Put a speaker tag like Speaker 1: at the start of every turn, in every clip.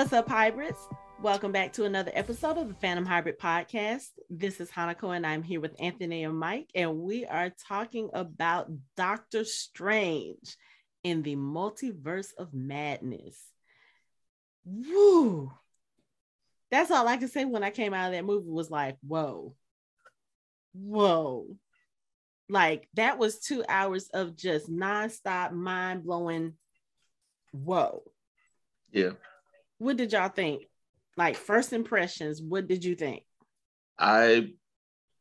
Speaker 1: What's up, hybrids? Welcome back to another episode of the Fandom Hybrid Podcast. This is Hanako, and I'm here with Anthony and Mike, and we are talking about Doctor Strange in the Multiverse of Madness. Woo! That's all I can say when I came out of that movie was like, whoa, whoa. Like that was two hours of just nonstop, mind blowing, whoa.
Speaker 2: Yeah.
Speaker 1: What did y'all think? Like first impressions, what did you think?
Speaker 2: I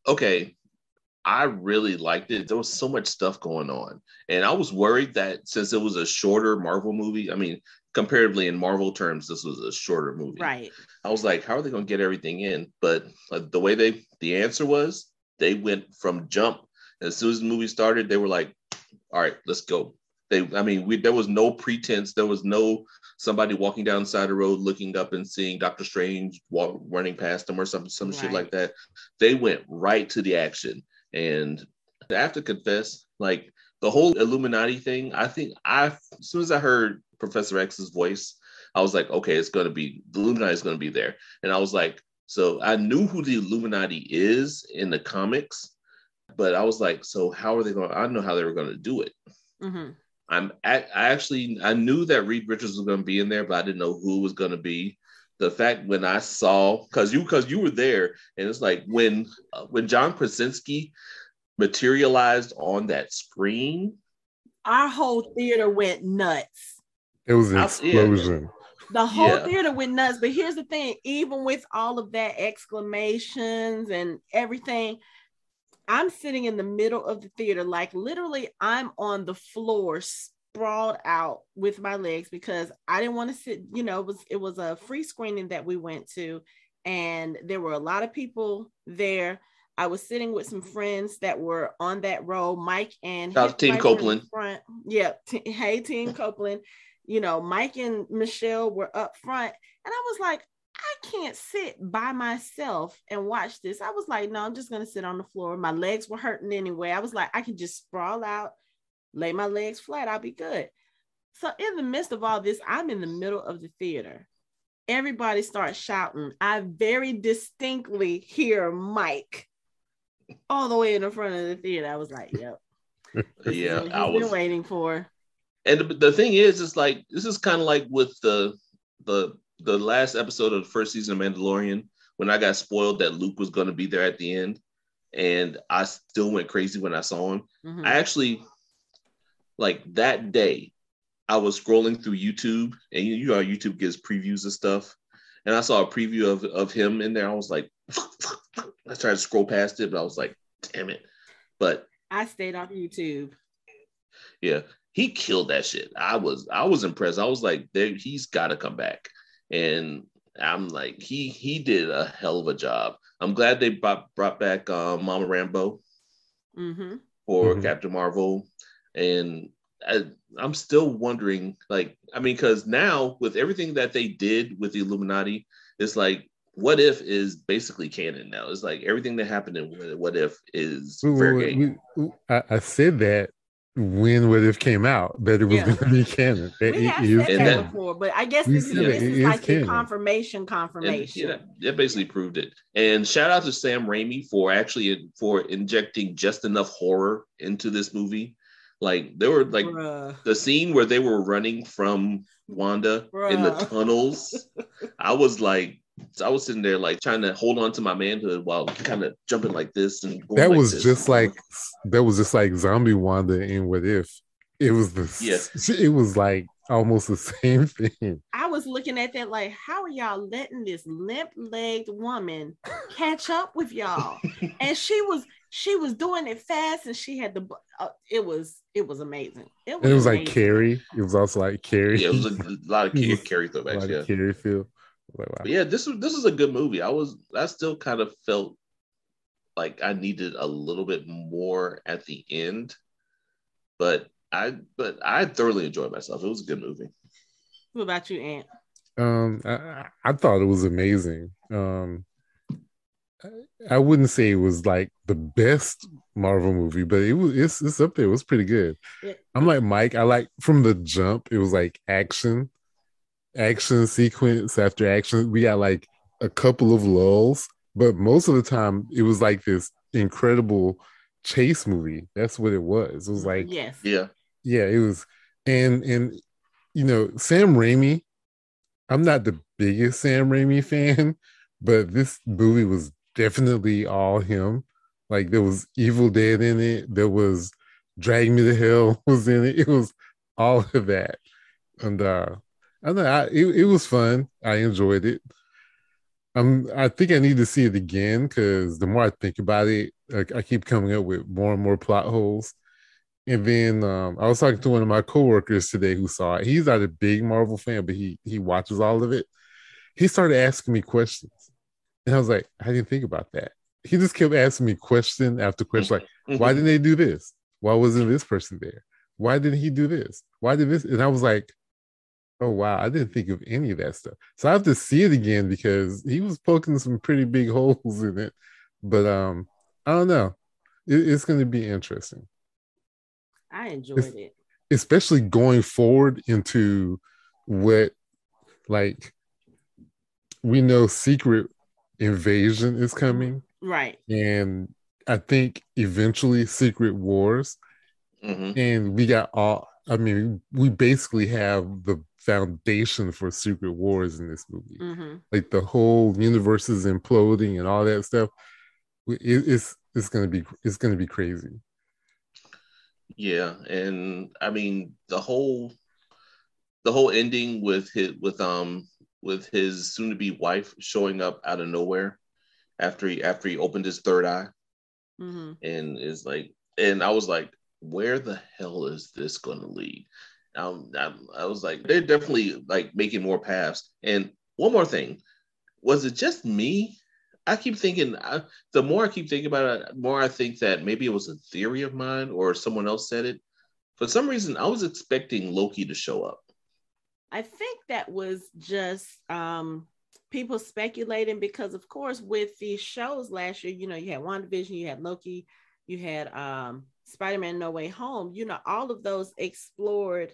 Speaker 2: okay. I really liked it. There was so much stuff going on. And I was worried that since it was a shorter Marvel movie, I mean, comparatively in Marvel terms, this was a shorter movie.
Speaker 1: Right.
Speaker 2: I was like, how are they going to get everything in? But uh, the way they, the answer was, they went from jump. As soon as the movie started, they were like, all right, let's go. They, I mean, we there was no pretense. There was no somebody walking down the side of the road looking up and seeing Doctor Strange walk, running past them or some some right. shit like that. They went right to the action. And I have to confess, like the whole Illuminati thing, I think I as soon as I heard Professor X's voice, I was like, okay, it's gonna be the Illuminati is gonna be there. And I was like, so I knew who the Illuminati is in the comics, but I was like, so how are they going? I don't know how they were going to do it. Mm-hmm. I'm I actually I knew that Reed Richards was going to be in there, but I didn't know who was going to be. The fact when I saw because you because you were there, and it's like when uh, when John Krasinski materialized on that screen,
Speaker 1: our whole theater went nuts.
Speaker 3: It was an explosion.
Speaker 1: The whole yeah. theater went nuts. But here's the thing: even with all of that exclamations and everything, I'm sitting in the middle of the theater, like literally, I'm on the floor, sprawled out with my legs because I didn't want to sit. You know, it was it was a free screening that we went to, and there were a lot of people there. I was sitting with some friends that were on that row, Mike and
Speaker 2: Team Copeland.
Speaker 1: Front. Yeah, t- hey Team Copeland. You know, Mike and Michelle were up front, and I was like, I can't sit by myself and watch this. I was like, no, I'm just going to sit on the floor. My legs were hurting anyway. I was like, I can just sprawl out, lay my legs flat, I'll be good. So, in the midst of all this, I'm in the middle of the theater. Everybody starts shouting. I very distinctly hear Mike all the way in the front of the theater. I was like, yep.
Speaker 2: yeah,
Speaker 1: I was been waiting for.
Speaker 2: And the, the thing is, it's like this is kind of like with the the the last episode of the first season of Mandalorian when I got spoiled that Luke was going to be there at the end, and I still went crazy when I saw him. Mm-hmm. I actually like that day. I was scrolling through YouTube, and you know YouTube gives previews of stuff, and I saw a preview of, of him in there. I was like, I tried to scroll past it, but I was like, damn it. But
Speaker 1: I stayed off YouTube.
Speaker 2: Yeah, he killed that shit. I was I was impressed. I was like, there, he's got to come back and I'm like, he he did a hell of a job. I'm glad they brought brought back uh, Mama Rambo mm-hmm. for mm-hmm. Captain Marvel, and I, I'm still wondering, like, I mean, because now with everything that they did with the Illuminati, it's like, what if is basically canon now. It's like everything that happened in What If is fair game.
Speaker 3: I, I said that when What If came out that it was yeah. going to be canon.
Speaker 1: It, we have it said that before, but I guess this, this is like a confirmation. Confirmation.
Speaker 2: And, yeah, it basically proved it. And shout out to Sam Raimi for actually uh, for injecting just enough horror into this movie. Like there were like Bruh. the scene where they were running from Wanda Bruh. in the tunnels. I was like, I was sitting there like trying to hold on to my manhood while kind of jumping like this and
Speaker 3: that
Speaker 2: like
Speaker 3: was
Speaker 2: this.
Speaker 3: just like that was just like zombie Wanda in What If. It was the
Speaker 2: yeah.
Speaker 3: It was like almost the same thing.
Speaker 1: I was looking at that like, how are y'all letting this limp-legged woman catch up with y'all? and she was she was doing it fast, and she had the. Uh, it was it was amazing.
Speaker 3: It was, it was like Carrie. It was also like Carrie.
Speaker 2: Yeah, it was a, a lot of Carrie, Carrie throwbacks. Yeah,
Speaker 3: Carrie feel.
Speaker 2: Like, wow. Yeah, this was this is a good movie. I was I still kind of felt like I needed a little bit more at the end, but I but I thoroughly enjoyed myself. It was a good movie.
Speaker 1: What about you, Aunt?
Speaker 3: Um, I, I thought it was amazing. Um, I wouldn't say it was like the best Marvel movie, but it was it's, it's up there. It was pretty good. I'm like Mike. I like from the jump. It was like action action sequence after action. We got like a couple of lulls, but most of the time it was like this incredible chase movie. That's what it was. It was like
Speaker 1: yes,
Speaker 2: Yeah.
Speaker 3: yeah, it was, and and you know Sam Raimi. I'm not the biggest Sam Raimi fan, but this movie was definitely all him. Like there was Evil Dead in it. There was Drag Me to Hell was in it. It was all of that, and uh, I know I, it, it was fun. I enjoyed it. Um, I think I need to see it again because the more I think about it, I, I keep coming up with more and more plot holes. And then um, I was talking to one of my coworkers today who saw it. He's not a big Marvel fan, but he he watches all of it. He started asking me questions, and I was like, I didn't think about that. He just kept asking me question after question, like, why didn't they do this? Why wasn't this person there? Why didn't he do this? Why did this? And I was like, oh wow, I didn't think of any of that stuff. So I have to see it again because he was poking some pretty big holes in it. But um, I don't know. It, it's going to be interesting.
Speaker 1: I enjoyed
Speaker 3: It's-
Speaker 1: it.
Speaker 3: especially going forward into what like we know secret invasion is coming
Speaker 1: Right.
Speaker 3: and i think eventually secret wars
Speaker 2: Mhm.
Speaker 3: and we got all i mean we basically have the foundation for secret wars in this movie.
Speaker 1: Hmm
Speaker 3: like the whole universe is imploding and all that stuff. It, it's it's gonna be it's gonna be crazy.
Speaker 2: Yeah, and I mean the whole the whole ending with his with um with his soon to be wife showing up out of nowhere after he after he opened his third eye.
Speaker 1: Hmm
Speaker 2: and is like and I was like where the hell is this going to lead? Um I, I was like they're definitely like making more paths. And one more thing was it just me? I keep thinking I, the more I keep thinking about it more I think that maybe it was a theory of mine or someone else said it. For some reason I was expecting Loki to show up.
Speaker 1: I think that was just um people speculating because of course with these shows last year, you know, you had WandaVision, you had Loki, you had um Spider-Man No Way Home, you know, all of those explored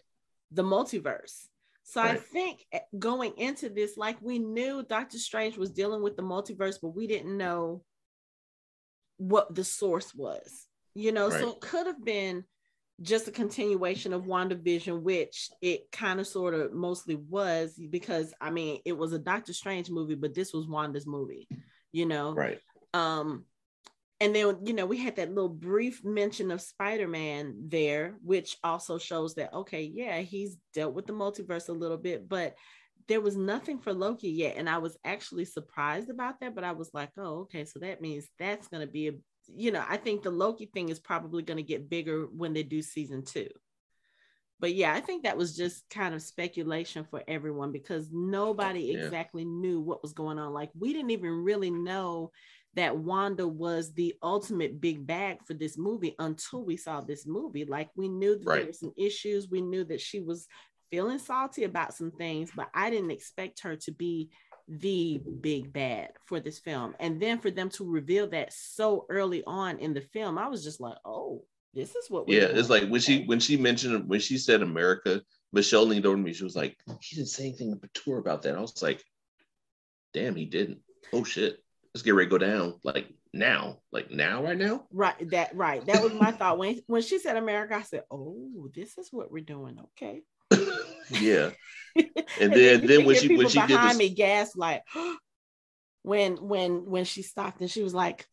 Speaker 1: the multiverse. So I think eh, going into this, like we knew Doctor Strange was dealing with the multiverse, but we didn't know what the source was, you know. So it could have been just a continuation of WandaVision, which it kind of sort of mostly was because I mean it was a Doctor Strange movie, but this was Wanda's movie, you know.
Speaker 2: right
Speaker 1: Um and then you know we had that little brief mention of Spider-Man there, which also shows that okay, yeah, he's dealt with the multiverse a little bit, but there was nothing for Loki yet. And I was actually surprised about that, but I was like, oh, okay, so that means that's gonna be a you know, I think the Loki thing is probably going to get bigger when they do season two. But yeah, I think that was just kind of speculation for everyone because nobody
Speaker 2: Yeah.
Speaker 1: exactly knew what was going on. Like, we didn't even really know that Wanda was the ultimate big bag for this movie until we saw this movie. Like, we knew that there were some issues, we knew that she was feeling salty about some things, but I didn't expect her to be the big bad for this film. And then for them to reveal that so early on in the film, I was just like, oh, this is what we're
Speaker 2: yeah it's like when she when she mentioned when she said America Michelle leaned over to me. She was like he didn't say anything to her about that. I was like damn he didn't. Oh shit let's get ready to go down like now like now right now
Speaker 1: right that right. That was my thought. When when she said America, I said, Oh, this is what we're doing. Okay.
Speaker 2: yeah
Speaker 1: and,
Speaker 2: then-
Speaker 1: you
Speaker 2: then when she- when she did this-
Speaker 1: me gasp like when when when she stopped and she was like,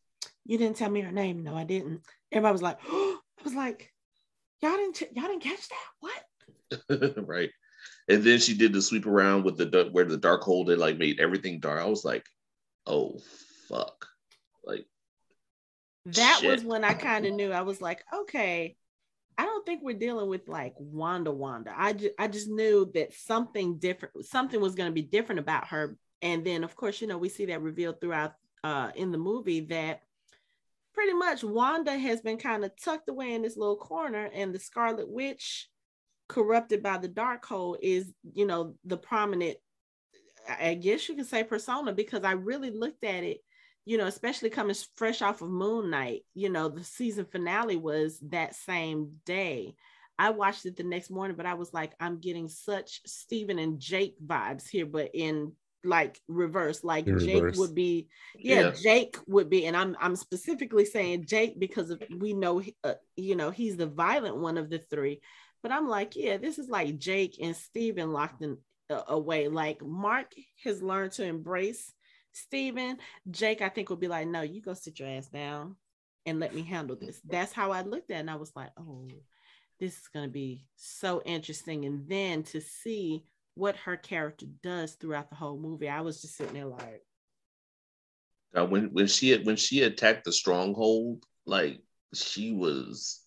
Speaker 1: You didn't tell me her name. No, I didn't. Everybody was like, I was like, Y'all didn't y'all didn't catch that? What?
Speaker 2: right and then she did the sweep around with the where the Darkhold that like made everything dark I was like oh fuck like
Speaker 1: that was when I kind of knew I was like, okay, I don't think we're dealing with like Wanda Wanda. I just I just knew that something different, something was going to be different about her. And then of course, you know, we see that revealed throughout uh in the movie that pretty much Wanda has been kind of tucked away in this little corner, and the Scarlet Witch, corrupted by the Darkhold, is you know the prominent. I I guess you could say persona because I really looked at it you know, especially coming fresh off of Moon Knight, you know, the season finale was that same day. I watched it the next morning, but I was like, I'm getting such Steven and Jake vibes here, but in like reverse. Like
Speaker 3: In
Speaker 1: Jake
Speaker 3: reverse.
Speaker 1: would be, yeah,
Speaker 2: Yeah.
Speaker 1: Jake would be, and I'm I'm specifically saying Jake because of, we know, uh, you know, he's the violent one of the three. But I'm like, yeah, this is like Jake and Steven locked in uh, away. Like Mark has learned to embrace Steven. Jake, I think, would be like, no, you go sit your ass down and let me handle this. That's how I looked at it. And I was like, oh, this is going to be so interesting. And then to see what her character does throughout the whole movie, I was just sitting there like,
Speaker 2: Uh, when when she when she attacked the stronghold, like she was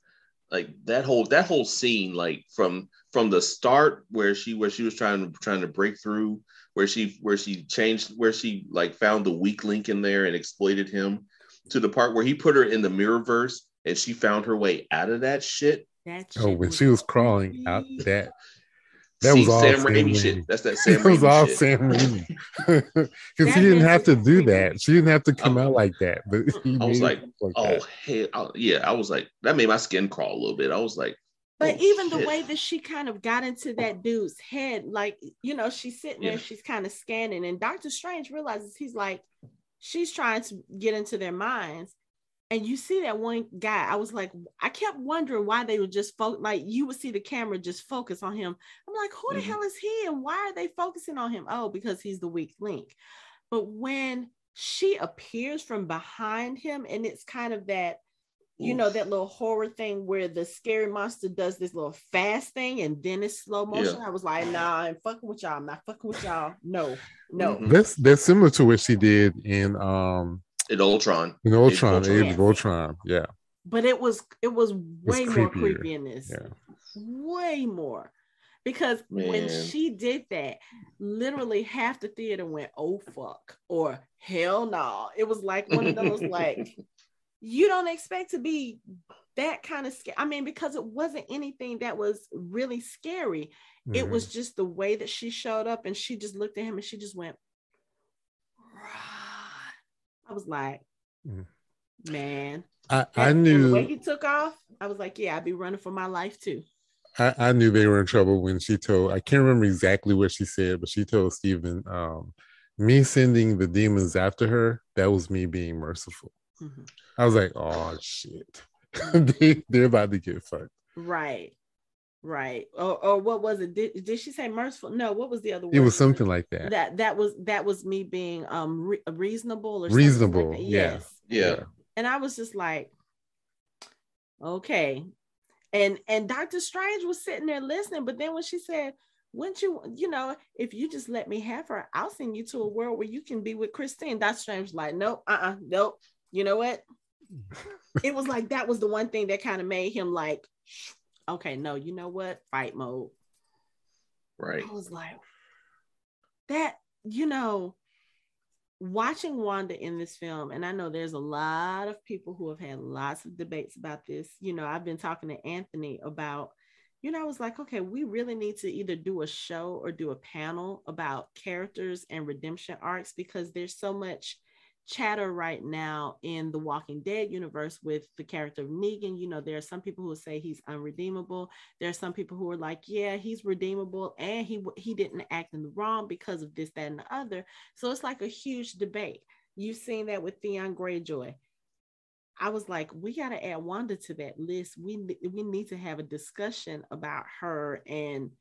Speaker 2: like that whole that whole scene, like from from the start where she where she was trying to trying to break through, where she where she changed where she like found the weak link in there and exploited him, to the part where he put her in the mirror verse and she found her way out of that shit.
Speaker 1: that
Speaker 3: Oh,
Speaker 1: shit
Speaker 3: when she was crawling out
Speaker 1: creepy.
Speaker 3: That that was all
Speaker 2: Sam
Speaker 3: Sam
Speaker 2: Raimi
Speaker 3: Raimi.
Speaker 2: shit. That's that Sam
Speaker 3: It was all
Speaker 2: shit.
Speaker 3: Sam Raimi because
Speaker 1: That
Speaker 3: he didn't have to do that. She didn't have to come
Speaker 2: I-
Speaker 3: out like that. But
Speaker 2: I was like,
Speaker 3: like
Speaker 2: Oh
Speaker 3: that.
Speaker 2: hell, yeah! I was like, that made my skin crawl a little bit. I was like,
Speaker 1: But
Speaker 2: oh,
Speaker 1: even the
Speaker 2: shit.
Speaker 1: way that she kind of got into that dude's head, like, you know, she's sitting there, she's kind of scanning, and Doctor Strange realizes he's like, she's trying to get into their minds. And you see that one guy, I was like, I kept wondering why they would just focus, like, you would see the camera just focus on him. I'm like, who the
Speaker 2: Mhm.
Speaker 1: hell is he? And why are they focusing on him? Oh, because he's the weak link. But when she appears from behind him, and it's kind of that you know that little horror thing where the scary monster does this little fast thing and then it's slow motion. I was like, nah, I'm fucking with y'all. I'm not fucking with y'all. No, no.
Speaker 2: Mhm.
Speaker 3: That's that's similar to what she did in um
Speaker 2: in Ultron.
Speaker 3: in Ultron,
Speaker 2: Ultron.
Speaker 3: Age of Ultron. Yeah,
Speaker 1: But it was it was way more
Speaker 3: creepier.
Speaker 1: creepy in this.
Speaker 3: yeah.
Speaker 1: Way more. Because when she did that, literally half the theater went, oh fuck, or hell no. It was like one of those like you don't expect to be that kind of scary. I mean, because it wasn't anything that was really scary. It
Speaker 3: Mhm.
Speaker 1: was just the way that she showed up and she just looked at him and she just went, right. I was like,
Speaker 3: Mhm.
Speaker 1: man.
Speaker 3: I, I
Speaker 1: and the way
Speaker 3: knew
Speaker 1: he took off, I was like, yeah, I'd be running for my life too.
Speaker 3: I, I knew they were in trouble when she told I can't remember exactly what she said, but she told Stephen, um, me sending the demons after her, that was me being merciful.
Speaker 1: Mhm.
Speaker 3: I was like, oh shit. they, they're about to get fucked.
Speaker 1: Right. Right. Or, or what was it? Did, did she say merciful? No, what was the other word?
Speaker 3: It was something like that.
Speaker 1: that that was that was me being um re- reasonable or something
Speaker 3: Reasonable,
Speaker 1: like that.
Speaker 3: yeah.
Speaker 1: Yes.
Speaker 2: Yeah.
Speaker 1: and I was just like, okay. And and Doctor Strange was sitting there listening, but then when she said, "Wouldn't you, you know, if you just let me have her, I'll send you to a world where you can be with Christine." Doctor Strange was like, "Nope, uh, uh nope." You know what? it was like that was the one thing that kind of made him like, okay, no, you know what? Fight mode.
Speaker 2: Right.
Speaker 1: I was like, that, you know, watching Wanda in this film, and I know there's a lot of people who have had lots of debates about this. You know, I've been talking to Anthony about, you know, I was like, okay, we really need to either do a show or do a panel about characters and redemption arcs because there's so much chatter right now in the Walking Dead universe with the character of Negan. You know, there are some people who say he's unredeemable. There are some people who are like, yeah, he's redeemable, and he he didn't act in the wrong because of this, that, and the other. So it's like a huge debate. You've seen that with Theon Greyjoy. I was like, we got to add Wanda to that list. We we need to have a discussion about her and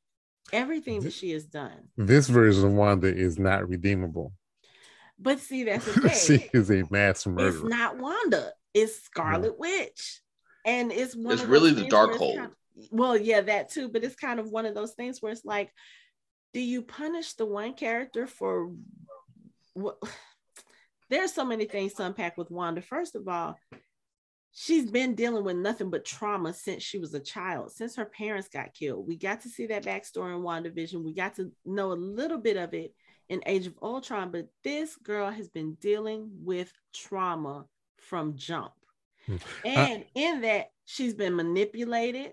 Speaker 1: everything that she has done.
Speaker 3: This version of Wanda is not redeemable.
Speaker 1: But see, that's the
Speaker 3: she
Speaker 1: thing.
Speaker 3: is a mass murderer.
Speaker 1: it's not Wanda. It's Scarlet Witch, and it's one.
Speaker 2: It's
Speaker 1: of
Speaker 2: really the
Speaker 1: things where it's
Speaker 2: Darkhold.
Speaker 1: kind of- well, yeah, that too. But it's kind of one of those things where it's like, do you punish the one character for what? There's so many things to unpack with Wanda. First of all, she's been dealing with nothing but trauma since she was a child, since her parents got killed. We got to see that backstory in WandaVision. We got to know a little bit of it in Age of Ultron, but this girl has been dealing with trauma from jump.
Speaker 3: Hmm.
Speaker 1: And in that, she's been manipulated,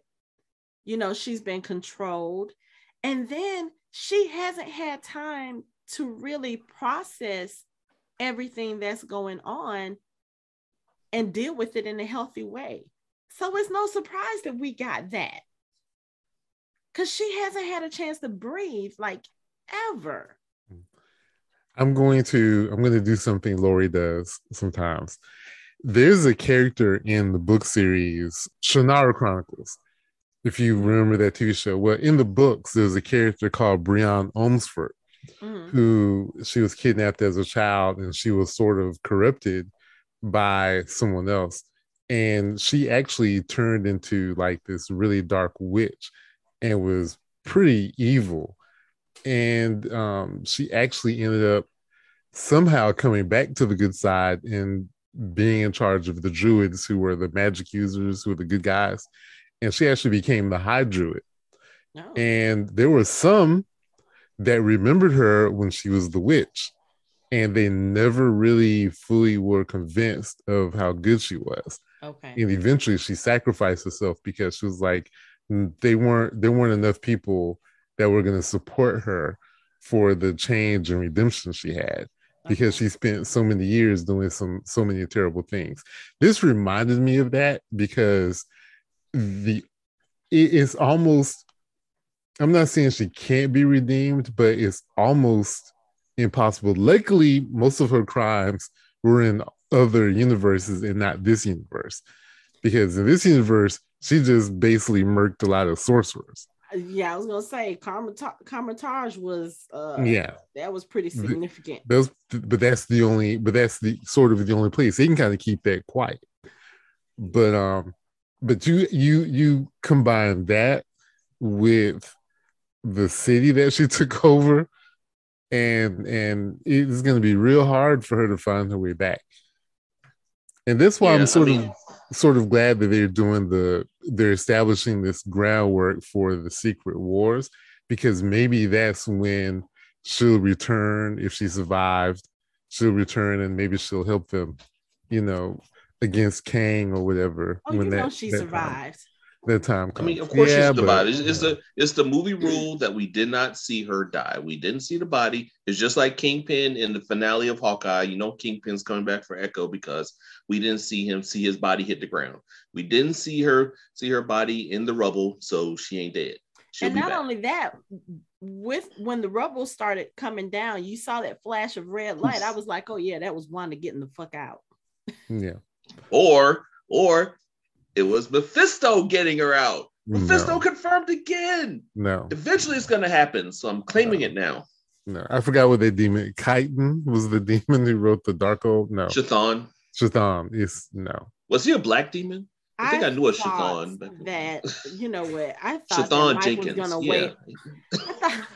Speaker 1: you know, she's been controlled. And then she hasn't had time to really process everything that's going on and deal with it in a healthy way. So it's no surprise that we got that. because she hasn't had a chance to breathe like ever.
Speaker 3: I'm going to I'm going to do something Lori does sometimes. There's a character in the book series Shannara Chronicles. If you remember that TV show, well, in the books, there's a character called Grianne Ohmsford,
Speaker 1: Mhm.
Speaker 3: who she was kidnapped as a child and she was sort of corrupted by someone else. And she actually turned into like this really dark witch and was pretty evil. And um, she actually ended up somehow coming back to the good side and being in charge of the druids who were the magic users, who were the good guys. And she actually became the high druid.
Speaker 1: No.
Speaker 3: And there were some that remembered her when she was the witch, and they never really fully were convinced of how good she was.
Speaker 1: okay.
Speaker 3: And eventually, she sacrificed herself because she was like, mm, they weren't there weren't enough people that were going to support her for the change and redemption she had because she spent so many years doing some so many terrible things. This reminded me of that because the it is almost I'm not saying she can't be redeemed, but it's almost impossible. Luckily, most of her crimes were in other universes and not this universe. Because in this universe, she just basically murked a lot of sorcerers.
Speaker 1: Yeah, I was gonna say Carmita- Kamar-Taj was uh
Speaker 3: yeah.
Speaker 1: that was pretty
Speaker 3: The-
Speaker 1: significant.
Speaker 3: Those but that's the only but that's the sort of the only place they can kind of keep that quiet. But um but you you you combine that with the city that she took over and and it's going to be real hard for her to find her way back and that's why
Speaker 2: Yeah, I
Speaker 3: i'm sort
Speaker 2: mean-
Speaker 3: of sort of glad that they're doing the they're establishing this groundwork for the secret wars because maybe that's when she'll return if she survived she'll return and maybe she'll help them you know against kang or whatever
Speaker 1: Oh, you know she
Speaker 3: that
Speaker 1: survived.
Speaker 3: time, that time comes.
Speaker 2: I mean, of course
Speaker 3: Yeah,
Speaker 2: she's the body. It's, it's the it's the movie rule that we did not see her die. We didn't see the body. It's just like Kingpin in the finale of Hawkeye. You know, Kingpin's coming back for Echo because we didn't see him see his body hit the ground. We didn't see her see her body in the rubble, so she ain't dead. She'll
Speaker 1: and not
Speaker 2: back.
Speaker 1: only that, with when the rubble started coming down, you saw that flash of red light. I was like, oh yeah, that was Wanda getting the fuck out.
Speaker 3: yeah
Speaker 2: or or it was Mephisto getting her out. Mephisto
Speaker 3: no,
Speaker 2: confirmed again.
Speaker 3: no
Speaker 2: Eventually, it's going to happen. So I'm claiming
Speaker 3: No.
Speaker 2: it now.
Speaker 3: no i forgot what that demon Chthon was the demon who wrote the Darkhold no
Speaker 2: Chthon.
Speaker 3: Chthon is no
Speaker 2: Was he a black demon? I think I knew a
Speaker 1: thought
Speaker 2: Chthon back then.
Speaker 1: That you know what I thought that
Speaker 2: Chthon Jenkins.
Speaker 1: was gonna
Speaker 2: yeah.
Speaker 1: wait. I thought,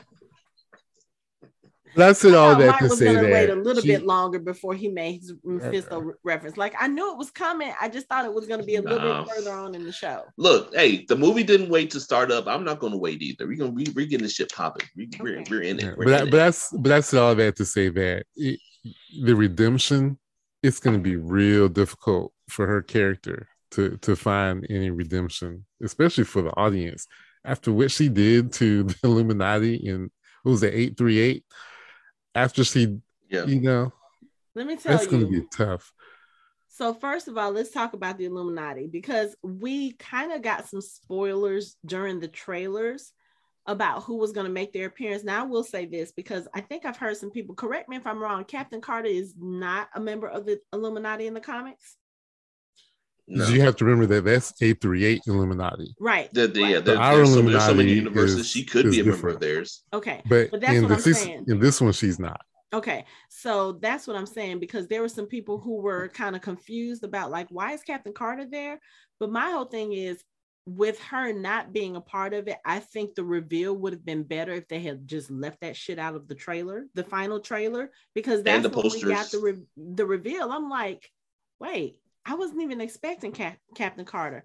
Speaker 3: but i said
Speaker 1: I
Speaker 3: all
Speaker 1: thought
Speaker 3: that
Speaker 1: Mike
Speaker 3: to
Speaker 1: was
Speaker 3: say
Speaker 1: gonna
Speaker 3: that
Speaker 1: wait a little
Speaker 3: she-
Speaker 1: bit longer before he made his Mephisto re- reference. Like I knew it was coming. I just thought it was gonna be a little
Speaker 2: No.
Speaker 1: bit further on in the show.
Speaker 2: Look, hey, the movie didn't wait to start up. I'm not going to wait either. We're gonna we, we're getting this shit popping. We, we're,
Speaker 1: Okay.
Speaker 2: we're in
Speaker 3: Yeah,
Speaker 2: it. We're
Speaker 3: but, I,
Speaker 2: in
Speaker 3: but
Speaker 2: it.
Speaker 3: that's but that's all that to say that it, the redemption it's going to be real difficult for her character to to find any redemption especially for the audience after what she did to the illuminati in what was it 838 after she
Speaker 2: Yeah.
Speaker 3: you know
Speaker 1: Let me tell you.
Speaker 3: that's going to be tough
Speaker 1: So first of all, let's talk about the Illuminati because we kind of got some spoilers during the trailers about who was going to make their appearance. Now I will say this because I think I've heard some people correct me if I'm wrong. Captain Carter is not a member of the Illuminati in the comics,
Speaker 2: No.
Speaker 3: you have to remember that that's 838 illuminati
Speaker 1: right?
Speaker 2: The- the- yeah,
Speaker 1: right.
Speaker 2: there-
Speaker 3: Our
Speaker 2: there's, so, there's so many universes.
Speaker 3: is-
Speaker 2: she could
Speaker 3: is
Speaker 2: be a member of theirs.
Speaker 1: Okay,
Speaker 3: but,
Speaker 1: But that's
Speaker 3: in
Speaker 1: what
Speaker 3: the
Speaker 1: I'm
Speaker 3: this,
Speaker 1: saying.
Speaker 3: in this one she's not
Speaker 1: okay. So that's what I'm saying because there were some people who were kind of confused about like why is Captain Carter there? But my whole thing is with her not being a part of it, I think the reveal would have been better if they had just left that shit out of the trailer, the final trailer, because that's
Speaker 2: the
Speaker 1: when we got
Speaker 2: posters.
Speaker 1: the re- the reveal. I'm like, wait, I wasn't even expecting Cap- Captain Carter.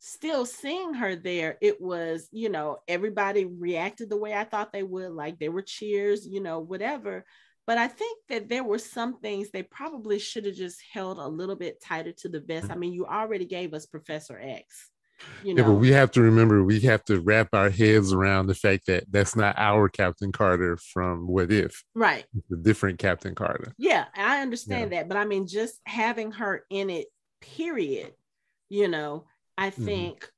Speaker 1: Still seeing her there, it was, you know, everybody reacted the way I thought they would, like they were cheers, you know, whatever. But I think that there were some things they probably should have just held a little bit tighter to the vest. Mm-hmm. I mean, you already gave us Professor X. You
Speaker 3: Yeah, but we have to remember we have to wrap our heads around the fact that that's not our Captain Carter from What If,
Speaker 1: right.
Speaker 3: it's a different Captain Carter.
Speaker 1: Yeah, I understand that. But I mean, just having her in it, period, you know, I
Speaker 3: Mhm.
Speaker 1: think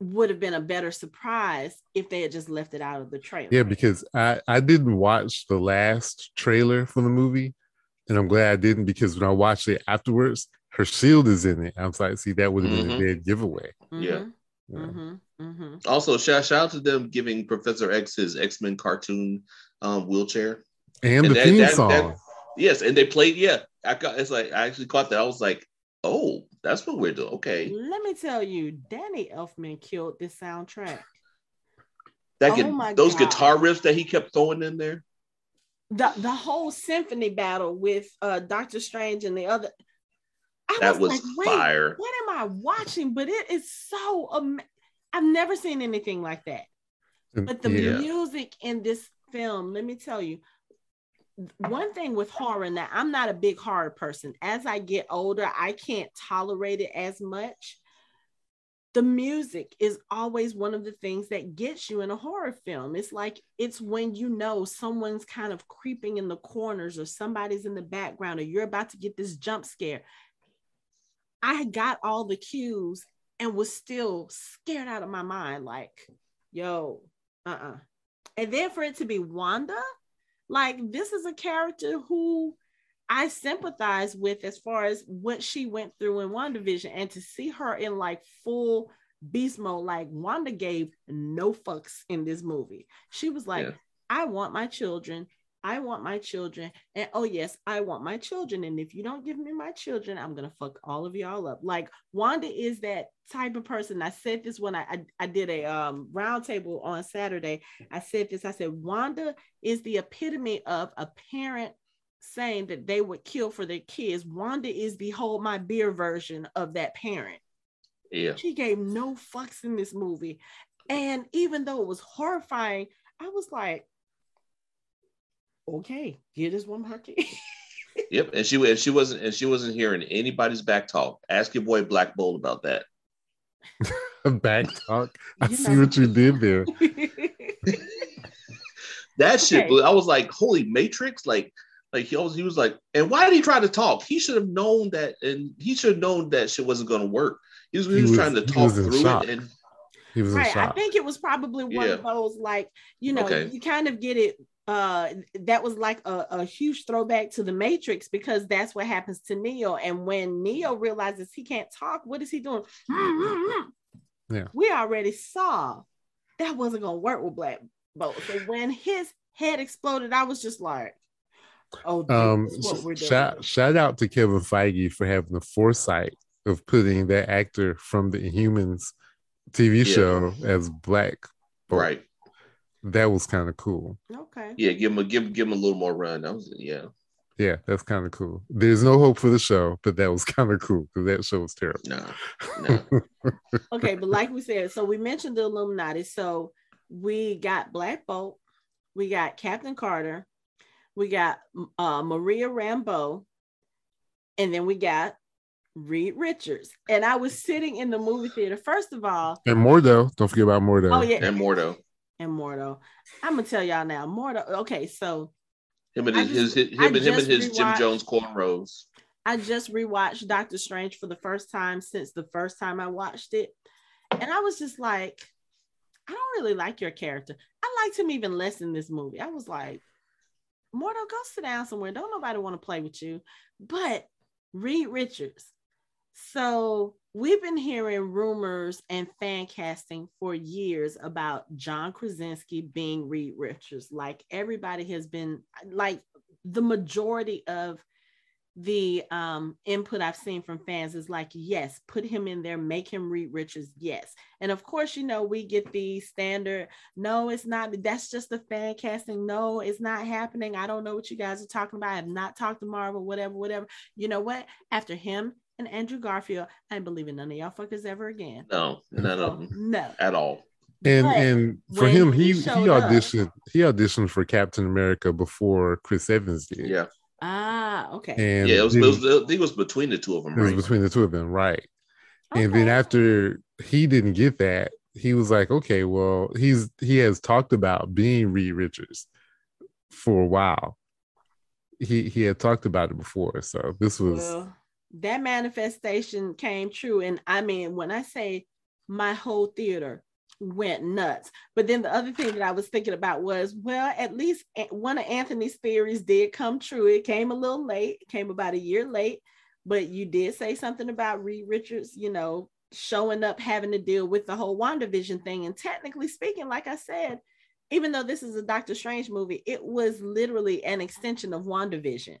Speaker 1: would have been a better surprise if they had just left it out of the trailer.
Speaker 3: Yeah, because I I didn't watch the last trailer for the movie, and I'm glad I didn't because when I watched it afterwards, her shield is in it. I was like, see, that would have been a
Speaker 2: Mhm.
Speaker 3: dead giveaway.
Speaker 2: Yeah.
Speaker 3: Yeah.
Speaker 1: hmm hmm
Speaker 2: Also, shout, shout out to them giving Professor X his X Men cartoon um, wheelchair.
Speaker 3: And,
Speaker 2: And
Speaker 3: the
Speaker 2: that-
Speaker 3: theme
Speaker 2: that-
Speaker 3: song.
Speaker 2: that- Yes, and they played. Yeah, I got. It's like I actually caught that. I was like, oh, that's what we're doing. Okay,
Speaker 1: Let me tell you, Danny Elfman killed this soundtrack.
Speaker 2: that
Speaker 1: Oh
Speaker 2: get,
Speaker 1: my
Speaker 2: those
Speaker 1: God.
Speaker 2: guitar riffs that he kept throwing in there.
Speaker 1: The the whole symphony battle with uh Doctor Strange and the other. I
Speaker 2: That was
Speaker 1: like, wait,
Speaker 2: fire.
Speaker 1: what am I watching? But it is so am- I've never seen anything like that.
Speaker 3: Mm,
Speaker 1: but the
Speaker 3: yeah.
Speaker 1: music in this film, let me tell you, one thing with horror now, I'm not a big horror person. As I get older, I can't tolerate it as much. The music is always one of the things that gets you in a horror film. It's like it's when you know someone's kind of creeping in the corners or somebody's in the background or you're about to get this jump scare. I got all the cues and was still scared out of my mind like, yo, uh-uh. And then for it to be Wanda, like this is a character who I sympathize with as far as what she went through in WandaVision and to see her in like full beast mode, like Wanda gave no fucks in this movie. She was like,
Speaker 2: Yeah.
Speaker 1: I want my children. I want my children. And oh, yes, I want my children. And if you don't give me my children, I'm going to fuck all of y'all up. Like Wanda is that type of person. I said this when I, I, I did a um, roundtable on Saturday. I said this I said, Wanda is the epitome of a parent saying that they would kill for their kids. Wanda is the hold my beer version of that parent.
Speaker 2: Yeah,
Speaker 1: She gave no fucks in this movie. And even though it was horrifying, I was like, okay, here is one woman her kid.
Speaker 2: yep. And she and she wasn't and she wasn't hearing anybody's back talk. Ask your boy Black Bolt about that.
Speaker 3: Back talk. I
Speaker 1: You
Speaker 3: see
Speaker 1: know.
Speaker 3: what you did there.
Speaker 2: That shit.
Speaker 1: Okay.
Speaker 2: blew- I was like, holy Matrix, like. Like he always, he was like, and why did he try to talk? He should have known that, and he should have known that shit wasn't going to work. He was, he
Speaker 3: He
Speaker 2: was,
Speaker 3: was-
Speaker 2: trying to talk through
Speaker 3: shock.
Speaker 2: it, and
Speaker 3: He was
Speaker 1: right. I think it was probably one of those like, you know,
Speaker 2: Okay.
Speaker 1: you kind of get it. Uh, that was like a, a huge throwback to the Matrix because that's what happens to Neo. And when Neo realizes he can't talk, what is he doing?
Speaker 3: Yeah.
Speaker 1: We already saw that wasn't gonna work with Black Bolt. So when his head exploded, I was just like, "Oh, this
Speaker 3: um
Speaker 1: is what we're doing."
Speaker 3: shout, shout out to Kevin Feige for having the foresight of putting that actor from the Inhumans TV
Speaker 2: Yeah.
Speaker 3: show as Black Bolt.
Speaker 2: right,
Speaker 3: That was kind of cool.
Speaker 1: okay.
Speaker 2: yeah, give him a give give him a little more run. That was yeah,
Speaker 3: Yeah, that's kind of cool. There's no hope for the show, but that was kind of cool because that show was terrible.
Speaker 2: no, no,
Speaker 1: okay, but like we said, so we mentioned the Illuminati. So we got Black Bolt, we got Captain Carter, we got uh, Maria Rambeau, and then we got Reed Richards. And I was sitting in the movie theater. First of all,
Speaker 3: And Mordo, don't forget about Mordo.
Speaker 1: oh yeah,
Speaker 2: and Mordo,
Speaker 1: and Mordo. I'm gonna tell y'all now, Mordo. Okay, so
Speaker 2: him and his,
Speaker 1: just-
Speaker 2: his him
Speaker 1: I
Speaker 2: and him and his Jim Jones cornrows.
Speaker 1: I just rewatched Doctor Strange for the first time since the first time I watched it. And I was just like, I don't really like your character. I liked him even less in this movie. I was like, Mordo, go sit down somewhere. Don't nobody want to play with you. But Reed Richards. So we've been hearing rumors and fan casting for years about John Krasinski being Reed Richards. Like everybody has been like the majority of the um input I've seen from fans is like, yes, put him in there, make him Reed Richards, yes. And of course, you know, we get the standard, no, it's not, that's just the fan casting. No, it's not happening. I don't know what you guys are talking about. I have not talked to Marvel, whatever, whatever. You know what? After him and Andrew Garfield, I ain't believing none of y'all fuckers ever again.
Speaker 2: No, none
Speaker 1: So,
Speaker 2: of them
Speaker 1: no.
Speaker 2: at all.
Speaker 3: and
Speaker 1: But
Speaker 3: and for him,
Speaker 1: he
Speaker 3: he he
Speaker 1: showed up-
Speaker 3: auditioned he auditioned for Captain America before Chris Evans did.
Speaker 2: Yeah,
Speaker 1: Ah, okay.
Speaker 3: And
Speaker 2: yeah. It was, it was. I think it was between the two of them,
Speaker 3: it was
Speaker 2: right?
Speaker 3: between the two of them, right? And then after he didn't get that, he was like, okay, well, he's he has talked about being Reed Richards for a while. He he had talked about it before, so this was
Speaker 1: Well, that manifestation came true. And I mean, when I say my whole theater went nuts. But then the other thing that I was thinking about was, well, at least one of Anthony's theories did come true. It came a little late, came about a year late, but you did say something about Reed Richards, you know, showing up having to deal with the whole WandaVision thing. And technically speaking, like I said, even though this is a Doctor Strange movie, it was literally an extension of WandaVision.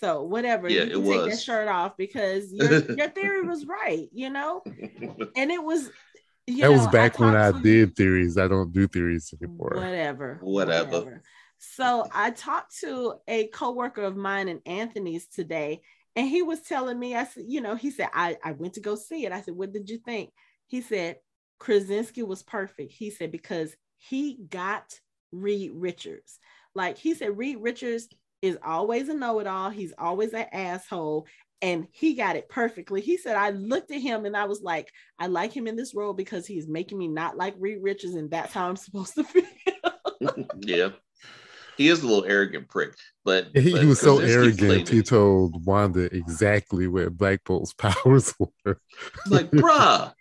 Speaker 1: So whatever,
Speaker 2: yeah,
Speaker 1: you can
Speaker 2: it
Speaker 1: take
Speaker 2: was.
Speaker 1: that shirt off because your, your theory was right, you know? And it was you
Speaker 3: that was
Speaker 1: know,
Speaker 3: back when I
Speaker 1: talked to-
Speaker 3: did theories. I don't do theories anymore.
Speaker 1: Whatever.
Speaker 2: Whatever.
Speaker 1: So I talked to a coworker of mine in Anthony's today, and he was telling me, I said, you know, he said, I, I went to go see it. I said, what did you think? He said, Krasinski was perfect. He said, because he got Reed Richards. Like he said, Reed Richards is always a know-it-all. He's always an asshole. And he got it perfectly. He said, I looked at him and I was like, I like him in this role because he's making me not like Reed Richards, and that's how I'm supposed to feel.
Speaker 2: yeah. He is a little arrogant prick, but
Speaker 3: He,
Speaker 2: but
Speaker 3: he was so arrogant. He told Wanda exactly where Black Bolt's powers were.
Speaker 2: like, bruh.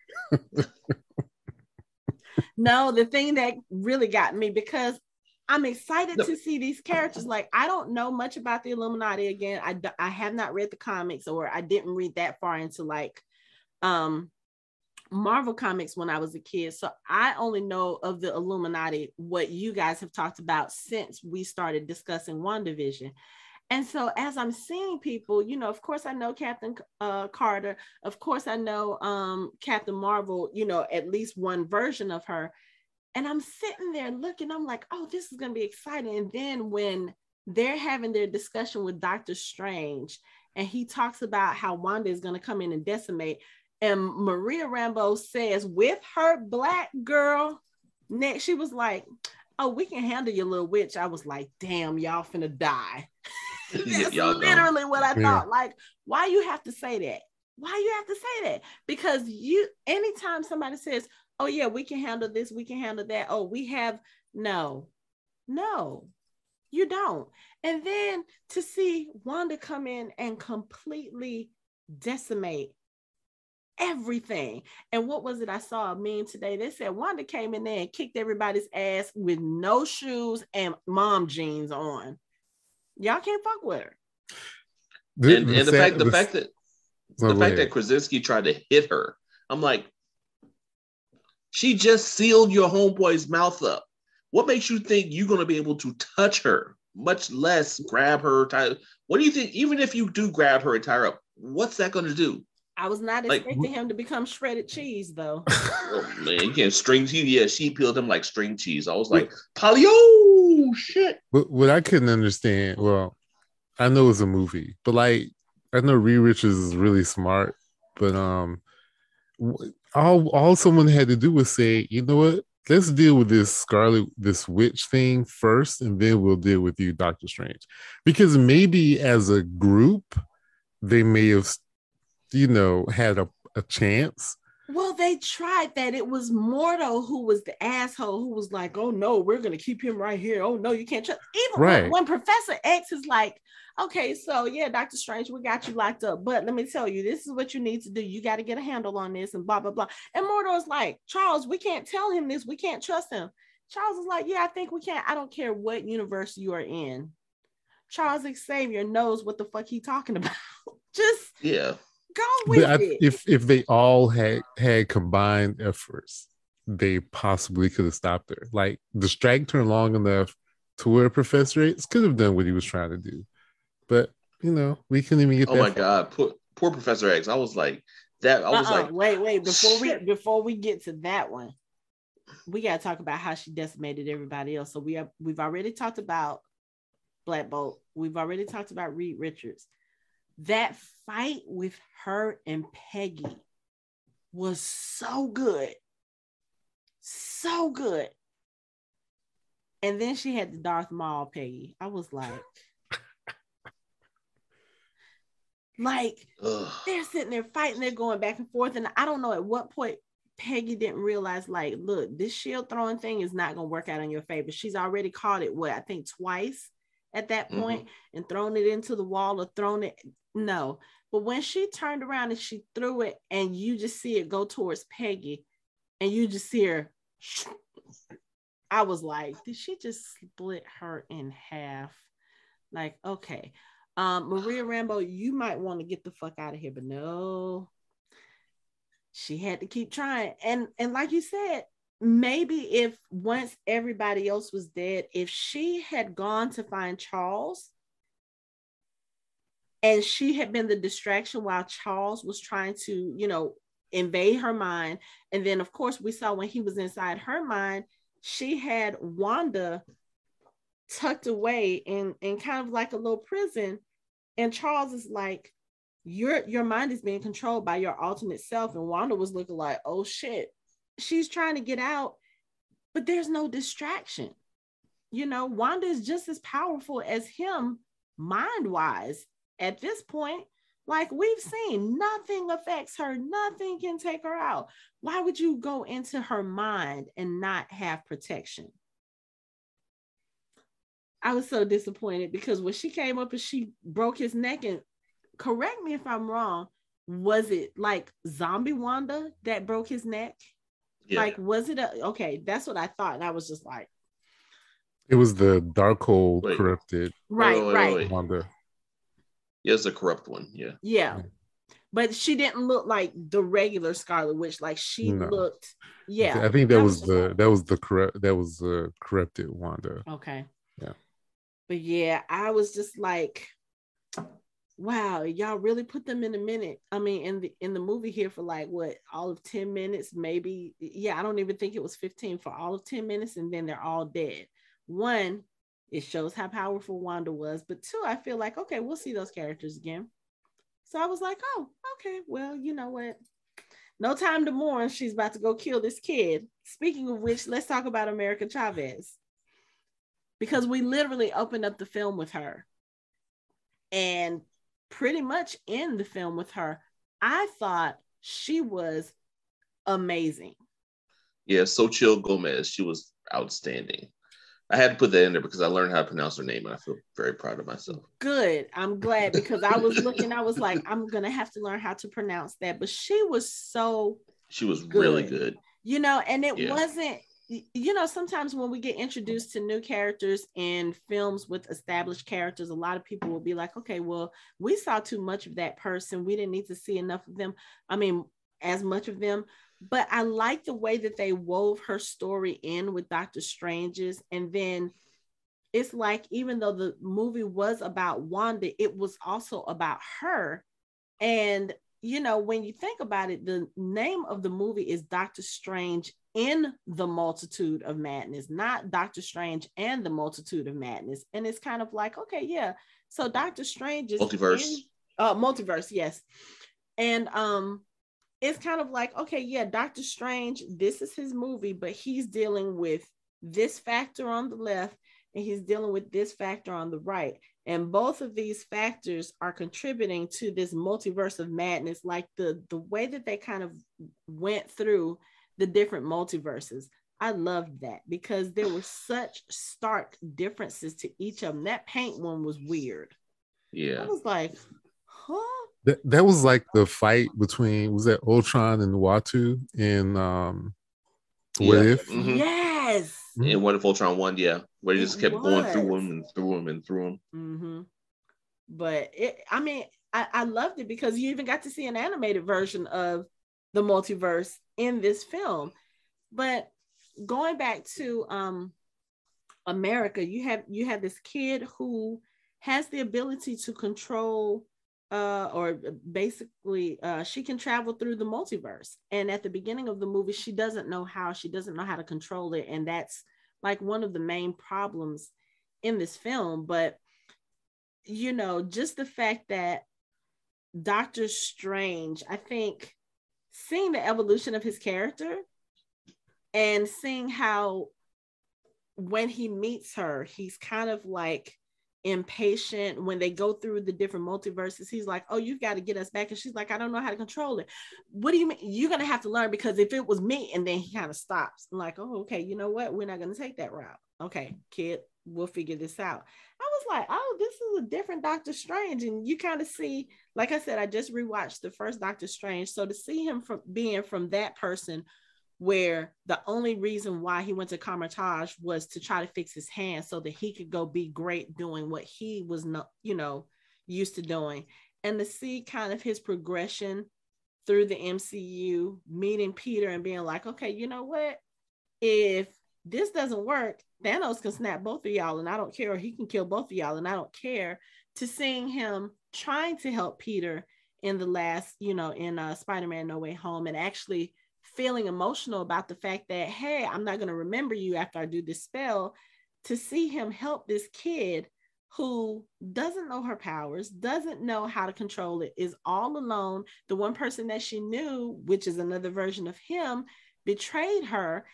Speaker 1: No, the thing that really got me because I'm excited
Speaker 2: No.
Speaker 1: to see these characters. Like, I don't know much about the Illuminati again. I, I have not read the comics or I didn't read that far into like um Marvel comics when I was a kid. So I only know of the Illuminati what you guys have talked about since we started discussing WandaVision. And so as I'm seeing people, you know, of course I know Captain uh, Carter, of course I know um, Captain Marvel, you know, at least one version of her. And I'm sitting there looking, I'm like, oh, this is going to be exciting. And then when they're having their discussion with Doctor Strange, and he talks about how Wanda is going to come in and decimate, and Maria Rambeau says, with her black girl next, she was like, oh, we can handle your little witch. I was like, damn, y'all finna die. That's
Speaker 2: Y'all gone.
Speaker 1: literally what I
Speaker 3: Yeah.
Speaker 1: thought. Like, why you have to say that? Why you have to say that? Because you, anytime somebody says, "Oh yeah, we can handle this, we can handle that," oh, we have no, no, you don't. And then to see Wanda come in and completely decimate everything. And what was it I saw a meme today? They said Wanda came in there and kicked everybody's ass with no shoes and mom jeans on. Y'all can't fuck with her.
Speaker 3: The-
Speaker 2: and, and the
Speaker 3: sad-
Speaker 2: fact the
Speaker 3: the-
Speaker 2: fact that
Speaker 3: oh,
Speaker 2: the fact
Speaker 3: ahead.
Speaker 2: that Krasinski tried to hit her, I'm like, she just sealed your homeboy's mouth up. What makes you think you're gonna be able to touch her, much less grab her? Tie, what do you think? Even if you do grab her and tie her up, what's that gonna do?
Speaker 1: I was not
Speaker 2: Like,
Speaker 1: expecting him to become shredded cheese though.
Speaker 2: Oh man, you can't string cheese. Yeah, she peeled him like string cheese. I was like, Polio, shit.
Speaker 3: What, what I couldn't understand, well, I know it's a movie, but like I know Reed Richards is really smart, but um, w- all all someone had to do was say, you know what, let's deal with this Scarlet, this witch thing first, and then we'll deal with you, Doctor Strange, because maybe as a group, they may have, you know, had a, a chance.
Speaker 1: Well, they tried that. It was Mordo who was the asshole who was like, "Oh no, we're gonna keep him right here. Oh no, you can't trust." Even when-
Speaker 3: Right.
Speaker 1: when, Professor X is like, "Okay, so yeah, Doctor Strange, we got you locked up, but let me tell you, this is what you need to do. You got to get a handle on this, and blah blah blah." And Mordo is like, "Charles, we can't tell him this. We can't trust him." Charles is like, "Yeah, I think we can't. I don't care what universe you are in. Charles Xavier knows what the fuck he talking about. Just
Speaker 2: Yeah,
Speaker 1: go with
Speaker 3: I,
Speaker 1: it."
Speaker 3: if if they all had had combined efforts, they possibly could have stopped her. Like the strike turned long enough to where Professor X could have done what he was trying to do. But you know, we couldn't even get
Speaker 2: Oh
Speaker 3: that.
Speaker 2: my
Speaker 3: far.
Speaker 2: god, poor, poor Professor X. I was like that. I was
Speaker 1: Uh-uh,
Speaker 2: like,
Speaker 1: wait, wait. Before we before we get to that one, we gotta talk about how she decimated everybody else. So we have we've already talked about Black Bolt. We've already talked about Reed Richards. That fight with her and Peggy was so good. So good. And then she had the Darth Maul Peggy. I was like, like
Speaker 2: ugh.
Speaker 1: they're sitting there fighting, they're going back and forth. And I don't know at what point Peggy didn't realize, like, look, this shield throwing thing is not gonna work out in your favor. She's already caught it, what I think twice, at that point and thrown it into the wall or thrown it. No. But when she turned around and she threw it, and you just see it go towards Peggy, and you just see her, I was like, did she just split her in half? Like, okay. Um, Maria Rambeau, you might want to get the fuck out of here, but no, she had to keep trying. And and like you said, maybe if once everybody else was dead, if she had gone to find Charles and she had been the distraction while Charles was trying to, you know, invade her mind. And then, of course, we saw when he was inside her mind, she had Wanda tucked away in, in kind of like a little prison. And Charles is like, your your mind is being controlled by your alternate self. And Wanda was looking like, oh shit, she's trying to get out, but there's no distraction. You know, Wanda is just as powerful as him mind wise at this point. Like we've seen, nothing affects her, nothing can take her out. Why would you go into her mind and not have protection? I was so disappointed because when she came up and she broke his neck, and correct me if I'm wrong, was it like zombie Wanda that broke his neck?
Speaker 2: Yeah.
Speaker 1: Like, was it a okay? That's what I thought. And I was just like,
Speaker 3: It was the Darkhold
Speaker 2: Wait.
Speaker 3: corrupted
Speaker 1: right,
Speaker 2: wait, wait,
Speaker 1: right.
Speaker 2: wait.
Speaker 3: Wanda.
Speaker 2: yeah, it's a corrupt one. Yeah.
Speaker 1: Yeah.
Speaker 3: Yeah.
Speaker 1: But she didn't look like the regular Scarlet Witch. Like she
Speaker 3: No.
Speaker 1: looked, yeah.
Speaker 3: I think that
Speaker 1: I
Speaker 3: was
Speaker 1: just
Speaker 3: the
Speaker 1: like,
Speaker 3: that was the corrupt that was the corrupted Wanda.
Speaker 1: okay.
Speaker 3: Yeah.
Speaker 1: But yeah, I was just like, wow, y'all really put them in a minute. I mean, in the in the movie here for like what all of 10 minutes, maybe. Yeah, I don't even think it was 15 for all of 10 minutes, and then they're all dead. One, it shows how powerful Wanda was, but two, I feel like okay, we'll see those characters again. So I was like, oh, okay, well, you know what? No time to mourn. She's about to go kill this kid. Speaking of which, let's talk about America Chavez. Because we literally opened up the film with her. And pretty much in the film with her, I thought she was amazing.
Speaker 2: Yeah, Xochitl Gomez. She was outstanding. I had to put that in there because I learned how to pronounce her name and I feel very proud of myself.
Speaker 1: Good. I'm glad because I was looking, I was like, I'm going to have to learn how to pronounce that. But she was so
Speaker 2: She was really
Speaker 1: Good.
Speaker 2: good.
Speaker 1: you know and it
Speaker 2: Yeah.
Speaker 1: wasn't you know sometimes when we get introduced to new characters in films with established characters a lot of people will be like okay well we saw too much of that person. We didn't need to see enough of them. I mean as much of them. But i like the way that they wove her story in with dr strange's. And then it's like even though the movie was about wanda it was also about her. And you know, when you think about it, the name of the movie is Doctor Strange in the Multitude of Madness, not Doctor Strange and the Multitude of Madness. And it's kind of like, okay, yeah. So Doctor Strange is
Speaker 2: Multiverse.
Speaker 1: in- uh, multiverse, yes. And um, it's kind of like, okay, yeah, Doctor Strange, this is his movie, but he's dealing with this factor on the left and he's dealing with this factor on the right. And both of these factors are contributing to this multiverse of madness, like the, the way that they kind of went through the different multiverses. I loved that because there were such stark differences to each of them. That paint one was weird.
Speaker 2: Yeah.
Speaker 1: I was like, huh?
Speaker 3: That that was like the fight between was that Ultron and Uatu in um What
Speaker 2: Yeah.
Speaker 3: If?
Speaker 2: Mhm.
Speaker 1: Yes.
Speaker 2: And What if Ultron won? Yeah. Where he
Speaker 1: It
Speaker 2: just kept going through
Speaker 1: was.
Speaker 2: him and through him and through him.
Speaker 1: hmm But it, I mean, I, I loved it because you even got to see an animated version of the multiverse in this film. But going back to um America, you have you have this kid who has the ability to control uh or basically uh she can travel through the multiverse. And at the beginning of the movie she doesn't know how she doesn't know how to control it. And that's like one of the main problems in this film. But you know just the fact that Doctor Strange I think seeing the evolution of his character and seeing how when he meets her he's kind of like impatient. When they go through the different multiverses he's like oh you've got to get us back and she's like i don't know how to control it. What do you mean? You're gonna have to learn because if it was me and then he kind of stops. I'm like oh okay you know what? We're not gonna take that route. Okay kid we'll figure this out. I was like, oh, this is a different Doctor Strange. And you kind of see, like I said, I just rewatched the first Doctor Strange. So to see him from being from that person where the only reason why he went to Kamar-Taj was to try to fix his hand so that he could go be great doing what he was not, you know, used to doing. And to see kind of his progression through the MCU, meeting Peter and being like, okay, you know what? If this doesn't work, Thanos can snap both of y'all and I don't care, or he can kill both of y'all and I don't care. To seeing him trying to help Peter in the last, you know, in uh, Spider Man No Way Home and actually feeling emotional about the fact that, hey, I'm not going to remember you after I do this spell. To see him help this kid who doesn't know her powers, doesn't know how to control it, is all alone. The one person that she knew, which is another version of him, betrayed her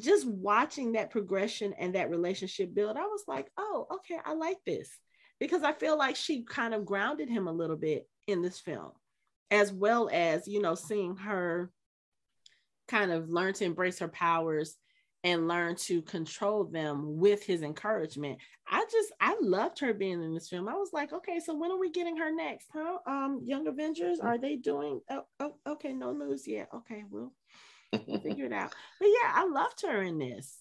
Speaker 1: just watching that progression and that relationship build, I was like, oh, okay, I like this because I feel like she kind of grounded him a little bit in this film, as well as, you know, seeing her kind of learn to embrace her powers and learn to control them with his encouragement. I just I loved her being in this film. I was like, okay, so when are we getting her next? Huh? Um, Young Avengers, are they doing? Oh, oh okay, no news yet. Okay, well, figure it out. But yeah, I loved her in this.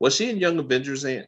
Speaker 2: Was she in Young Avengers, Aunt?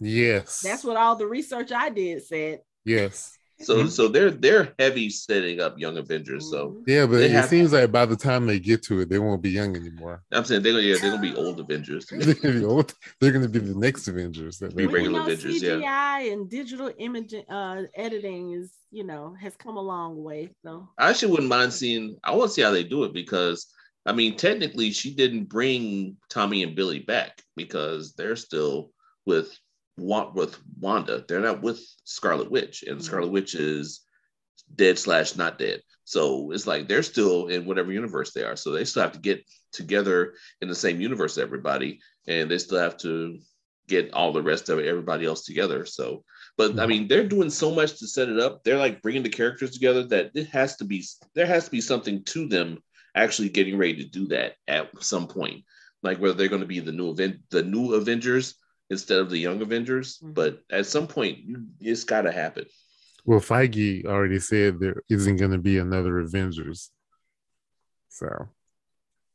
Speaker 3: Yes.
Speaker 1: That's what all the research I did said.
Speaker 3: Yes.
Speaker 2: So so they're they're heavy setting up Young Avengers. So
Speaker 1: Mhm.
Speaker 3: Yeah, but it
Speaker 2: have-
Speaker 3: seems like by the time they get to it, they won't be young anymore.
Speaker 2: I'm saying they're gonna yeah, they're gonna be old Avengers.
Speaker 3: They're gonna be old. They're gonna be the next Avengers. That they
Speaker 2: Be
Speaker 1: Well, you
Speaker 2: regular
Speaker 1: know,
Speaker 2: Avengers, yeah.
Speaker 1: CGI and digital image uh, editing is, you know, has come a long way. So
Speaker 2: I actually wouldn't mind seeing. I want to see how they do it because I mean, technically, she didn't bring Tommy and Billy back because they're still with with Wanda. They're not with Scarlet Witch, and
Speaker 1: Mhm.
Speaker 2: Scarlet Witch is dead slash not dead. So it's like they're still in whatever universe they are. So they still have to get together in the same universe, everybody, and they still have to get all the rest of it, everybody else together. So, but I mean, they're doing so much to set it up. They're like bringing the characters together that it has to be there has to be something to them actually getting ready to do that at some point. Like whether they're going to be the new event, the new Avengers instead of the young Avengers.
Speaker 1: Mhm.
Speaker 2: But at some point, you, it's got to happen.
Speaker 3: Well, Feige already said there isn't going to be another Avengers. So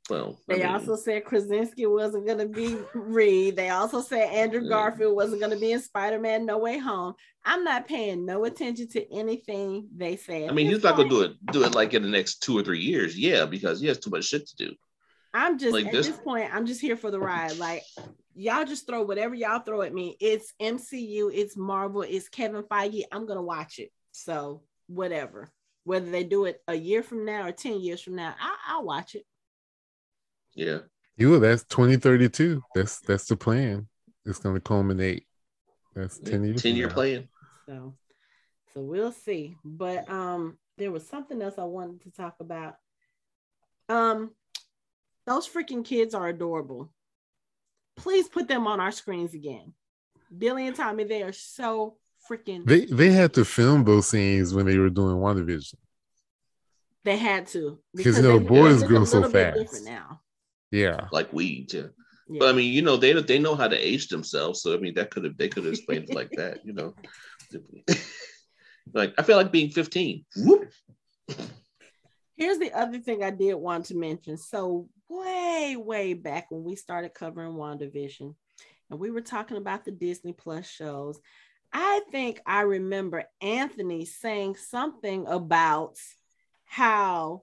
Speaker 2: Well, I
Speaker 1: they
Speaker 2: mean,
Speaker 1: also said Krasinski wasn't going to be Reed. They also said Andrew
Speaker 2: Yeah.
Speaker 1: Garfield wasn't going to be in Spider Man No Way Home. I'm not paying no attention to anything they say.
Speaker 2: I mean, he's not going to do it do it like in the next two or three years. Yeah, because he has too much shit to do.
Speaker 1: I'm just
Speaker 2: Like
Speaker 1: at
Speaker 2: this-
Speaker 1: this point, I'm just here for the ride. Like y'all just throw whatever y'all throw at me. It's MCU, it's Marvel, it's Kevin Feige. I'm gonna watch it. So whatever. Whether they do it a year from now or 10 years from now, I, I'll watch it.
Speaker 2: Yeah.
Speaker 3: you that's 2032. That's that's the plan. It's going to culminate. That's 10 years.
Speaker 2: Ten year
Speaker 3: now.
Speaker 2: plan.
Speaker 1: So so we'll see. But um there was something else I wanted to talk about. Um those freaking kids are adorable. Please put them on our screens again. Billy and Tommy, they are so freaking
Speaker 3: They they had to film those scenes when they were doing WandaVision.
Speaker 1: They had to
Speaker 3: Because, you know, boys grow so fast.
Speaker 1: now.
Speaker 3: Yeah.
Speaker 2: Like weeds, yeah.
Speaker 1: Yeah.
Speaker 2: But I mean, you know, they they know how to age themselves. So I mean, that could have they could have explained it like that, you know. like I feel like being 15. Whoop.
Speaker 1: Here's the other thing I did want to mention. So way, way back when we started covering WandaVision, and we were talking about the Disney Plus shows, I think I remember Anthony saying something about how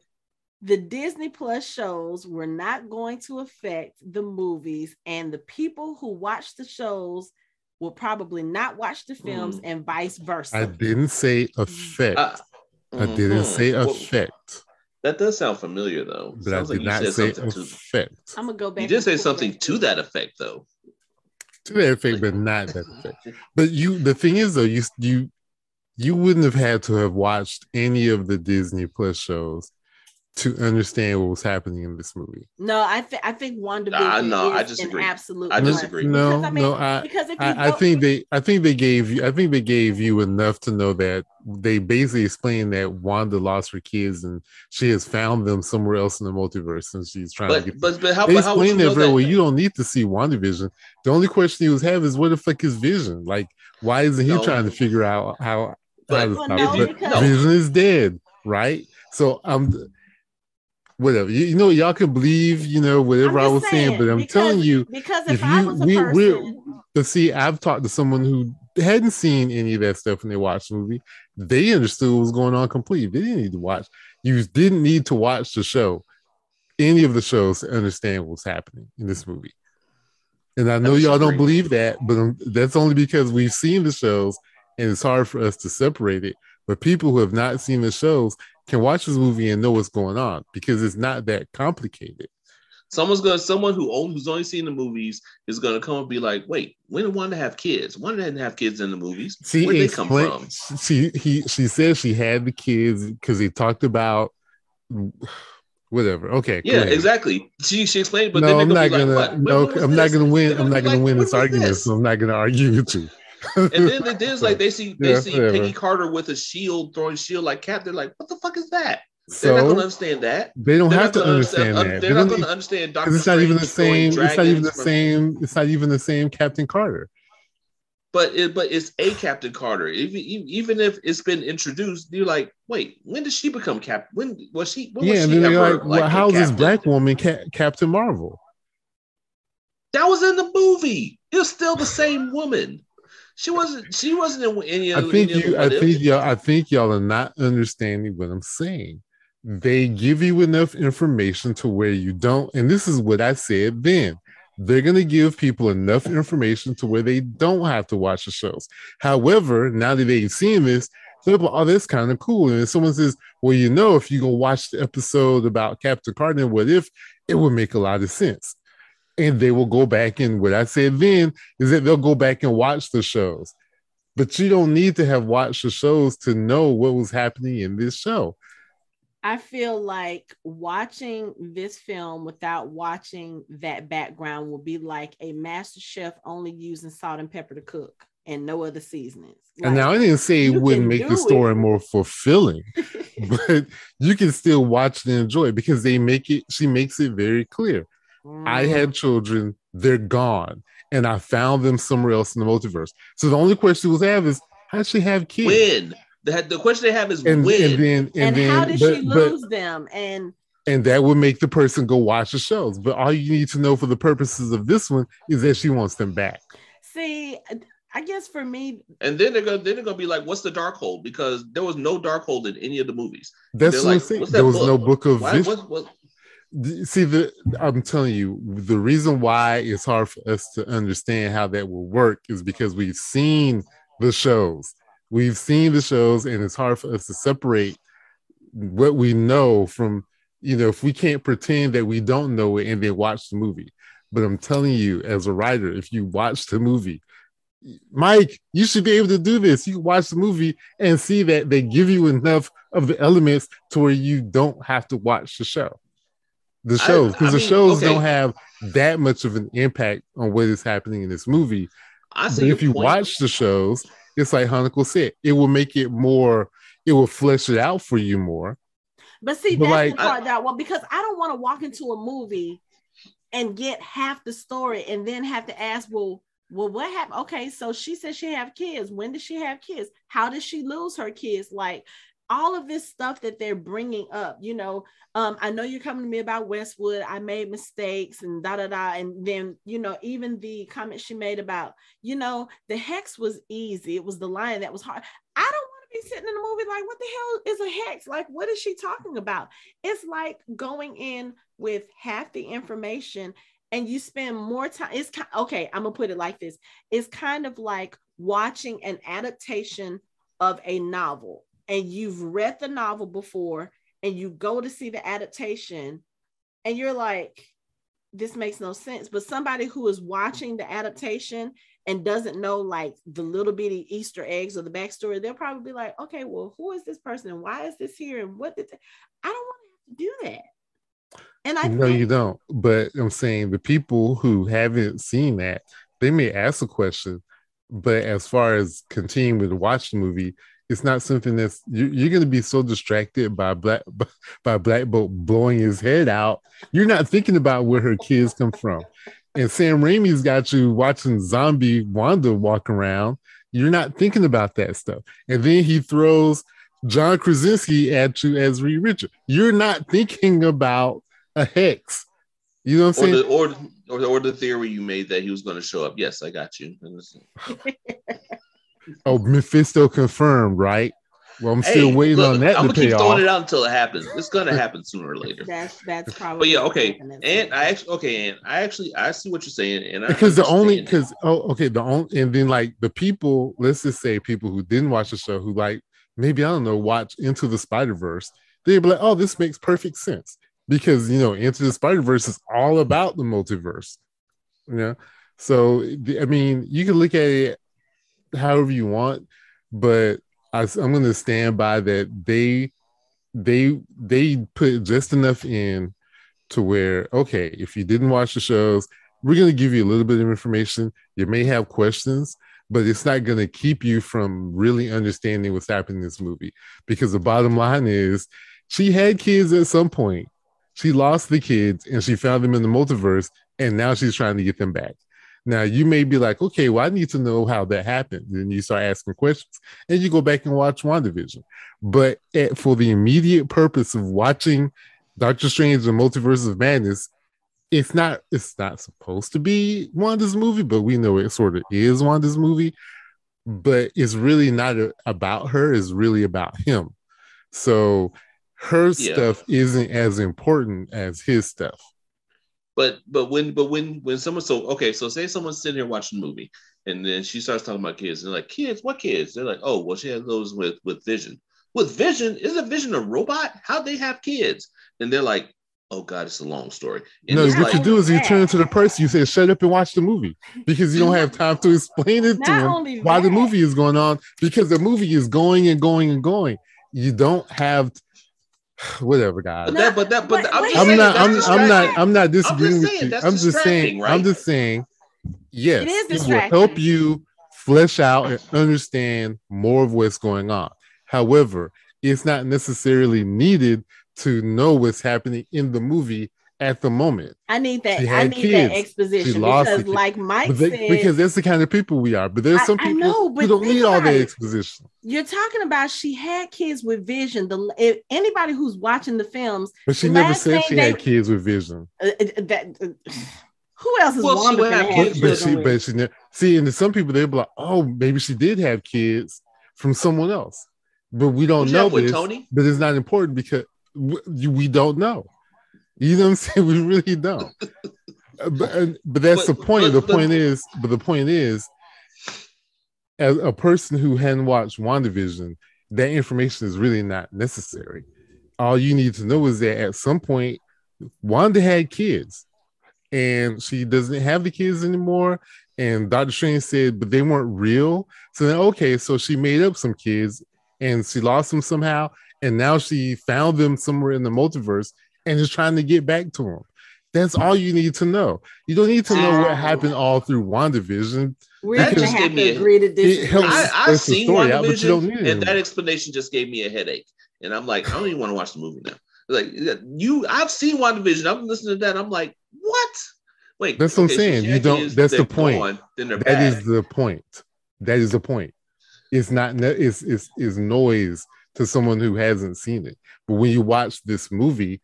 Speaker 1: the Disney Plus shows were not going to affect the movies, and the people who watch the shows will probably not watch the films,
Speaker 2: Mm.
Speaker 1: and vice versa.
Speaker 3: I didn't say affect.
Speaker 2: Uh,
Speaker 3: I didn't
Speaker 2: mhm.
Speaker 3: say
Speaker 2: Well,
Speaker 3: effect,
Speaker 2: that does sound familiar though.
Speaker 3: but I
Speaker 2: Sounds
Speaker 3: did
Speaker 2: like
Speaker 3: not
Speaker 2: you
Speaker 3: say
Speaker 2: said something to.
Speaker 1: I'm gonna go back.
Speaker 2: you did say something
Speaker 1: that
Speaker 2: to that effect though.
Speaker 3: To that effect, but not that effect. But you, the thing is though, you you you wouldn't have had to have watched any of the Disney Plus shows to understand what was happening in this movie.
Speaker 1: No, I think I think WandaVision
Speaker 2: Nah, no, I
Speaker 1: is
Speaker 2: disagree.
Speaker 1: an absolute.
Speaker 2: I
Speaker 1: must.
Speaker 2: disagree.
Speaker 3: No,
Speaker 1: Because, I mean,
Speaker 3: no, I,
Speaker 1: because if you
Speaker 3: I, I think they I think they gave you I think they gave you enough to know that they basically explained that Wanda lost her kids and she has found them somewhere else in the multiverse and she's trying to
Speaker 2: But
Speaker 3: get
Speaker 2: but but how,
Speaker 3: they
Speaker 2: but how would you
Speaker 3: explained that very well. You don't need to see WandaVision. The only question he was having is what the fuck is Vision? Like, why isn't he
Speaker 2: No.
Speaker 3: trying to figure out how,
Speaker 2: But
Speaker 3: how to
Speaker 1: Well,
Speaker 3: stop
Speaker 1: no,
Speaker 3: it? But
Speaker 1: because-
Speaker 3: Vision is dead, right? So I'm whatever. You, you know, y'all can believe, you know, whatever I was saying, but I'm
Speaker 1: because-
Speaker 3: telling you,
Speaker 1: because if,
Speaker 3: if
Speaker 1: I
Speaker 3: you
Speaker 1: was a
Speaker 3: we
Speaker 1: person,
Speaker 3: but see, I've talked to someone who hadn't seen any of that stuff when they watched the movie. They understood what was going on completely. They didn't need to watch. You didn't need to watch the show, any of the shows, to understand what's happening in this movie. And I know y'all don't believe that, but um, that's only because we've seen the shows, and it's hard for us to separate it. But people who have not seen the shows can watch this movie and know what's going on because it's not that complicated.
Speaker 2: Someone's gonna someone who only who's only seen the movies is gonna come and be like, wait, when did Wanda have kids? Wanda didn't have kids in the movies.
Speaker 3: She
Speaker 2: Where'd they come from?
Speaker 3: She he she said she had the kids because they talked about whatever. Okay,
Speaker 2: Yeah, exactly. She she explained, but
Speaker 3: no, I'm not
Speaker 2: gonna,
Speaker 3: gonna.
Speaker 2: like,
Speaker 3: no, I'm not gonna win. I'm not gonna win this argument, so I'm not gonna argue with you.
Speaker 2: And then the is like they see they
Speaker 3: Yeah,
Speaker 2: see
Speaker 3: whatever.
Speaker 2: Peggy Carter with a shield throwing shield like Cap. They're like, what the fuck is that? They're not gonna understand that.
Speaker 3: they don't
Speaker 2: They're
Speaker 3: have to
Speaker 2: gonna
Speaker 3: understand
Speaker 2: un- uh,
Speaker 3: that.
Speaker 2: They're
Speaker 3: They
Speaker 2: not
Speaker 3: don't
Speaker 2: gonna understand Doctor
Speaker 3: it's not even the same. It's not even the same. It's not even the same Captain Carter.
Speaker 2: But it, but it's a Captain Carter. Even even if it's been introduced, you're like, wait, when did she become Cap? When was she? When
Speaker 3: yeah,
Speaker 2: was
Speaker 3: and
Speaker 2: she
Speaker 3: then
Speaker 2: ever
Speaker 3: like, well, how's this black woman Ca- Captain Marvel?
Speaker 2: That was in the movie. It was still the same woman. She wasn't. She wasn't in any.
Speaker 3: I think you. I think y'all. I think y'all are not understanding what I'm saying. They give you enough information to where you don't. And this is what I said then. They're going to give people enough information to where they don't have to watch the shows. However, now that they've seen this, they're like, "Oh, that's kind of cool." And if someone says, "Well, you know, if you go watch the episode about Captain Carter what if," it would make a lot of sense. And they will go back and what I said then is that they'll go back and watch the shows but you don't need to have watched the shows to know what was happening in this show.
Speaker 1: I feel like watching this film without watching that background will be like a master chef only using salt and pepper to cook and no other seasonings.
Speaker 3: and now I didn't say it wouldn't make the story
Speaker 1: it.
Speaker 3: more fulfilling, but you can still watch and enjoy because they make it, she makes it very clear. I
Speaker 1: Mm.
Speaker 3: had children, they're gone, and I found them somewhere else in the multiverse. So the only question was have is how did she have kids?
Speaker 2: when. The, the question they have is
Speaker 3: And,
Speaker 2: when.
Speaker 3: and then and,
Speaker 1: and
Speaker 3: then
Speaker 1: how did
Speaker 3: but,
Speaker 1: she
Speaker 3: but-
Speaker 1: lose them? And
Speaker 3: and that would make the person go watch the shows. But all you need to know for the purposes of this one is that she wants them back.
Speaker 1: see, I guess for me,
Speaker 2: And then they're gonna then they're gonna be like, "What's the Darkhold?" Because there was no Darkhold in any of the movies.
Speaker 3: That's
Speaker 2: They're
Speaker 3: what I'm
Speaker 2: like,
Speaker 3: saying.
Speaker 2: "What's that
Speaker 3: There was
Speaker 2: book?
Speaker 3: no book of
Speaker 2: Why,
Speaker 3: vision.
Speaker 2: what, what,
Speaker 3: See, the I'm telling you, the reason why it's hard for us to understand how that will work is because we've seen the shows. We've seen the shows, and it's hard for us to separate what we know from, you know, if we can't pretend that we don't know it and then watch the movie. But I'm telling you, as a writer, if you watch the movie, Mike, you should be able to do this. You watch the movie and see that they give you enough of the elements to where you don't have to watch the show. The shows, because the
Speaker 2: mean,
Speaker 3: shows
Speaker 2: okay.
Speaker 3: don't have that much of an impact on what is happening in this movie.
Speaker 2: I
Speaker 3: But
Speaker 2: see.
Speaker 3: if you
Speaker 2: point.
Speaker 3: watch the shows, it's like Hanako said, it will make it more, it will flesh it out for you more.
Speaker 1: but see,
Speaker 3: But,
Speaker 1: that's
Speaker 3: like,
Speaker 1: the part that well, because I don't want to walk into a movie and get half the story and then have to ask, well, well, what happened? Okay, so she said she have kids. When did she have kids? How did she lose her kids? Like all of this stuff that they're bringing up, you know. Um, I know you're coming to me about Westwood. I made mistakes and da da da. And then, you know, even the comment she made about, you know, the hex was easy. It was the lion that was hard. I don't want to be sitting in a movie like, what the hell is a hex? Like, what is she talking about? It's like going in with half the information and you spend more time. It's kind okay. I'm gonna put it like this. It's kind of like watching an adaptation of a novel, and you've read the novel before, and you go to see the adaptation, and you're like, this makes no sense. But somebody who is watching the adaptation and doesn't know like the little bitty Easter eggs or the backstory, they'll probably be like, okay, well, who is this person and why is this here and what did they-" I don't want to have to do that. And I
Speaker 3: no,
Speaker 1: think,
Speaker 3: you don't. But I'm saying the people who haven't seen that, they may ask a question, but as far as continuing to watch the movie, it's not something that's you, you're going to be so distracted by black by Black Bolt blowing his head out. You're not thinking about where her kids come from. And Sam Raimi's got you watching zombie Wanda walk around. You're not thinking about that stuff. And then he throws John Krasinski at you as Reed Richard. You're not thinking about a hex. You know what I'm
Speaker 2: Or
Speaker 3: saying?
Speaker 2: the, or, or, or the theory you made that he was going to show up. Yes, I got you.
Speaker 3: oh, Mephisto confirmed, right? Well, I'm still
Speaker 2: Hey,
Speaker 3: waiting
Speaker 2: look,
Speaker 3: on that
Speaker 2: I'm
Speaker 3: to
Speaker 2: gonna keep
Speaker 3: pay
Speaker 2: throwing
Speaker 3: off.
Speaker 2: it out until it happens. It's gonna happen sooner or later.
Speaker 1: that's that's probably.
Speaker 2: But yeah, okay. And I actually okay, and I actually I see what you're saying, and I
Speaker 3: because the only because oh okay the only and then like the people let's just say people who didn't watch the show who like maybe I don't know watch Into the Spider Verse they'd be like oh this makes perfect sense because you know Into the Spider Verse is all about the multiverse you know so I mean you can look at it however you want but I, I'm going to stand by that they they they put just enough in to where okay if you didn't watch the shows we're going to give you a little bit of information. You may have questions but it's not going to keep you from really understanding what's happening in this movie because the bottom line is she had kids at some point. She lost the kids and she found them in the multiverse and now she's trying to get them back now you may be like okay well i need to know how that happened then you start asking questions and you go back and watch wandavision but at, for the immediate purpose of watching Doctor Strange and Multiverse of Madness, it's not it's not supposed to be Wanda's movie, but we know it sort of is Wanda's movie. But it's really not a- about her, it's really about him. So her
Speaker 2: Yeah.
Speaker 3: stuff isn't as important as his stuff.
Speaker 2: But but when but when when someone so okay, so say someone's sitting here watching a movie and then she starts talking about kids and they're like, kids, what kids? They're like, oh, well, she has those with with vision. With vision, isn't vision a robot? How'd they have kids? And they're like, oh God, it's a long story. And
Speaker 3: no, what
Speaker 2: like,
Speaker 3: you do is you turn to the person, you say, shut up and watch the movie because you don't have time to explain it to
Speaker 1: Not
Speaker 3: them
Speaker 1: only
Speaker 3: while the movie is going on because the movie is going and going and going. You don't have whatever, guys.
Speaker 2: but that, but that, but
Speaker 1: But
Speaker 2: I'm,
Speaker 1: wait
Speaker 3: I'm not. I'm, I'm not. I'm not disagreeing with
Speaker 2: saying
Speaker 3: you.
Speaker 2: that's
Speaker 3: I'm just saying.
Speaker 2: distracting,
Speaker 3: I'm just saying. Yes,
Speaker 1: It is
Speaker 3: will help you flesh out and understand more of what's going on. However, it's not necessarily needed to know what's happening in the movie at the moment.
Speaker 1: I need that. I need
Speaker 3: kids.
Speaker 1: that exposition
Speaker 3: She lost the
Speaker 1: because,
Speaker 3: kid.
Speaker 1: like Mike
Speaker 3: they-
Speaker 1: said,
Speaker 3: because that's the kind of people we are. But there's some
Speaker 1: I
Speaker 3: people
Speaker 1: know,
Speaker 3: who don't need all
Speaker 1: about
Speaker 3: that exposition.
Speaker 1: you're talking about she had kids with vision. The if anybody who's watching the films,
Speaker 3: But she never said she
Speaker 1: they-
Speaker 3: had kids with vision.
Speaker 1: uh, uh, that uh, who else is
Speaker 2: Well, she
Speaker 1: Wanda
Speaker 2: would
Speaker 1: gonna
Speaker 2: have
Speaker 1: have
Speaker 2: kids
Speaker 3: But, but she,
Speaker 1: with?
Speaker 3: but she, ne- see, and some people they'll be like, "Oh, maybe she did have kids from someone else," but we don't
Speaker 2: Who'd
Speaker 3: know
Speaker 2: have with
Speaker 3: this.
Speaker 2: Tony?
Speaker 3: But it's not important because we, we don't know. You know what I'm saying? We really don't. But and- but that's
Speaker 2: But-
Speaker 3: the point.
Speaker 2: but-
Speaker 3: the point is, but the point is, as a person who hadn't watched WandaVision, that information is really not necessary. All you need to know is that at some point, Wanda had kids, and she doesn't have the kids anymore. And Doctor Strange said, but they weren't real. So then, okay, so she made up some kids, and she lost them somehow, and now she found them somewhere in the multiverse and is trying to get back to them. That's all you need to know. You don't need to know what happened all through WandaVision.
Speaker 1: We're gonna
Speaker 2: just
Speaker 1: have
Speaker 2: gave me
Speaker 1: to
Speaker 2: a-
Speaker 1: agree to
Speaker 3: It
Speaker 2: I, I've seen
Speaker 3: story out, but you don't
Speaker 2: WandaVision,
Speaker 3: need it
Speaker 2: and that explanation just gave me a headache. And I'm like, I don't even want to watch the movie now. Like you, I've seen WandaVision. I'm listening to that. I'm like, what? Wait,
Speaker 3: That's what I'm
Speaker 2: okay, so
Speaker 3: saying. You don't- that's the point.
Speaker 2: gone, then
Speaker 3: That
Speaker 2: back.
Speaker 3: is the point. That is the point. It's not. ne- It's it's is noise to someone who hasn't seen it. But when you watch this movie,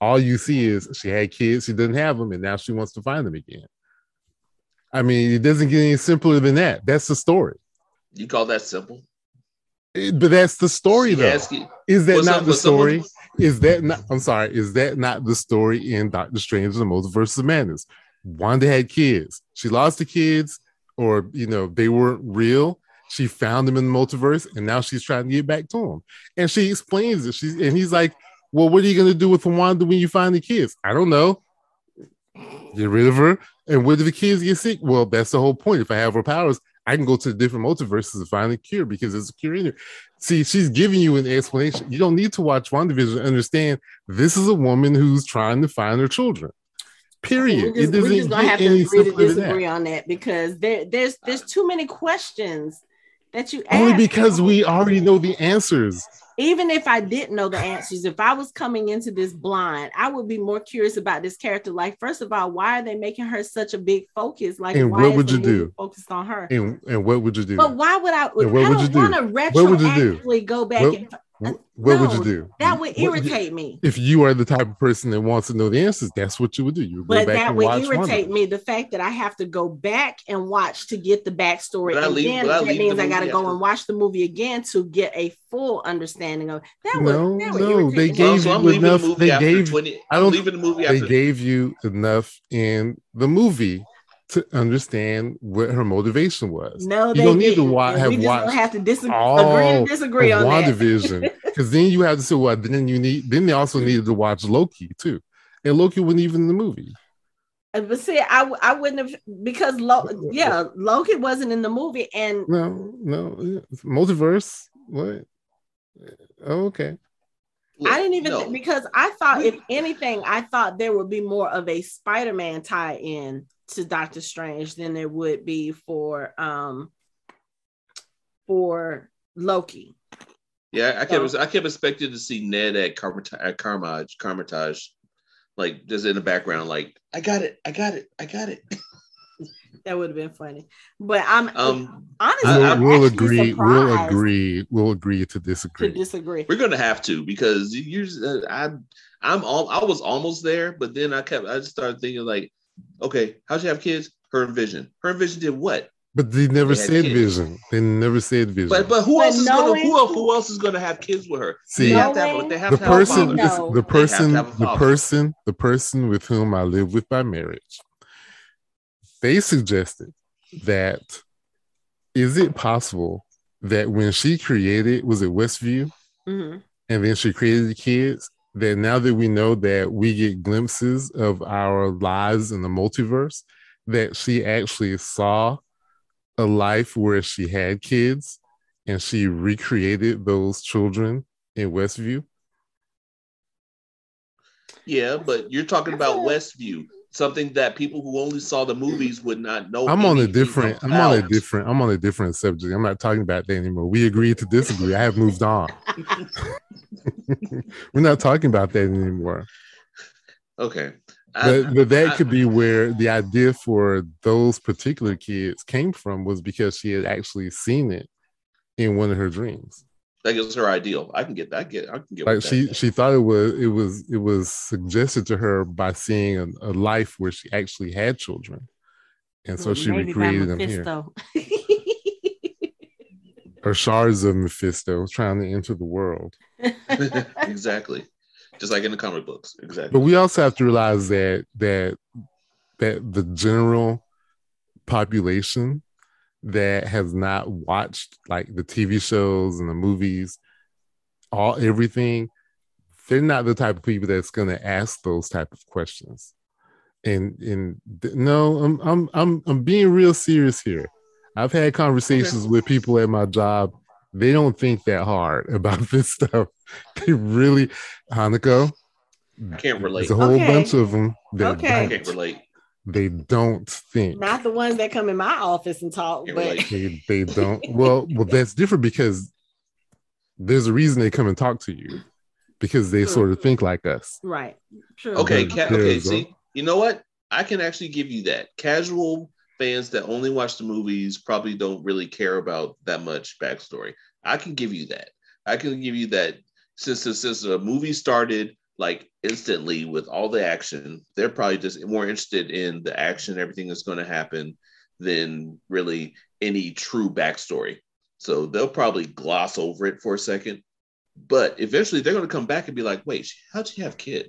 Speaker 3: all you see is she had kids, she didn't have them, and now she wants to find them again. I mean, it doesn't get any simpler than that. That's the story.
Speaker 2: you call that simple?
Speaker 3: It- but that's the story,
Speaker 2: She
Speaker 3: though.
Speaker 2: ki-
Speaker 3: Is that not
Speaker 2: some-
Speaker 3: the
Speaker 2: someone-
Speaker 3: story? Is that not? I'm sorry. Is that not the story in Doctor Strange and the Multiverse of Madness? Wanda had kids. She lost the kids, or you know, they weren't real. She found them in the multiverse, and now she's trying to get back to them. And she explains it. She's and he's like, "Well, what are you gonna do with Wanda when you find the kids?" I don't know. Get rid of her. And what if the kids get sick? Well, that's the whole point. If I have her powers, I can go to the different multiverses and find a cure because there's a cure in there. See, she's giving you an explanation. You don't need to watch WandaVision to understand this is a woman who's trying to find her children. Period.
Speaker 1: We're just,
Speaker 3: it
Speaker 1: we're
Speaker 3: doesn't
Speaker 1: just gonna have to agree to
Speaker 3: than that.
Speaker 1: disagree on that because there, there's there's too many questions that you
Speaker 3: Only
Speaker 1: ask.
Speaker 3: because we already know the answers.
Speaker 1: Even if I didn't know the answers, if I was coming into this blind, I would be more curious about this character. Like, first of all, why are they making her such a big focus? Like,
Speaker 3: And
Speaker 1: why
Speaker 3: what would you do?
Speaker 1: focused on her?
Speaker 3: And and what would you do?
Speaker 1: But why would I?
Speaker 3: And what
Speaker 1: I
Speaker 3: would
Speaker 1: don't
Speaker 3: you do?
Speaker 1: want to
Speaker 3: What would you do?
Speaker 1: retroactively go back
Speaker 3: What-
Speaker 1: and
Speaker 3: Wh- what would you do?
Speaker 1: that would
Speaker 3: What-
Speaker 1: irritate me.
Speaker 3: If you are the type of person that wants to know the answers, that's what you would do. You would go
Speaker 1: But
Speaker 3: back
Speaker 1: that
Speaker 3: and
Speaker 1: would
Speaker 3: watch
Speaker 1: irritate
Speaker 3: WandaVision.
Speaker 1: me. The fact that I have to go back and watch to get the backstory,
Speaker 2: But
Speaker 1: and
Speaker 2: leave-
Speaker 1: then
Speaker 2: but I
Speaker 1: that
Speaker 2: leave
Speaker 1: means
Speaker 2: the
Speaker 1: I got to go and watch the movie again to get a full understanding of that. Would,
Speaker 3: No,
Speaker 1: that would
Speaker 3: no,
Speaker 1: irritate
Speaker 3: they
Speaker 1: me.
Speaker 3: gave
Speaker 2: so
Speaker 3: you
Speaker 2: leaving
Speaker 3: enough-
Speaker 2: the movie
Speaker 3: they gave-
Speaker 2: 20.
Speaker 3: I don't-
Speaker 2: leaving the movie
Speaker 3: They
Speaker 2: after.
Speaker 3: gave you enough in the movie to understand what her motivation was.
Speaker 1: No,
Speaker 3: You don't need to
Speaker 1: didn't.
Speaker 3: wa-
Speaker 1: And
Speaker 3: have
Speaker 1: we just
Speaker 3: watched
Speaker 1: gonna have to dis- agree
Speaker 3: all
Speaker 1: to disagree
Speaker 3: of
Speaker 1: on that.
Speaker 3: WandaVision. Because then you have to say, well, then you need then they also needed to watch Loki too. And Loki wasn't even in the movie.
Speaker 1: Uh, But see, I I wouldn't have because Lo- yeah, Loki wasn't in the movie, and
Speaker 3: No, no, yeah, multiverse. What? Oh, okay.
Speaker 2: Look,
Speaker 1: I didn't even
Speaker 2: no.
Speaker 1: because I thought if anything, I thought there would be more of a Spider-Man tie-in to Doctor Strange than there would be for um for Loki.
Speaker 2: Yeah, I kept
Speaker 1: So-
Speaker 2: I kept expecting to see Ned at Carmita- at Carmage, Carmitage, like just in the background, like I got it, I got it, I got it.
Speaker 1: That would have been funny. But I'm
Speaker 2: Um,
Speaker 1: honestly
Speaker 2: I-
Speaker 3: We'll,
Speaker 1: I'm
Speaker 3: we'll agree. We'll agree. We'll agree to disagree.
Speaker 1: to
Speaker 3: disagree.
Speaker 1: disagree.
Speaker 2: we're gonna have to because you, uh, I, I'm all, I was almost there, but then I kept, I just started thinking like, okay, how'd you have kids? Her and Vision. Her and Vision did what?
Speaker 3: But they never
Speaker 2: They
Speaker 3: said
Speaker 2: kids.
Speaker 3: Vision. They never said Vision.
Speaker 2: But but who
Speaker 1: But
Speaker 2: else is gonna who else, who else is gonna have kids with her?
Speaker 3: See,
Speaker 2: they have to have,
Speaker 1: Knowing-
Speaker 2: they have
Speaker 3: the
Speaker 2: to have a
Speaker 3: person.
Speaker 1: No.
Speaker 3: the
Speaker 2: They have
Speaker 3: person,
Speaker 2: have a
Speaker 3: the person, the person with whom I live with by marriage, they suggested that is it possible that when she created, was it Westview,
Speaker 1: Mhm.
Speaker 3: and then she created the kids, that now that we know that we get glimpses of our lives in the multiverse, that she actually saw a life where she had kids and she recreated those children in Westview.
Speaker 2: Yeah, but you're talking about Westview, something that people who only saw the movies would not know.
Speaker 3: I'm on a
Speaker 2: anything
Speaker 3: different. I'm on a different. I'm on a different subject. I'm not talking about that anymore. We agreed to disagree. I have moved on. We're not talking about that anymore.
Speaker 2: Okay, I-
Speaker 3: But, but that
Speaker 2: I-
Speaker 3: could be where the idea for those particular kids came from was because she had actually seen it in one of her dreams.
Speaker 2: That is her ideal. I can get that. I get. I can get.
Speaker 3: Like she
Speaker 2: that.
Speaker 3: she thought it was it was it was suggested to her by seeing a, a life where she actually had children, and so she recreated them here.
Speaker 1: Mephisto.
Speaker 3: Or shards of Mephisto trying to enter the world.
Speaker 2: exactly, just like in the comic books. Exactly.
Speaker 3: But we also have to realize that that that the general population that has not watched like the TV shows and the movies, all everything, they're not the type of people that's going to ask those type of questions. And and th- no, I'm I'm I'm I'm being real serious here. I've had conversations with people at my job. They don't think that hard about this stuff. They really, Hanako,
Speaker 2: I can't relate.
Speaker 3: there's a whole
Speaker 1: Okay.
Speaker 3: bunch of them that
Speaker 1: Okay.
Speaker 2: I
Speaker 3: don't,
Speaker 2: can't relate.
Speaker 3: They don't think.
Speaker 1: Not the ones that come in my office and talk, but.
Speaker 3: They, they don't. Well, well, that's different because there's a reason they come and talk to you because they
Speaker 1: True.
Speaker 3: sort of think like us.
Speaker 1: right. True.
Speaker 2: Okay, ca- okay. See, you know what? I can actually give you that. Casual fans that only watch the movies probably don't really care about that much backstory. I can give you that. I can give you that. Since since, since the movie started like instantly with all the action, they're probably just more interested in the action, everything that's going to happen, than really any true backstory. So they'll probably gloss over it for a second. But eventually, they're going to come back and be like, "Wait, how'd you have kids?"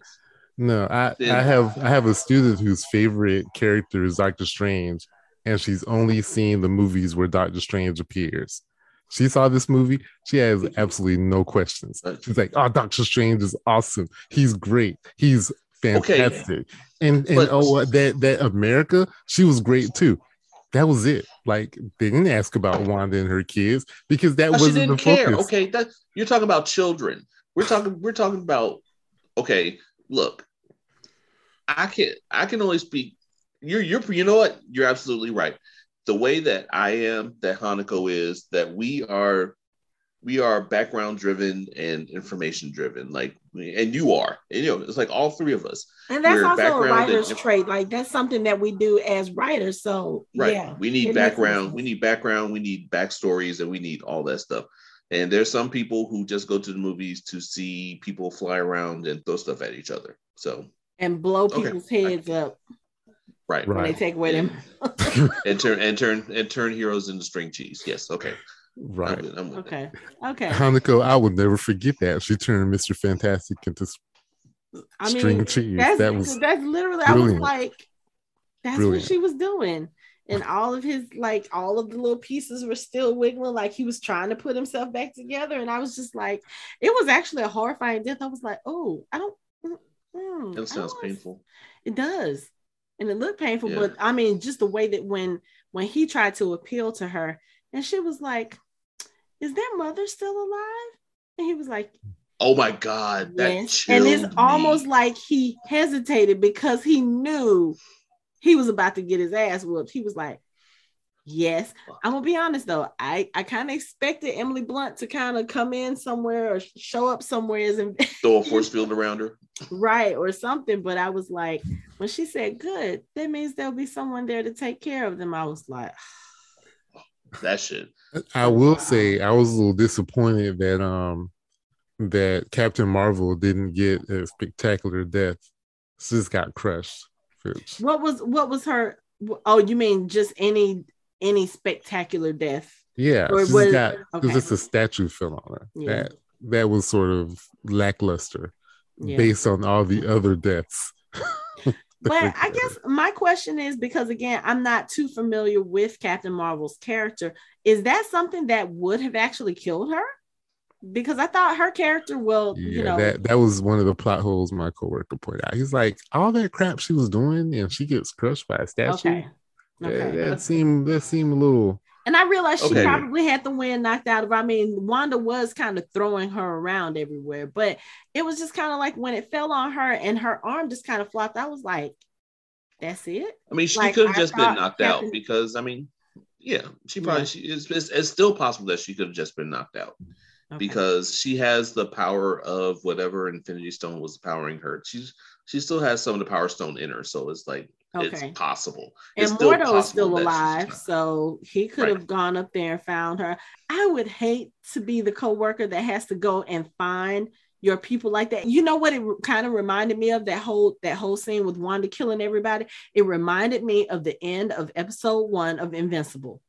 Speaker 3: No, I,
Speaker 2: Then-
Speaker 3: I have I have a student whose favorite character is Doctor Strange, and she's only seen the movies where Doctor Strange appears. She saw this movie. She has absolutely no questions. She's like, "Oh, Doctor Strange is awesome. He's great. He's fantastic." And and
Speaker 2: But-
Speaker 3: oh, that that America, she was great too. that was it. Like they didn't ask about Wanda and her kids because that wasn't
Speaker 2: didn't
Speaker 3: the
Speaker 2: care.
Speaker 3: focus.
Speaker 2: Okay, that you're talking about children. We're talking. We're talking about. Okay, look, I can I can only speak. You're you're you know what? You're absolutely right. The way that I am, that Hanako is, that we are we are background driven and information driven. Like, and you are. And, you know, it's like all three of us.
Speaker 1: And that's
Speaker 2: We're
Speaker 1: also a writer's
Speaker 2: and-
Speaker 1: trait. Like that's something that we do as writers. So
Speaker 2: Right.
Speaker 1: yeah,
Speaker 2: we need background. We need background. We need backstories, and we need all that stuff. And there's some people who just go to the movies to see people fly around and throw stuff at each other. So
Speaker 1: and blow
Speaker 2: Okay.
Speaker 1: people's heads up
Speaker 2: right,
Speaker 1: when they
Speaker 3: Right.
Speaker 1: take away them.
Speaker 2: and turn and turn and turn heroes into string cheese. Yes, okay. I'm
Speaker 3: Right.
Speaker 2: with- I'm with it.
Speaker 1: Okay. Okay.
Speaker 3: Hanako, I would never forget that. She turned Mr. Fantastic into s-
Speaker 1: I mean,
Speaker 3: string cheese.
Speaker 1: that's
Speaker 3: That was
Speaker 1: that's literally. I was like, that's
Speaker 3: Brilliant.
Speaker 1: what she was doing. And all of his like all of the little pieces were still wiggling, like he was trying to put himself back together. And I was just like, it was actually a horrifying death. I was like, oh, I don't. mm, mm, I
Speaker 2: That
Speaker 1: don't
Speaker 2: sounds painful.
Speaker 1: It does. And it looked painful,
Speaker 2: Yeah.
Speaker 1: but I mean, just the way that when when he tried to appeal to her, and she was like, Is their mother still alive? And he was like,
Speaker 2: Oh my god, that
Speaker 1: Yes. And it's
Speaker 2: me.
Speaker 1: almost like he hesitated because he knew he was about to get his ass whooped. He was like, Yes. I'm gonna be honest though. I, I kind of expected Emily Blunt to kind of come in somewhere or show up somewhere as in
Speaker 2: throw a force field around her.
Speaker 1: right or something but i was like when she said good that means there'll be someone there to take care of them i was like
Speaker 2: That shit.
Speaker 3: I will say I was a little disappointed that um that Captain Marvel didn't get a spectacular death. She just got crushed.
Speaker 1: What was what was her oh you mean just any any spectacular death
Speaker 3: Yeah,
Speaker 1: Or
Speaker 3: she
Speaker 1: was-
Speaker 3: just got it
Speaker 1: okay.
Speaker 3: just a statue fell on her.
Speaker 1: Yeah.
Speaker 3: That that was sort of lackluster
Speaker 1: yeah
Speaker 3: based on all the other deaths.
Speaker 1: but i guess my question is because again i'm not too familiar with captain marvel's character is that something that would have actually killed her because i thought her character will
Speaker 3: yeah,
Speaker 1: you know
Speaker 3: that that was one of the plot holes my coworker pointed out. He's like, all that crap she was doing, and she gets crushed by a statue.
Speaker 1: okay okay
Speaker 3: that seemed that seemed a little
Speaker 1: And I realized she
Speaker 2: Okay.
Speaker 1: probably had the wind knocked out of her. I mean, Wanda was kind of throwing her around everywhere, but it was just kind of like when it fell on her and her arm just kind of flopped. I was like, that's it.
Speaker 2: I mean, she
Speaker 1: Like,
Speaker 2: could have just been knocked
Speaker 1: Captain-
Speaker 2: out because I mean, yeah, she probably
Speaker 1: Yeah.
Speaker 2: she it's, it's, it's still possible that she could have just been knocked out
Speaker 1: Okay.
Speaker 2: because she has the power of whatever Infinity Stone was powering her. She's she still has some of the Power Stone in her, so it's like
Speaker 1: Okay.
Speaker 2: it's possible.
Speaker 1: and
Speaker 2: It's still
Speaker 1: Mordo is still alive, so he could have
Speaker 2: Right.
Speaker 1: gone up there and found her. I would hate to be the coworker that has to go and find your people like that. You know what it kind of reminded me of that whole that whole scene with Wanda killing everybody. It reminded me of the end of episode one of Invincible.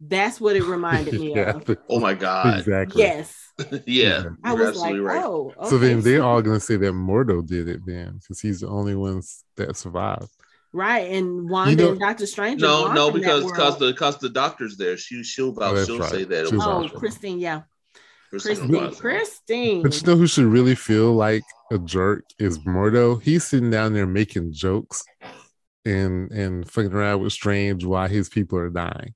Speaker 1: That's what it reminded me
Speaker 3: yeah,
Speaker 1: of.
Speaker 2: Oh my god!
Speaker 3: exactly.
Speaker 1: Yes,
Speaker 2: yeah,
Speaker 1: I was like,
Speaker 2: right.
Speaker 1: oh.
Speaker 3: So then they're all gonna say that Mordo did it then, because he's the only ones that survived.
Speaker 1: Right. And Wanda
Speaker 3: know-
Speaker 1: and Doctor Strange.
Speaker 2: No,
Speaker 1: gone
Speaker 2: no, because because the because the doctor's there. She she'll vouch,
Speaker 3: Oh,
Speaker 2: she'll
Speaker 3: right.
Speaker 2: say that
Speaker 3: She'll
Speaker 1: oh. Christine, yeah,
Speaker 2: Christine
Speaker 1: Christine,
Speaker 3: But you know who should really feel like a jerk is Mordo. He's sitting down there making jokes and and fucking around with Strange while his people are dying.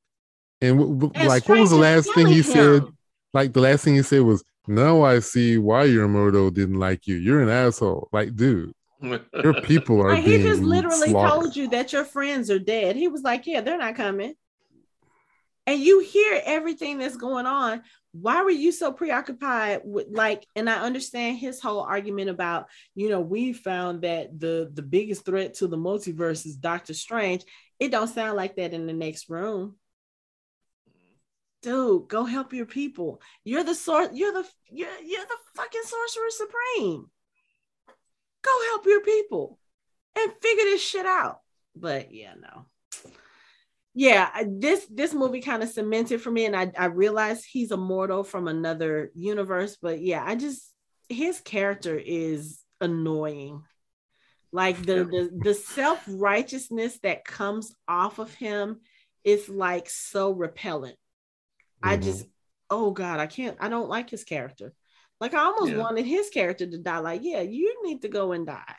Speaker 3: And, w- w-
Speaker 1: And
Speaker 3: like, what was the last thing he
Speaker 1: killing
Speaker 3: said? Like the last thing he said was, "Now I see why your Mordo didn't like you. You're an asshole." Like, dude, your people are
Speaker 1: Like, he just literally
Speaker 3: slaughtered.
Speaker 1: told you that your friends are dead. He was like, Yeah, they're not coming. And you hear everything that's going on. Why were you so preoccupied with like, and I understand his whole argument about, you know, we found that the the biggest threat to the multiverse is Doctor Strange. It don't sound like that in the next room. Dude, go help your people. You're the source, you're the you're, you're the fucking sorcerer supreme. Go help your people and figure this shit out. But yeah, no. Yeah, this this movie kind of cemented for me, and I I realized he's a mortal from another universe. But yeah, I just his character is annoying. Like the the, the self righteousness that comes off of him is like so repellent. I
Speaker 3: Mhm.
Speaker 1: just oh god, I can't. I don't like his character. Like I almost
Speaker 2: Yeah.
Speaker 1: wanted his character to die. Like yeah, you need to go and die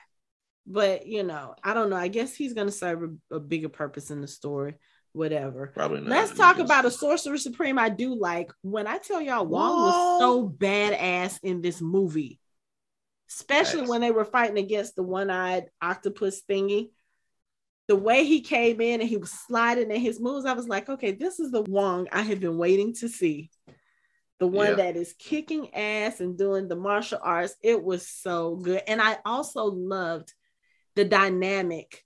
Speaker 1: but you know i don't know i guess he's going to serve a, a bigger purpose in the story whatever.
Speaker 2: Probably not.
Speaker 1: Let's talk about a sorcerer supreme I do like. When I tell y'all Wong was so badass in this movie, especially
Speaker 2: Nice.
Speaker 1: when they were fighting against the one-eyed octopus thingy. The way he came in and he was sliding in his moves, I was like, okay, this is the Wong I have been waiting to see. The one
Speaker 2: Yeah.
Speaker 1: that is kicking ass and doing the martial arts. It was so good. And I also loved the dynamic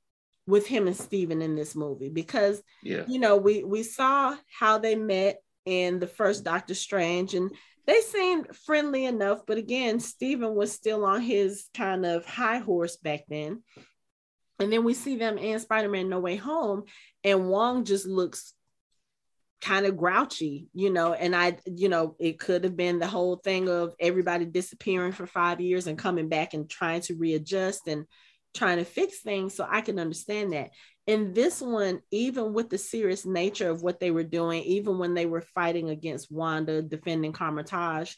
Speaker 1: with him and Steven in this movie because
Speaker 2: Yeah.
Speaker 1: you know, we we saw how they met in the first Doctor Strange, and they seemed friendly enough. But again, Stephen was still on his kind of high horse back then. And then we see them in Spider-Man No Way Home, and Wong just looks kind of grouchy, you know. And I, you know, it could have been the whole thing of everybody disappearing for five years and coming back and trying to readjust and trying to fix things. So I can understand that in this one, even with the serious nature of what they were doing, even when they were fighting against Wanda, defending Kamar-Taj,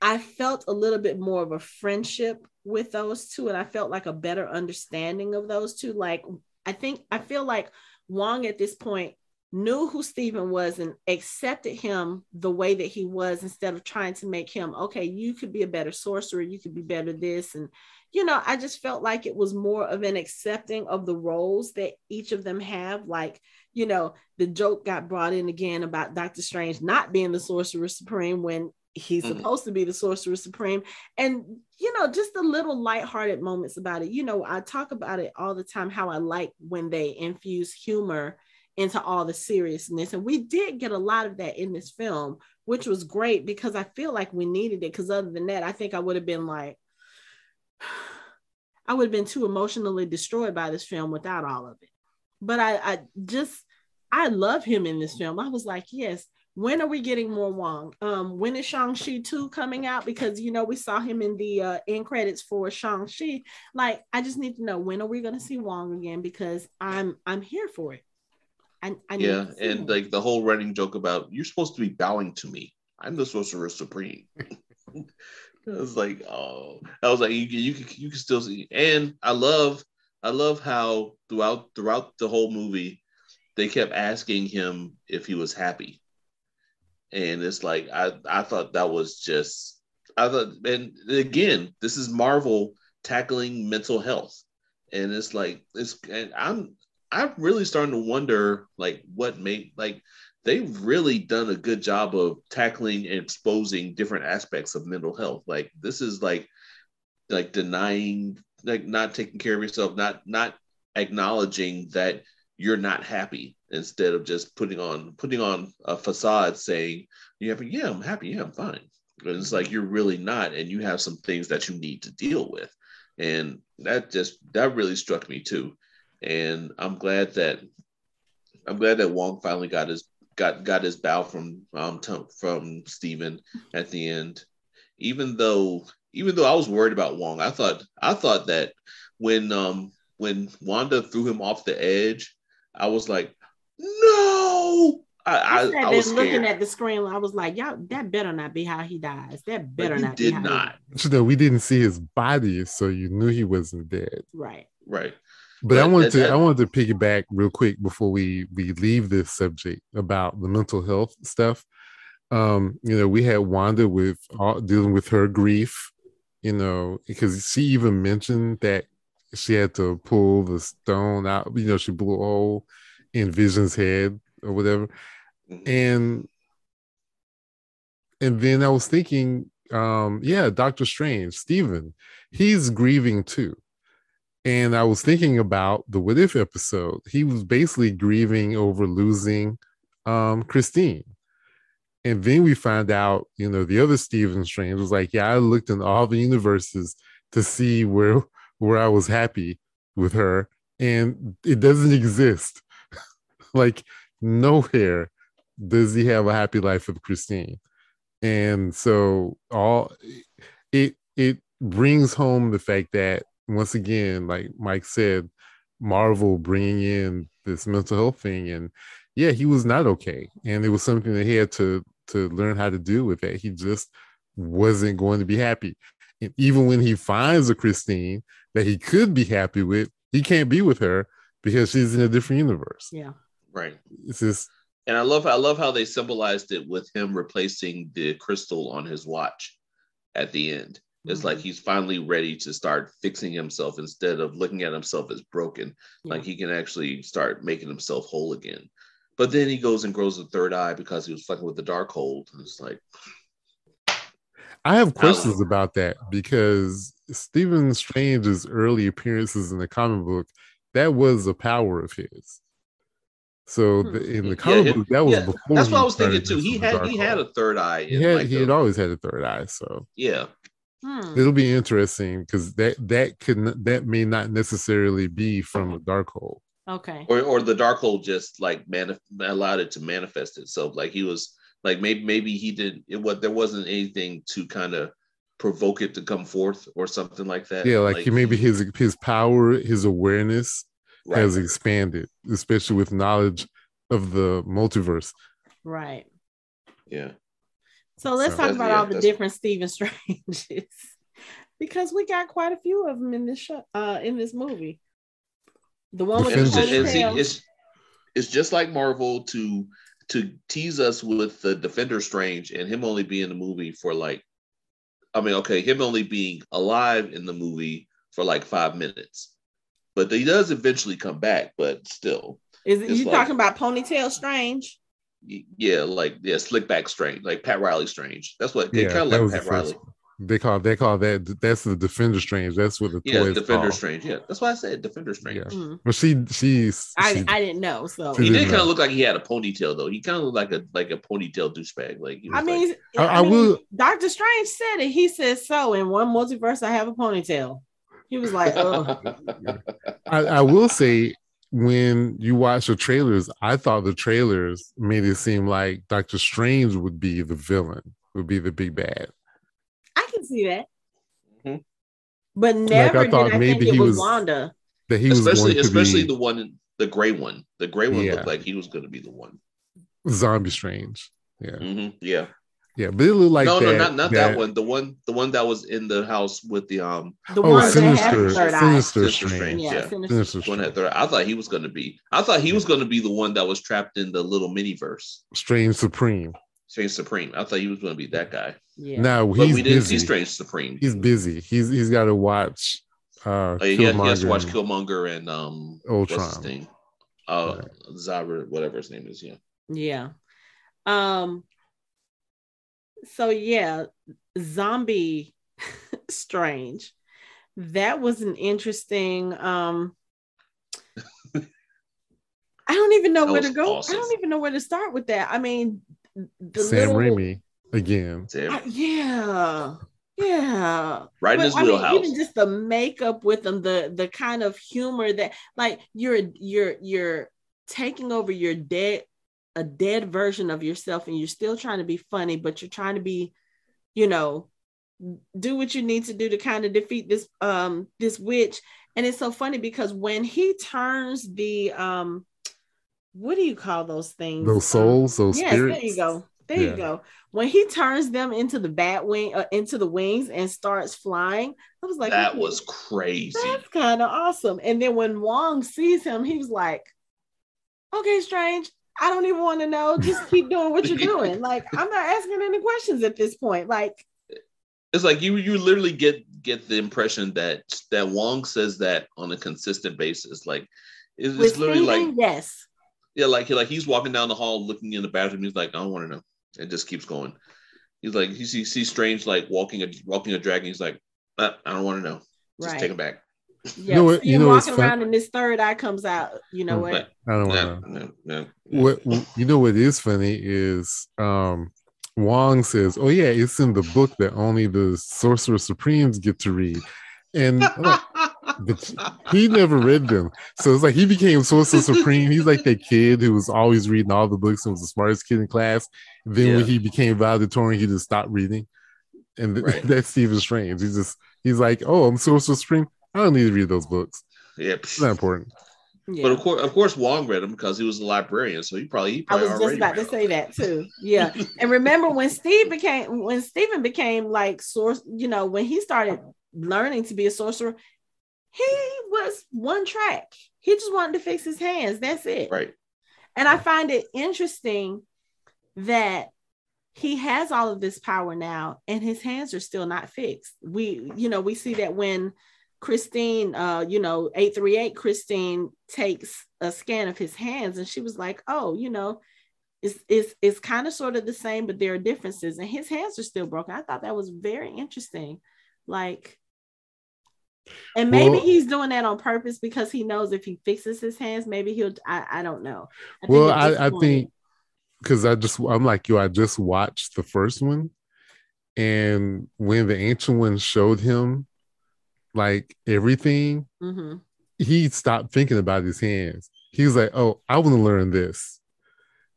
Speaker 1: I felt a little bit more of a friendship with those two, and I felt like a better understanding of those two. Like, I think I feel like Wong at this point knew who Stephen was and accepted him the way that he was instead of trying to make him, okay, you could be a better sorcerer, you could be better this. And, you know, I just felt like it was more of an accepting of the roles that each of them have. Like, you know, the joke got brought in again about Doctor Strange not being the sorcerer supreme when he's
Speaker 2: Mhm.
Speaker 1: supposed to be the sorcerer supreme and you know just the little lighthearted moments about it you know i talk about it all the time how i like when they infuse humor into all the seriousness and we did get a lot of that in this film which was great because i feel like we needed it because other than that i think i would have been like i would have been too emotionally destroyed by this film without all of it but i i just i love him in this film i was like yes when are we getting more Wong? Um, when is Shang-Chi 2 coming out? Because you know, we saw him in the uh end credits for Shang-Chi. Like, I just need to know when are we gonna see Wong again? Because I'm I'm here for it. I, I
Speaker 2: Yeah. And like the whole running joke about you're supposed to be bowing to me. I'm the sorcerer supreme. I was like, oh, I was like, you can, you can, you can still see. And I love, I love how throughout throughout the whole movie, they kept asking him if he was happy. And it's like I, I thought that was just, I thought, and again, this is Marvel tackling mental health, and it's like it's, and I'm, I'm really starting to wonder, like, what made, like, they've really done a good job of tackling and exposing different aspects of mental health. Like this is like like denying, like not taking care of yourself, not not acknowledging that you're not happy instead of just putting on putting on a facade saying you happy, yeah, I'm happy, yeah, I'm fine. And it's like you're really not, and you have some things that you need to deal with. And that just that really struck me too. And I'm glad that I'm glad that Wong finally got his got got his bow from um to, from Steven at the end. Even though even though I was worried about Wong, I thought I thought that when um when Wanda threw him off the edge, I was like, no. I
Speaker 1: I,
Speaker 2: I,
Speaker 1: sat
Speaker 2: I
Speaker 1: there
Speaker 2: was
Speaker 1: looking at the screen. I was like, "Y'all, that better not be how he dies. That better
Speaker 2: he
Speaker 1: not be
Speaker 2: did
Speaker 1: how he
Speaker 2: not.
Speaker 1: dies."
Speaker 3: You know, we didn't see his body, so you knew he wasn't dead.
Speaker 1: Right.
Speaker 2: Right.
Speaker 3: But I wanted to I wanted to piggyback real quick before we we leave this subject about the mental health stuff. Um, you know, we had Wanda with all, dealing with her grief, you know, because she even mentioned that she had to pull the stone out. You know, she blew a hole in Vision's head or whatever.
Speaker 2: Mhm.
Speaker 3: And and then I was thinking, um, yeah, Doctor Strange, Stephen, he's grieving too. And I was thinking about the What If episode. He was basically grieving over losing um, Christine. And then we find out, you know, the other Stephen Strange was like, yeah, I looked in all the universes to see where where I was happy with her, and it doesn't exist. like nowhere does he have a happy life with Christine. And so all it it brings home the fact that once again, like Mike said, Marvel bringing in this mental health thing, and yeah, he was not okay, and it was something that he had to to learn how to do with it. He just wasn't going to be happy, and even when he finds a Christine that he could be happy with, he can't be with her because she's in a different universe.
Speaker 1: Yeah.
Speaker 2: Right.
Speaker 3: It's just
Speaker 2: And I love I love how they symbolized it with him replacing the crystal on his watch at the end. It's like
Speaker 1: Mhm.
Speaker 2: he's finally ready to start fixing himself instead of looking at himself as broken.
Speaker 1: Yeah.
Speaker 2: Like he can actually start making himself whole again. But then he goes and grows a third eye because he was fucking with the Darkhold. And it's like,
Speaker 3: I have questions about that because Stephen Strange's early appearances in the comic book, that was a power of his. So the, in the comic
Speaker 2: it-
Speaker 3: book, that was
Speaker 2: yeah,
Speaker 3: before.
Speaker 2: that's what I was thinking too. He
Speaker 3: messing with the
Speaker 2: had
Speaker 3: dark
Speaker 2: he had a third eye.
Speaker 3: he had
Speaker 2: like,
Speaker 3: he
Speaker 2: the-
Speaker 3: had always had a third eye. So
Speaker 2: yeah.
Speaker 1: Hmm.
Speaker 3: it'll be interesting because that that could that may not necessarily be from a Darkhold.
Speaker 1: Okay.
Speaker 2: or or the Darkhold just like manif- allowed it to manifest itself like he was like maybe maybe he didn't it what there wasn't anything to kind of provoke it to come forth or something like that
Speaker 3: Yeah, like, maybe his his power, his awareness
Speaker 2: right.
Speaker 3: has expanded, especially with knowledge of the multiverse.
Speaker 1: Right.
Speaker 2: yeah
Speaker 1: So let's
Speaker 3: So-
Speaker 1: talk about
Speaker 2: yeah,
Speaker 1: all the different Stephen Stranges. because we got quite a few of them in this show, uh, in this movie. The one with
Speaker 2: and
Speaker 1: the
Speaker 2: it's, it's,
Speaker 1: ponytail.
Speaker 2: it's, it's just like marvel to to tease us with the defender strange and him only being in the movie for like i mean okay him only being alive in the movie for like five minutes but he does eventually come back but still
Speaker 1: Is it you
Speaker 2: like-
Speaker 1: talking about Ponytail Strange?
Speaker 2: Y- yeah, like yeah, slick back strange, like Pat Riley strange. That's what they
Speaker 3: Yeah,
Speaker 2: kind of
Speaker 3: that
Speaker 2: like
Speaker 3: was the
Speaker 2: Pat Riley.
Speaker 3: one. They call they call that that's the Defender Strange. That's what the
Speaker 2: Yeah,
Speaker 3: toy
Speaker 2: Defender
Speaker 3: called.
Speaker 2: Strange. Yeah, that's why I said Defender Strange.
Speaker 3: Yeah.
Speaker 1: Hmm.
Speaker 3: But she she's
Speaker 1: I,
Speaker 3: she-
Speaker 1: I didn't know. So
Speaker 3: She
Speaker 2: He did kind
Speaker 3: know.
Speaker 2: of look like he had a ponytail though. He kind of looked like a like a ponytail douchebag. Like he was
Speaker 1: I mean,
Speaker 2: like,
Speaker 3: I-
Speaker 1: I,
Speaker 3: I
Speaker 1: mean,
Speaker 3: will-
Speaker 1: Doctor Strange said it. He said so. In one multiverse, I have a ponytail. He was like, oh,
Speaker 3: I, I will say when you watch the trailers, I thought the trailers made it seem like Doctor Strange would be the villain, would be the big bad.
Speaker 1: I can see that.
Speaker 2: Mhm.
Speaker 1: But never
Speaker 3: I thought
Speaker 1: did I
Speaker 3: maybe
Speaker 1: think it
Speaker 3: he
Speaker 1: was,
Speaker 3: was-
Speaker 1: Wanda.
Speaker 3: That he was
Speaker 2: especially
Speaker 3: going to
Speaker 2: especially
Speaker 3: be
Speaker 2: the one, the gray one. The gray one
Speaker 3: Yeah.
Speaker 2: looked like he was going to be the one.
Speaker 3: Zombie Strange. Yeah,
Speaker 2: hmm Yeah.
Speaker 3: Yeah, but it looked like
Speaker 2: no,
Speaker 3: that,
Speaker 2: no, not not that, one. The one, the one that was in the house with the um
Speaker 1: The
Speaker 3: Oh,
Speaker 1: one that had
Speaker 3: Sinister,
Speaker 1: the third.
Speaker 3: Sinister
Speaker 2: Sinister
Speaker 3: Strange.
Speaker 2: Strange.
Speaker 1: Yeah,
Speaker 2: yeah.
Speaker 1: Sinister.
Speaker 3: Sinister
Speaker 2: one
Speaker 3: Strange.
Speaker 2: that. I thought he was going to be. I thought he was going to be the one that was trapped in the little miniverse.
Speaker 3: Strange Supreme.
Speaker 2: Strange Supreme. I thought he was going to be that guy.
Speaker 1: Yeah.
Speaker 3: Now
Speaker 2: But
Speaker 3: he's
Speaker 2: we didn't
Speaker 3: busy.
Speaker 2: see Strange Supreme.
Speaker 3: He's busy. He's he's got to watch. Uh,
Speaker 2: Oh, yeah, he, has, he has to watch Killmonger and um what's his
Speaker 3: Ultron.
Speaker 2: name? Uh Zabra, whatever his name is, yeah.
Speaker 1: Yeah. Um so yeah, zombie strange. That was an interesting um I don't even know
Speaker 2: That
Speaker 1: where to go.
Speaker 2: awesome.
Speaker 1: I don't even know where to start with that. I mean the
Speaker 3: Sam
Speaker 1: little,
Speaker 3: Raimi again.
Speaker 2: Sam,
Speaker 1: I- yeah. Yeah.
Speaker 2: right in
Speaker 1: But,
Speaker 2: his
Speaker 1: I mean, even just the makeup with them, the the kind of humor that like you're you're you're taking over your dead a dead version of yourself and you're still trying to be funny, but you're trying to be, you know, do what you need to do to kind of defeat this um this witch. And it's so funny because when he turns the um what do you call those things?
Speaker 3: Those souls, those
Speaker 1: yes,
Speaker 3: spirits.
Speaker 1: there you go. There
Speaker 3: Yeah.
Speaker 1: you go. When he turns them into the bat wing, uh, into the wings, and starts flying, I was like,
Speaker 2: that was crazy.
Speaker 1: that's kind of awesome. And then when Wong sees him, he was like, "Okay, strange. I don't even want to know. Just keep doing what you're doing. Like I'm not asking any questions at this point. Like
Speaker 2: It's like you you literally get get the impression that that Wong says that on a consistent basis. Like it's, it's literally
Speaker 1: Steven,
Speaker 2: like
Speaker 1: yes,
Speaker 2: yeah, like like he's walking down the hall looking in the bathroom. He's like, I don't want to know. It just keeps going. He's like he sees, sees strange like walking a walking a dragon. He's like, "Uh, I don't want to know. Just
Speaker 1: right.
Speaker 2: take him back.
Speaker 1: Yeah,
Speaker 3: know what- you
Speaker 1: him
Speaker 3: know what's
Speaker 1: walking
Speaker 3: fun-
Speaker 1: around and this third eye comes out. You know what?
Speaker 3: I don't
Speaker 2: no,
Speaker 3: want to.
Speaker 2: no, no,
Speaker 3: What you know? What is funny is um, Wong says, "Oh yeah, it's in the book that only the Sorcerer Supremes get to read," and like, but he never read them. So it's like he became Sorcerer Supreme. He's like that kid who was always reading all the books and was the smartest kid in class. Then
Speaker 2: Yeah.
Speaker 3: when he became valedictorian, he just stopped reading. And th-
Speaker 2: Right.
Speaker 3: that's Stephen Strange. He's just he's like, "Oh, I'm Sorcerer Supreme. I don't need to read those books.
Speaker 2: yeah.
Speaker 3: It's not important."
Speaker 1: Yeah.
Speaker 2: But of course, of course, Wong read them because he was a librarian. So he probably he
Speaker 1: I was just about to say that too. Yeah. and remember when Steve became when Stephen became like source, you know, when he started learning to be a sorcerer, he was one track. He just wanted to fix his hands. That's it.
Speaker 2: right.
Speaker 1: And I find it interesting that he has all of this power now and his hands are still not fixed. We, you know, we see that when Christine, uh, you know, 838, Christine takes a scan of his hands and she was like, oh, you know, it's, it's, it's kind of sort of the same, but there are differences. And his hands are still broken. I thought that was very interesting. Like, and maybe well, he's doing that on purpose because he knows if he fixes his hands, maybe he'll. I, I don't know.
Speaker 3: I well, I, I think because I just I'm like you. I just watched the first one, and when the ancient one showed him like everything, mm-hmm. he stopped thinking about his hands. He was like, "Oh, I want to learn this."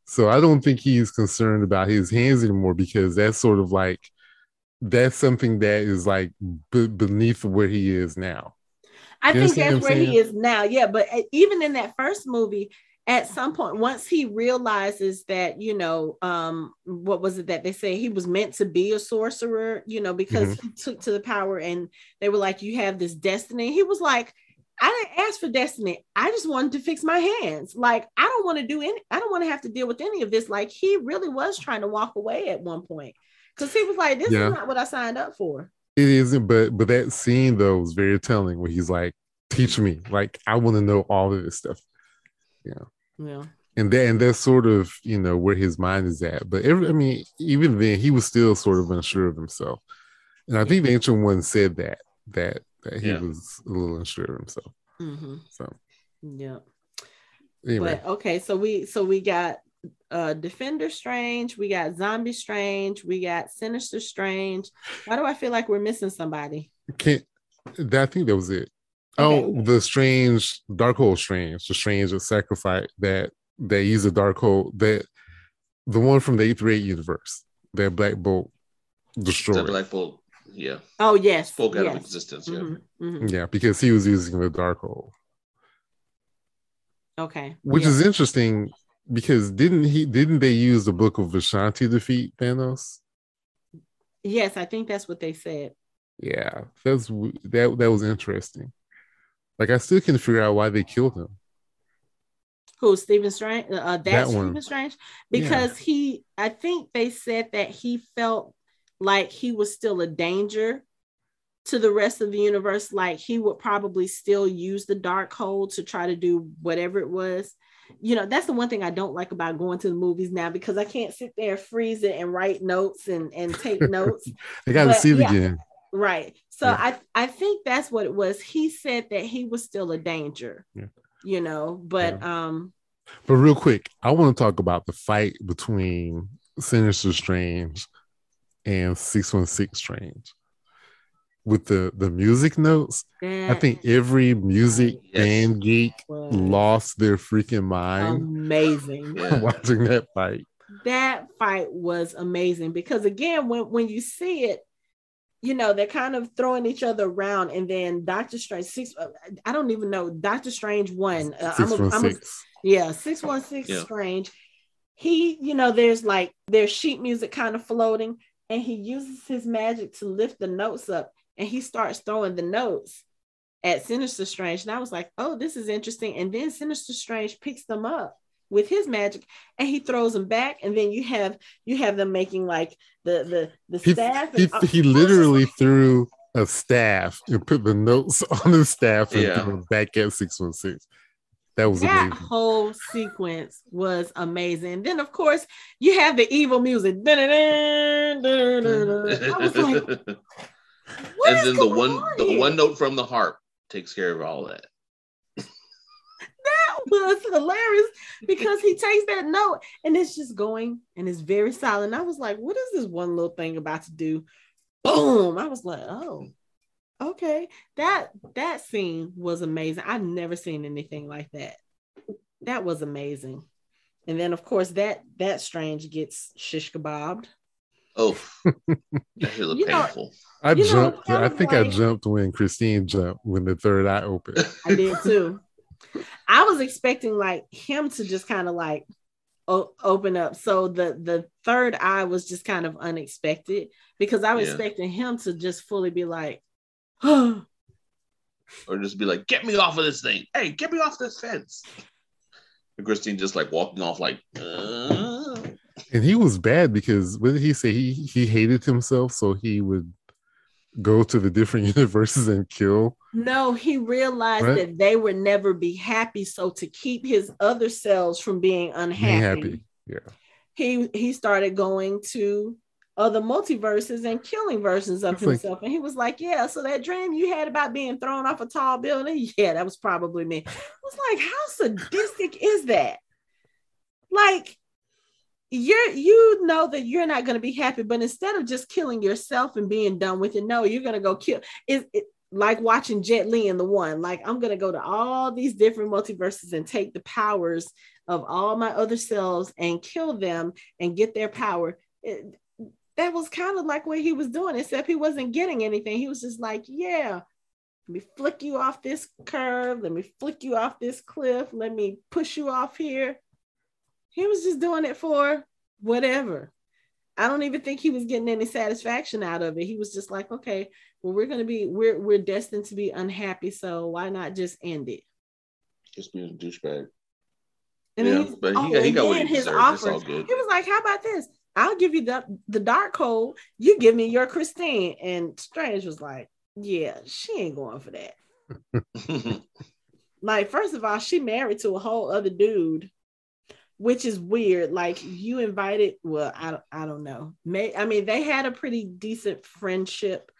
Speaker 3: So I don't think he's concerned about his hands anymore because that's sort of like that's something that is like b- beneath where he is now.
Speaker 1: I you think that's where saying? he is now. Yeah, but uh, even in that first movie, at some point, once he realizes that, you know, um, what was it that they say he was meant to be a sorcerer, you know, because mm-hmm. he took to the power and they were like, you have this destiny. He was like, I didn't ask for destiny. I just wanted to fix my hands. Like, I don't want to do any, I don't want to have to deal with any of this. Like, he really was trying to walk away at one point because he was like, "This yeah. is not what I signed up for."
Speaker 3: It isn't, but but that scene though was very telling. Where he's like, "Teach me, like I want to know all of this stuff." Yeah, yeah. And that and that's sort of you know where his mind is at. But every, I mean, even then, he was still sort of unsure of himself. And I think the ancient one said that that that he yeah. was a little unsure of himself. Mm-hmm. So
Speaker 1: yeah. Anyway. But okay, so we so we got uh Defender Strange, we got Zombie Strange, we got Sinister Strange. Why do I feel like we're missing somebody?
Speaker 3: Can't I think that was it. Okay. Oh, the strange Darkhold Strange, the strange that sacrifice that they use a Darkhold that the one from the 838 universe that Black Bolt destroyed.
Speaker 2: The Black Bolt, yeah.
Speaker 1: Oh yes.
Speaker 2: Spoke out yes. of existence, yeah.
Speaker 3: Mm-hmm. Mm-hmm. Yeah, because he was using the Darkhold.
Speaker 1: Okay.
Speaker 3: Which yeah. is interesting because didn't he didn't they use the book of Vishanti to defeat Thanos?
Speaker 1: Yes, I think that's what they said.
Speaker 3: Yeah, that's that that was interesting. Like I still can figure out why they killed him.
Speaker 1: Who Stephen Strange? Uh, uh that Stephen Strange because yeah. he. I think they said that he felt like he was still a danger to the rest of the universe. Like he would probably still use the Darkhold to try to do whatever it was you know that's the one thing i don't like about going to the movies now because i can't sit there freeze it and write notes and and take notes
Speaker 3: i gotta see it yeah, again
Speaker 1: right so yeah. i i think that's what it was he said that he was still a danger yeah. you know but um
Speaker 3: but real quick i want to talk about the fight between sinister strange and 616 strange with the the music notes. I think every music yes. band geek lost their freaking mind.
Speaker 1: Amazing
Speaker 3: watching that fight.
Speaker 1: That fight was amazing because again, when when you see it, you know they're kind of throwing each other around, and then Doctor Strange six. Uh, I don't even know Doctor Strange one. Uh, six I'm a, I'm a, yeah, six one six Strange. He, you know, there's like there's sheet music kind of floating, and he uses his magic to lift the notes up and he starts throwing the notes at Sinister Strange. And I was like, oh, this is interesting. And then Sinister Strange picks them up with his magic and he throws them back. And then you have you have them making like the the the staff.
Speaker 3: He,
Speaker 1: he,
Speaker 3: he literally threw a staff and put the notes on the staff and yeah. threw them back at 616. That was
Speaker 1: that
Speaker 3: amazing.
Speaker 1: whole sequence was amazing. Then, of course, you have the evil music. I was
Speaker 2: like, What and then the one on the one note from the harp takes care of all that.
Speaker 1: that was hilarious because he takes that note and it's just going and it's very silent. I was like, what is this one little thing about to do? Boom. I was like, oh, okay. That that scene was amazing. I've never seen anything like that. That was amazing. And then of course that that strange gets shish kebabbed.
Speaker 2: Oh, that look painful. Know,
Speaker 3: I jumped. Know, I think like, I jumped when Christine jumped when the third eye opened.
Speaker 1: I did too. I was expecting like him to just kind of like o- open up. So the the third eye was just kind of unexpected because I was yeah. expecting him to just fully be like,
Speaker 2: or just be like, "Get me off of this thing! Hey, get me off this fence!" And Christine just like walking off like. Uh...
Speaker 3: And he was bad because what did he say? He he hated himself, so he would go to the different universes and kill.
Speaker 1: No, he realized
Speaker 3: Right.
Speaker 1: that they would never be happy. So to keep his other selves from being unhappy,
Speaker 3: happy. Yeah.
Speaker 1: he he started going to other multiverses and killing versions of
Speaker 3: It's like-
Speaker 1: himself. and he was like, Yeah, so that dream you had about being thrown off a tall building, yeah, that was probably me. I was like, How sadistic is that? Like, you're you know that you're not going to be happy, but instead of just killing yourself and being done with it, no, you're going to go kill. Is it like watching Jet Li in the one? Like, I'm going to go to all these different multiverses and take the powers of all my other selves and kill them and get their power. It- that was kind of like what he was doing, except he wasn't getting anything. He was just like, yeah, let me flick you off this curve. Let me flick you off this cliff. Let me push you off here. He was just doing it for whatever. I don't even think he was getting any satisfaction out of it. He was just like, okay, well, we're gonna be, we're we're destined to be unhappy, so why not just end it?
Speaker 2: Just being a douchebag.
Speaker 1: And
Speaker 2: yeah,
Speaker 1: then
Speaker 2: but he
Speaker 1: oh,
Speaker 2: got he got what he
Speaker 1: his offer,
Speaker 2: all good.
Speaker 1: he was like, "How about this? I'll give you the the Darkhold. You give me your Christine." And Strange was like, "Yeah, she ain't going for that. Like, first of all, she married to a whole other dude, which is weird. Like, you invited. Well, I don't- I don't know. May I mean, they had a pretty decent friendship.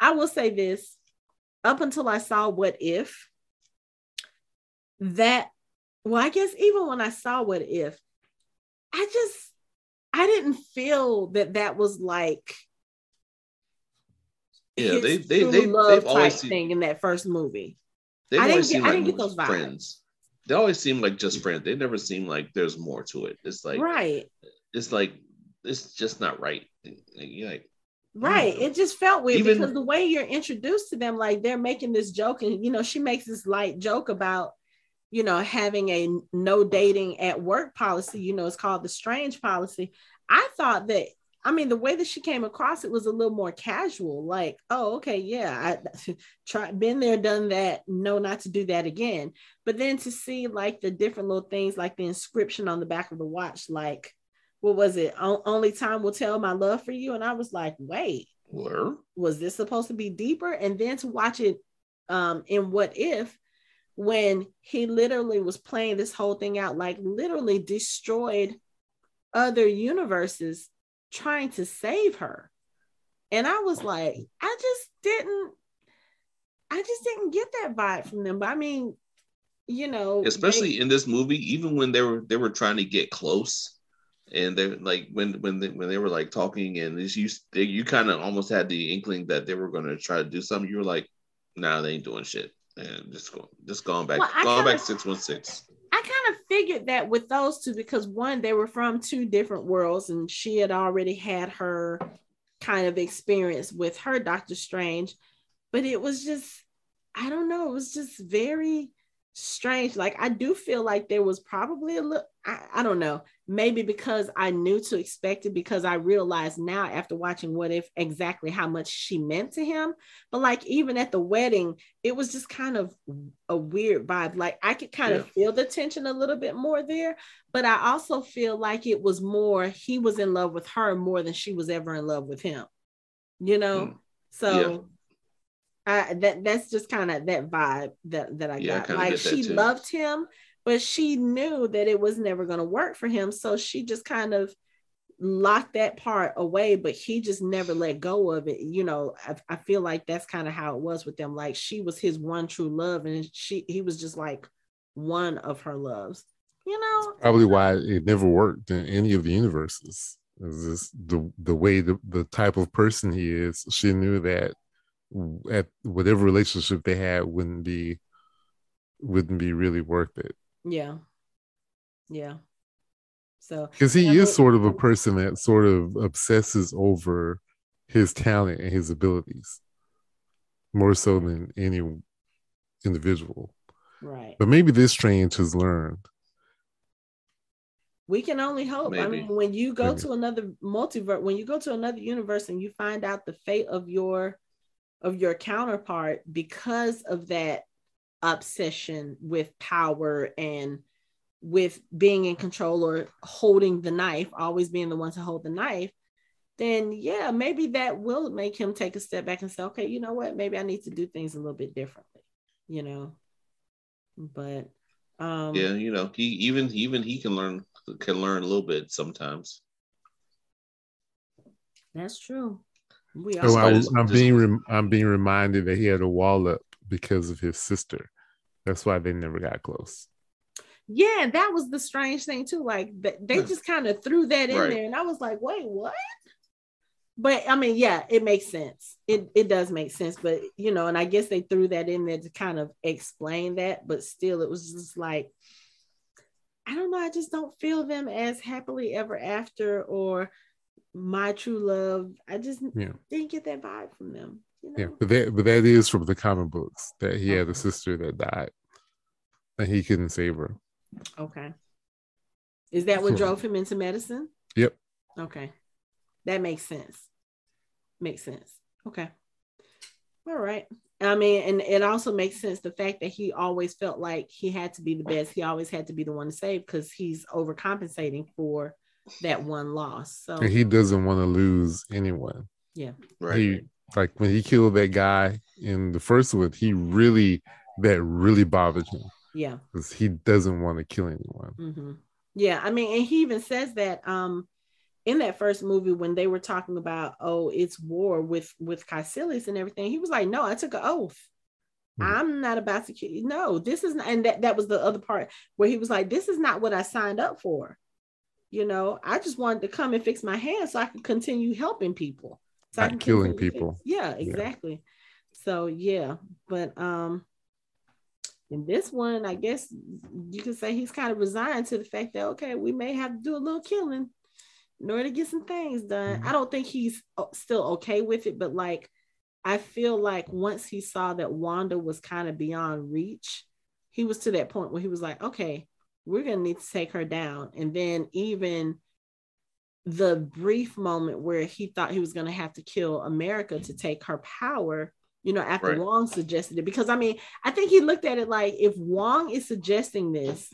Speaker 1: I will say this: up until I saw What If, that well, I guess even when I saw What If, I just I didn't feel that that was like
Speaker 2: yeah, they they they
Speaker 1: love
Speaker 2: they've always seen,
Speaker 1: thing in that first movie. I didn't get- I didn't get those vibes.
Speaker 2: friends. They always seem like just friends. They never seem like there's more to it. It's like
Speaker 1: right,
Speaker 2: it's like it's just not right. You're like
Speaker 1: right.
Speaker 2: Mm.
Speaker 1: It just felt weird
Speaker 2: Even-
Speaker 1: because the way you're introduced to them, like they're making this joke, and you know, she makes this light joke about you know having a no dating at work policy. You know, it's called the strange policy. I thought that. I mean, the way that she came across it was a little more casual. Like, oh, okay, yeah, I try been there, done that. No, not to do that again. But then to see like the different little things, like the inscription on the back of the watch, like what was it? O- Only time will tell my love for you. And I was like, wait,
Speaker 2: where?
Speaker 1: was this supposed to be deeper? And then to watch it um in What If, when he literally was playing this whole thing out, like literally destroyed other universes trying to save her. And I was like, I just didn't, I just didn't get that vibe from them. But I mean, you know,
Speaker 2: Especially
Speaker 1: they-
Speaker 2: in this movie, even when they were they were trying to get close, and they're like when when they, when they were like talking, and this you they, you kind of almost had the inkling that they were going to try to do something. You were like, Nah, they ain't doing shit. And just go, just going back,
Speaker 1: Well,
Speaker 2: going back six one six.
Speaker 1: Figured that with those two because one, they were from two different worlds, and she had already had her kind of experience with her Doctor Strange, but it was just, I don't know, it was just very strange. Like I do feel like there was probably a little, I, I don't know, maybe because I knew to expect it because I realized now after watching What If exactly how much she meant to him. But like even at the wedding, it was just kind of a weird vibe. Like I could kind of feel the tension a little bit more there, but I also feel like it was more he was in love with her more than she was ever in love with him. You know,
Speaker 2: Mm.
Speaker 1: so I that that's just kind of that vibe that that I
Speaker 2: Yeah,
Speaker 1: got.
Speaker 2: kinda
Speaker 1: Like she
Speaker 2: too.
Speaker 1: loved him, but she knew that it was never going to work for him, so she just kind of locked that part away but he just never let go of it you know i, I feel like that's kind of how it was with them like she was his one true love and she he was just like one of her loves you know
Speaker 3: Probably why it never worked in any of the universes. Is this the the way the, the type of person he is? She knew that at whatever relationship they had wouldn't be wouldn't be really worth it.
Speaker 1: yeah yeah so
Speaker 3: Because he
Speaker 1: Yeah,
Speaker 3: is
Speaker 1: but-
Speaker 3: sort of a person that sort of obsesses over his talent and his abilities more so than any individual.
Speaker 1: right
Speaker 3: But maybe this strange has learned.
Speaker 1: we can only hope i mean when you go
Speaker 3: Maybe.
Speaker 1: to another multiverse when you go to another universe and you find out the fate of your of your counterpart because of that obsession with power and with being in control or holding the knife, always being the one to hold the knife, then yeah, maybe that will make him take a step back and say, okay, you know what? Maybe I need to do things a little bit differently, you know. But um
Speaker 2: yeah, you know, he even even he can learn can learn a little bit sometimes.
Speaker 1: That's true. We
Speaker 3: Oh,
Speaker 1: are
Speaker 3: I,
Speaker 2: Just-
Speaker 3: I'm being rem- I'm being reminded that he had a wall up because of his sister. That's why they never got close.
Speaker 1: yeah, that was the strange thing too. Like th- they
Speaker 2: hmm.
Speaker 1: just kind of threw that in
Speaker 2: Right.
Speaker 1: there, and I was like, wait, what? But I mean, yeah, it makes sense. It it does make sense, but you know, and I guess they threw that in there to kind of explain that, but still, it was just like, I don't know. I just don't feel them as happily ever after or my true love. I just
Speaker 3: Yeah.
Speaker 1: didn't get that vibe from them. You know?
Speaker 3: Yeah, but that but that is from the comic books that he had a sister that died, and he couldn't save her.
Speaker 1: Okay. Is that what drove him into medicine?
Speaker 3: Yep.
Speaker 1: Okay. That makes sense. Makes sense. Okay. All right. I mean, and it also makes sense the fact that he always felt like he had to be the best. He always had to be the one to save because he's overcompensating for that one loss. So
Speaker 3: And he doesn't want to lose anyone. Yeah.
Speaker 2: Right.
Speaker 3: He like when he killed that guy in the first one, he really that really bothered him
Speaker 1: yeah.
Speaker 3: because he doesn't want to kill anyone.
Speaker 1: hmm Yeah, I mean, and he even says that um in that first movie when they were talking about oh it's war with with Kaecilius and everything, he was like, no, I took an oath.
Speaker 3: Mhm.
Speaker 1: I'm not about to kill. No, this is not, and that that was the other part where he was like, this is not what I signed up for. You know, I just wanted to come and fix my hands so I could continue helping people. So I
Speaker 3: Not
Speaker 1: can
Speaker 3: killing people.
Speaker 1: fix- Yeah, exactly. So yeah, but um in this one, I guess you could say he's kind of resigned to the fact that okay, we may have to do a little killing in order to get some things done.
Speaker 3: Mhm.
Speaker 1: I don't think he's uh, still okay with it, but like I feel like once he saw that Wanda was kind of beyond reach, he was to that point where he was like, okay, we're gonna need to take her down. And then even the brief moment where he thought he was gonna have to kill America to take her power, you know, after
Speaker 2: Right.
Speaker 1: Wong suggested it. Because I mean, I think he looked at it like if Wong is suggesting this,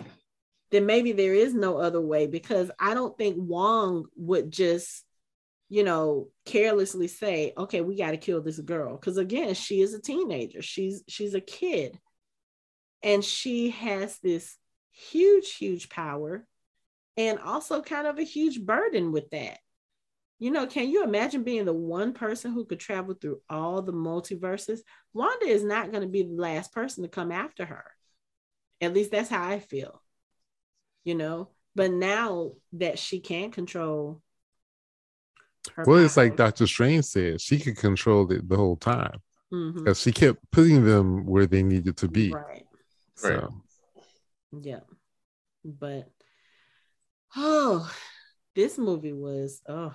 Speaker 1: then maybe there is no other way because I don't think Wong would just, you know, carelessly say, "Okay, we got to kill this girl." Because again, she is a teenager. She's she's a kid, and she has this huge, huge power, and also kind of a huge burden with that. You know, can you imagine being the one person who could travel through all the multiverses? Wanda is not going to be the last person to come after her. At least that's how I feel you know. But now that she can control her
Speaker 3: Well, it's like Doctor Strange said, she could control it the whole time
Speaker 1: mm-hmm.
Speaker 3: because she kept putting them where they needed to be.
Speaker 1: right,
Speaker 3: So
Speaker 1: yeah. But oh, this movie was oh,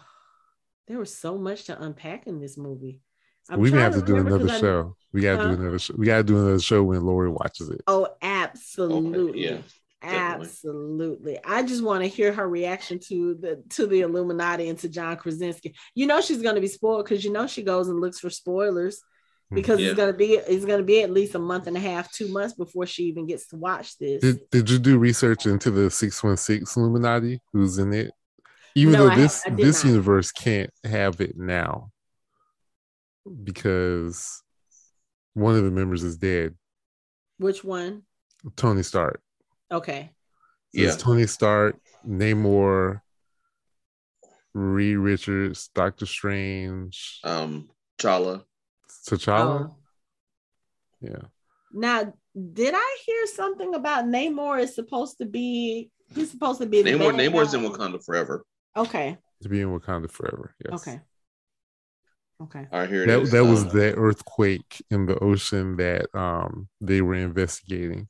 Speaker 1: there was so much to unpack in this movie. I'm
Speaker 3: we may
Speaker 1: trying
Speaker 3: have to do
Speaker 1: remember
Speaker 3: another
Speaker 1: 'cause I-
Speaker 3: show. We gotta
Speaker 1: Huh?
Speaker 3: do another show. We gotta do another show when Lori watches it.
Speaker 1: Oh, absolutely.
Speaker 2: yeah, definitely.
Speaker 1: Absolutely. I just want to hear her reaction to the to the Illuminati and to John Krasinski. You know she's gonna be spoiled because you know she goes and looks for spoilers because
Speaker 2: Yeah.
Speaker 1: it's gonna be it's gonna be at least a month and a half, two months before she even gets to watch this.
Speaker 3: Did Did you do research into the six one six Illuminati? Who's in it? Even
Speaker 1: No,
Speaker 3: though
Speaker 1: I-
Speaker 3: this
Speaker 1: I
Speaker 3: this
Speaker 1: not.
Speaker 3: universe can't have it now because one of the members is dead.
Speaker 1: Which one?
Speaker 3: Tony Stark.
Speaker 1: Okay.
Speaker 3: So
Speaker 2: Yeah.
Speaker 3: it's Tony Stark, Namor, Reed Richards, Doctor Strange,
Speaker 2: Um, Chala.
Speaker 3: T'Challa.
Speaker 1: Oh.
Speaker 3: Yeah.
Speaker 1: Now, did I hear something about Namor is supposed to be he's supposed to be the
Speaker 2: Namor.
Speaker 1: bad
Speaker 2: Namor's in Wakanda forever.
Speaker 1: Okay.
Speaker 3: To be in Wakanda forever. Yes.
Speaker 1: Okay. Okay.
Speaker 2: All right, here that,
Speaker 3: That
Speaker 2: is.
Speaker 3: that was the earthquake in the ocean that um they were investigating.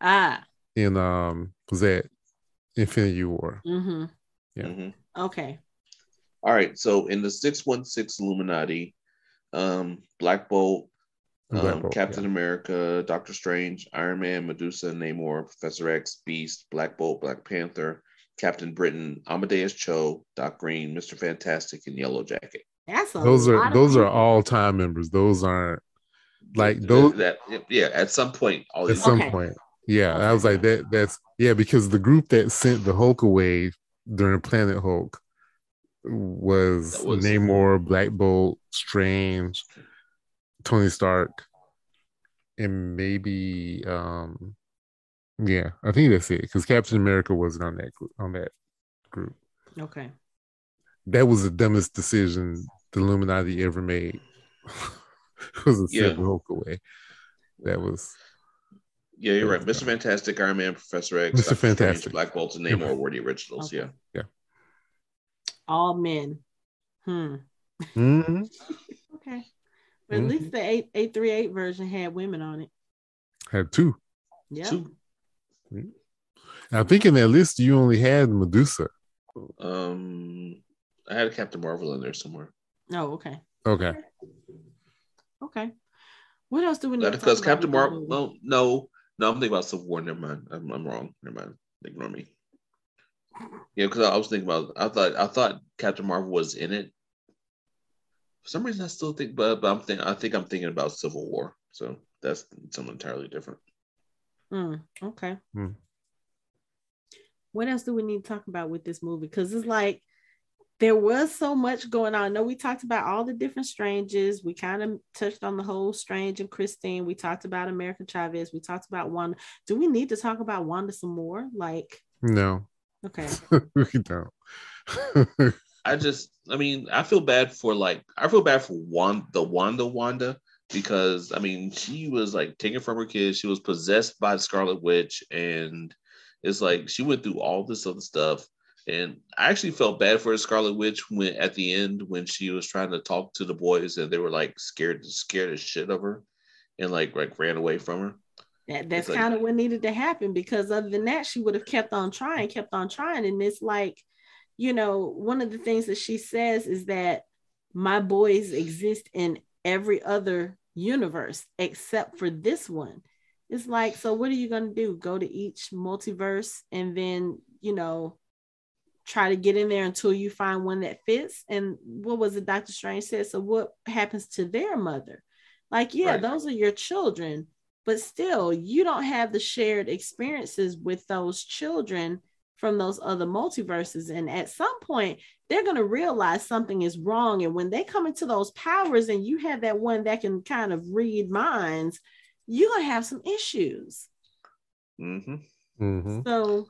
Speaker 1: Ah.
Speaker 3: In um was that Infinity War.
Speaker 1: Mm-hmm.
Speaker 3: yeah.
Speaker 2: mhm.
Speaker 1: Okay.
Speaker 2: All right. So in the 616 Illuminati, um, Black Bolt, um,
Speaker 3: Black Bolt,
Speaker 2: Captain America, Doctor Strange, Iron Man, Medusa, Namor, Professor X, Beast, Black Bolt, Black Panther, Captain Britain, Amadeus Cho, Doc Green, Mr. Fantastic, and Yellow Jacket.
Speaker 1: That's
Speaker 3: Those are
Speaker 1: of
Speaker 3: those are all time members. Those aren't like those
Speaker 2: that yeah, at some point, all
Speaker 3: at some
Speaker 1: Okay.
Speaker 3: point. Yeah, I was like that. That's yeah, because the group that sent the Hulk away during Planet Hulk was,
Speaker 2: That was-
Speaker 3: Namor, Black Bolt, Strange, Tony Stark, and maybe um yeah, I think that's it. Because Captain America wasn't on that group, on that group.
Speaker 1: Okay.
Speaker 3: That was the dumbest decision the Illuminati ever made. was to
Speaker 2: Yeah.
Speaker 3: send Hulk away. That was
Speaker 2: Yeah, you're right. Mr. Fantastic, Iron Man, Professor X,
Speaker 3: Mr.
Speaker 2: Doctor Strange,
Speaker 3: Fantastic.
Speaker 2: Black Bolt, and Namor were the originals.
Speaker 1: Okay.
Speaker 2: Yeah.
Speaker 1: All men. Hmm.
Speaker 3: Mhm.
Speaker 1: Okay. But at
Speaker 3: Mhm.
Speaker 1: least the eight eight three eight version had women on it.
Speaker 3: had two.
Speaker 1: Yeah.
Speaker 2: Two.
Speaker 3: I think in that list you only had Medusa.
Speaker 2: Um, I had a Captain Marvel in there somewhere.
Speaker 1: Oh, okay.
Speaker 3: Okay.
Speaker 1: Okay. What else do we need?
Speaker 2: Because Captain Marvel, well, no, no, I'm thinking about Civil War. Never mind. I'm, I'm wrong. Never mind. Ignore me. Yeah, because I was thinking about. I thought I thought Captain Marvel was in it. For some reason, I still think, but, but I'm thinking. I think I'm thinking about Civil War. So that's something entirely different.
Speaker 1: Mm, okay.
Speaker 3: Hmm.
Speaker 1: What else do we need to talk about with this movie? Because it's like there was so much going on. I know we talked about all the different strangers. We kind of touched on the whole Strange and Christine. We talked about American Chavez. We talked about Wanda. Do we need to talk about Wanda some more? Like,
Speaker 3: No,
Speaker 1: okay.
Speaker 3: we don't.
Speaker 2: I just, I mean, I feel bad for like, I feel bad for Wanda, the Wanda Wanda, because I mean, she was like taken from her kids. She was possessed by the Scarlet Witch, and it's like she went through all this other stuff. And I actually felt bad for the Scarlet Witch when at the end when she was trying to talk to the boys and they were like scared, scared as shit of her, and like like ran away from her.
Speaker 1: That, that's
Speaker 2: like-
Speaker 1: kind of what needed to happen because other than that, she would have kept on trying, kept on trying. And it's like, you know, one of the things that she says is that my boys exist in every other universe except for this one. It's like, so what are you going to do? Go to each multiverse and then, you know, try to get in there until you find one that fits. And what was it Doctor Strange said? So what happens to their mother? Like, yeah,
Speaker 2: Right.
Speaker 1: those are your children, but still, you don't have the shared experiences with those children from those other multiverses. And at some point, they're going to realize something is wrong. And when they come into those powers and you have that one that can kind of read minds, you're going to have some issues.
Speaker 2: hmm
Speaker 3: Mhm.
Speaker 1: So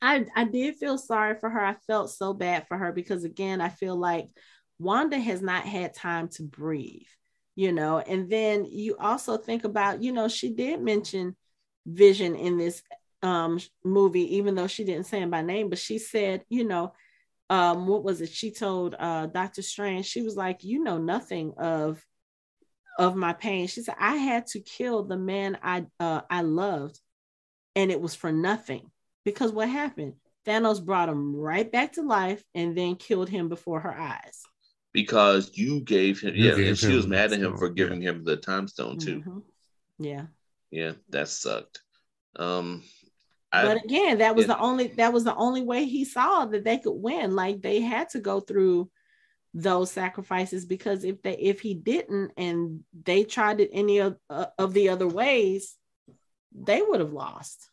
Speaker 1: I I did feel sorry for her. I felt so bad for her because again, I feel like Wanda has not had time to breathe, you know. And then you also think about, you know, she did mention Vision in this um movie, even though she didn't say him by name, but she said, you know, um, what was it? She told uh Doctor Strange, she was like, you know nothing of of my pain. She said, I had to kill the man I uh I loved and it was for nothing because what happened thanos brought him right back to life and then killed him before her eyes
Speaker 2: Because you gave him,
Speaker 3: You
Speaker 2: yeah,
Speaker 3: gave
Speaker 2: and she was mad at him
Speaker 3: stone,
Speaker 2: for
Speaker 3: yeah.
Speaker 2: giving him the time stone too.
Speaker 1: Mhm. yeah
Speaker 2: Yeah, that sucked. Um,
Speaker 1: but again that was
Speaker 2: yeah.
Speaker 1: the only that was the only way he saw that they could win like they had to go through those sacrifices because if they if he didn't and they tried it any of, uh, of the other ways they would have lost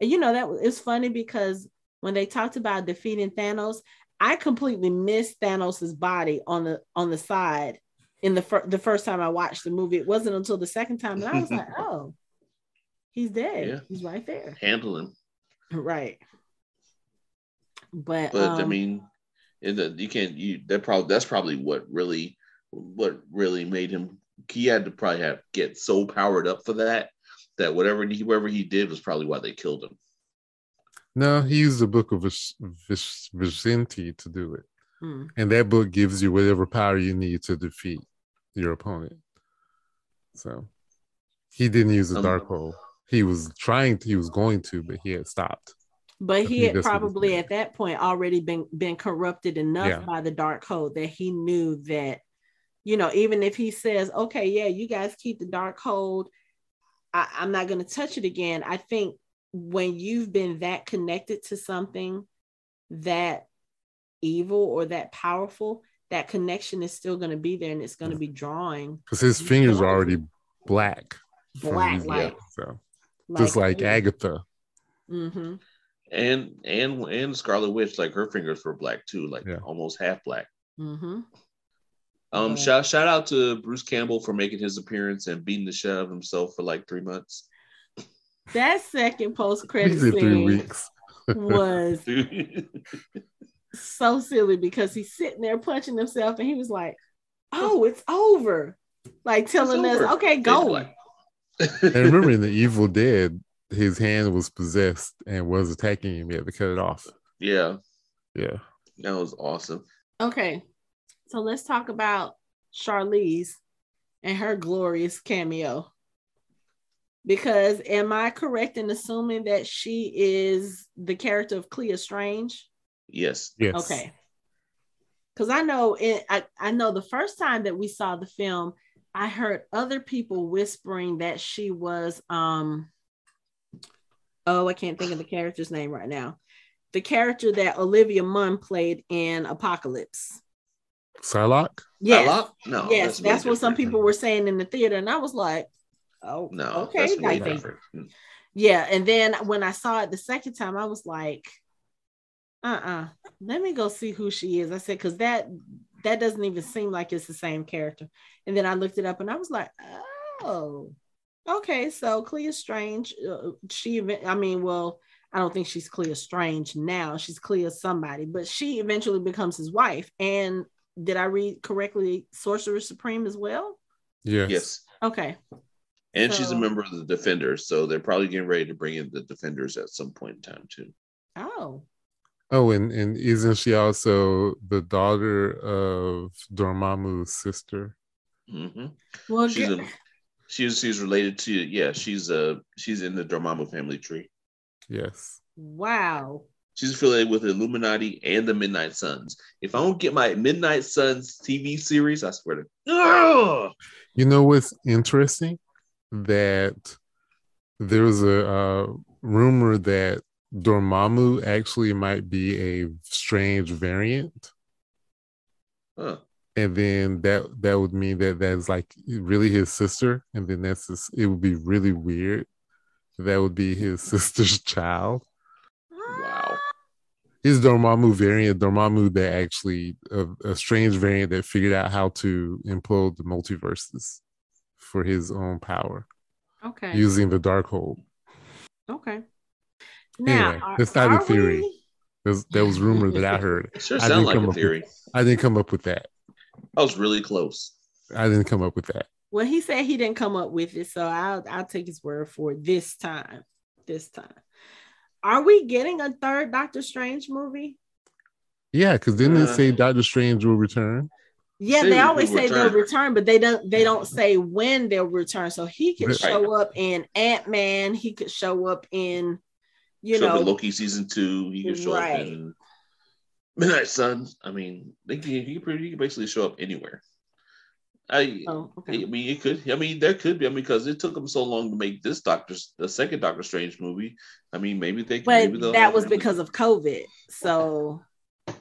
Speaker 1: and you know that was- it's funny because when they talked about defeating thanos i completely missed thanos's body on the on the side in the fir- the first time i watched the movie it wasn't until the second time that i was like oh he's dead
Speaker 2: Yeah.
Speaker 1: he's right there
Speaker 2: handle him,
Speaker 1: right but,
Speaker 2: but I
Speaker 1: um,
Speaker 2: mean, in the, you can't. You that probably that's probably what really what really made him. He had to probably have get so powered up for that that whatever he whatever he did was probably why they killed him.
Speaker 3: No, he used the book of Vis- Vis- Vishanti to do it.
Speaker 1: hmm,
Speaker 3: And that book gives you whatever power you need to defeat your opponent. So he didn't use the
Speaker 2: Um,
Speaker 3: Darkhold. He was trying to, he was going to, but he had stopped.
Speaker 1: but he had
Speaker 3: that's what he
Speaker 1: probably at that point already been been corrupted enough
Speaker 3: Yeah.
Speaker 1: by the Darkhold that he knew that you know even if he says okay yeah you guys keep the Darkhold I, i'm not going to touch it again i think when you've been that connected to something that evil or that powerful that connection is still going to be there and it's going to be drawing
Speaker 3: Because his fingers are already black.
Speaker 1: black
Speaker 3: using
Speaker 1: like
Speaker 3: it, So just like Agatha.
Speaker 1: Mm-hmm.
Speaker 2: And and and Scarlet Witch, like her fingers were black too, like
Speaker 3: Yeah.
Speaker 2: almost half black.
Speaker 1: Mm-hmm.
Speaker 2: Um,
Speaker 1: Yeah.
Speaker 2: shout shout out to Bruce Campbell for making his appearance and beating the shit out of himself for like three months.
Speaker 1: That second post credit
Speaker 3: said three
Speaker 1: scene
Speaker 3: weeks.
Speaker 1: was so silly because he's sitting there punching himself and he was like, Oh, oh. it's over. Like telling us, okay,
Speaker 2: It's
Speaker 1: go.
Speaker 3: And remember in the Evil Dead, his hand was possessed and was attacking him. He had to cut it off.
Speaker 2: yeah,
Speaker 3: Yeah.
Speaker 2: that was awesome.
Speaker 1: Okay. So let's talk about Charlize and her glorious cameo. Because am I correct in assuming that she is the character of Clea Strange?
Speaker 2: Yes.
Speaker 3: Yes.
Speaker 1: Okay. Because I know it, I, I know the first time that we saw the film, I heard other people whispering that she was um oh, I can't think of the character's name right now. The character that Olivia Munn played in Apocalypse.
Speaker 3: Psylocke?
Speaker 1: Yes.
Speaker 2: Psylocke? No.
Speaker 1: yes, that's,
Speaker 2: way
Speaker 1: what some people were saying in the theater, and I was like, "Oh,
Speaker 2: No,
Speaker 1: okay."
Speaker 2: that's way different.
Speaker 1: yeah, and then when I saw it the second time, I was like, "Uh-uh, let me go see who she is." I said, "Cause that that doesn't even seem like it's the same character." And then I looked it up, and I was like, "Oh, okay." So Clea Strange, uh, she, even- I mean, well, I don't think she's Clea Strange now. She's Clea somebody, but she eventually becomes his wife. And did I read correctly? Sorcerer Supreme as well.
Speaker 3: Yes.
Speaker 2: Yes.
Speaker 1: Okay.
Speaker 2: And she's a member of the Defenders, so they're probably getting ready to bring in the Defenders at some point in time too.
Speaker 1: Oh,
Speaker 3: Oh, and, and isn't she also the daughter of Dormammu's sister?
Speaker 2: hmm
Speaker 1: well,
Speaker 2: She's
Speaker 1: good.
Speaker 2: a, she's she's related to yeah she's uh she's in the Dormammu family tree.
Speaker 3: Yes.
Speaker 1: wow.
Speaker 2: She's affiliated with the Illuminati and the Midnight Suns. If I don't get my Midnight Suns TV series, I swear to Ugh!
Speaker 3: You know what's interesting? That there was a uh, rumor that Dormammu actually might be a strange variant,
Speaker 2: Huh.
Speaker 3: and then that that would mean that that's like really his sister, and then that's just, it would be really weird. That would be his sister's child.
Speaker 2: Wow.
Speaker 3: His Dormammu variant, Dormammu that actually a, a strange variant that figured out how to implode the multiverses for his own power
Speaker 1: Okay.
Speaker 3: using the Darkhold.
Speaker 1: okay. Now,
Speaker 3: Anyway,
Speaker 1: are-
Speaker 3: that's not a theory.
Speaker 1: we-
Speaker 3: That was, that was rumor that I heard.
Speaker 2: It sure
Speaker 3: I
Speaker 2: sounds
Speaker 3: didn't
Speaker 2: like
Speaker 3: come
Speaker 2: a
Speaker 3: up with-
Speaker 2: theory.
Speaker 3: I didn't come up with that.
Speaker 2: I was really close.
Speaker 3: I didn't come up with that.
Speaker 1: Well, he said he didn't come up with it, so I'll I'll take his word for it this time. This time. Are we getting a third Doctor Strange movie?
Speaker 3: Yeah, because didn't it
Speaker 2: Uh,
Speaker 3: say Doctor Strange will return?
Speaker 1: Yeah,
Speaker 2: Say
Speaker 1: they always say they'll
Speaker 2: return.
Speaker 1: return, but they don't they don't say when they'll return. So he could
Speaker 3: Right.
Speaker 1: show up in Ant-Man, he could show up in you
Speaker 2: show up
Speaker 1: know
Speaker 2: in Loki season two. He could show
Speaker 1: Right.
Speaker 2: up in Midnight Suns. I mean, they can, he, could, pretty- he could basically show up anywhere. I,
Speaker 1: oh,
Speaker 2: I mean, it could. I mean, there could be. I mean, because it took them so long to make this Doctor, the second Doctor Strange movie. I mean, maybe they. Could maybe
Speaker 1: But
Speaker 2: they'll
Speaker 1: that was because of COVID. So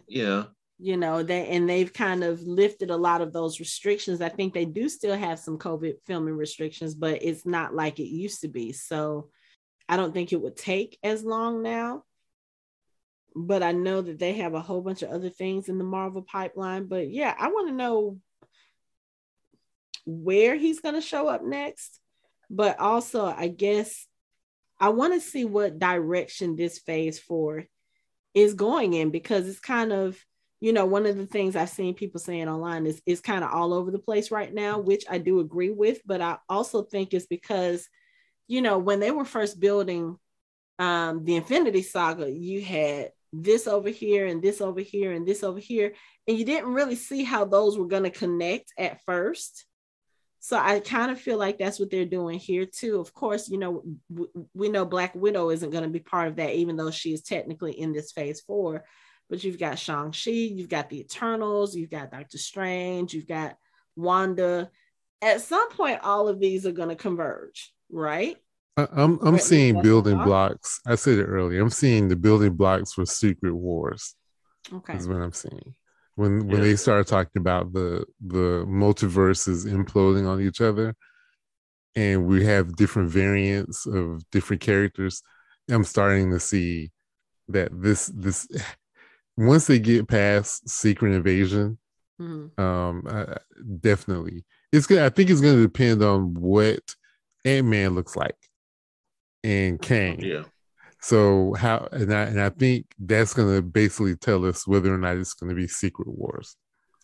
Speaker 2: Yeah,
Speaker 1: you know they and they've kind of lifted a lot of those restrictions. I think they do still have some covid filming restrictions but it's not like it used to be. So i don't think it would take as long now. But i know that they have a whole bunch of other things in the marvel pipeline. But yeah i want to know where he's going to show up next. But also i guess i want to see what direction this phase four is going in because it's kind of you know one of the things i've seen people saying online is is kind of all over the place right now which i do agree with but i also think it's because you know when they were first building um the infinity saga you had this over here and this over here and this over here and you didn't really see how those were going to connect at first. So i kind of feel like that's what they're doing here too. Of course you know w- we know black widow isn't going to be part of that even though she is technically in this phase four but you've got Shang-Chi, you've got the Eternals, you've got Doctor Strange, you've got Wanda. At some point, all of these are going to converge, right?
Speaker 3: I, I'm I'm seeing building blocks. I said it earlier. I'm seeing the building blocks for Secret Wars.
Speaker 1: Okay.
Speaker 3: Is what I'm seeing. When when
Speaker 2: Yeah.
Speaker 3: they start talking about the the multiverses imploding on each other, and we have different variants of different characters, I'm starting to see that this this once they get past Secret Invasion,
Speaker 1: Mhm.
Speaker 3: um, uh, definitely it's gonna. I think it's gonna depend on what Ant Man looks like and Kang.
Speaker 2: Yeah.
Speaker 3: So how and I and I think that's gonna basically tell us whether or not it's gonna be Secret Wars.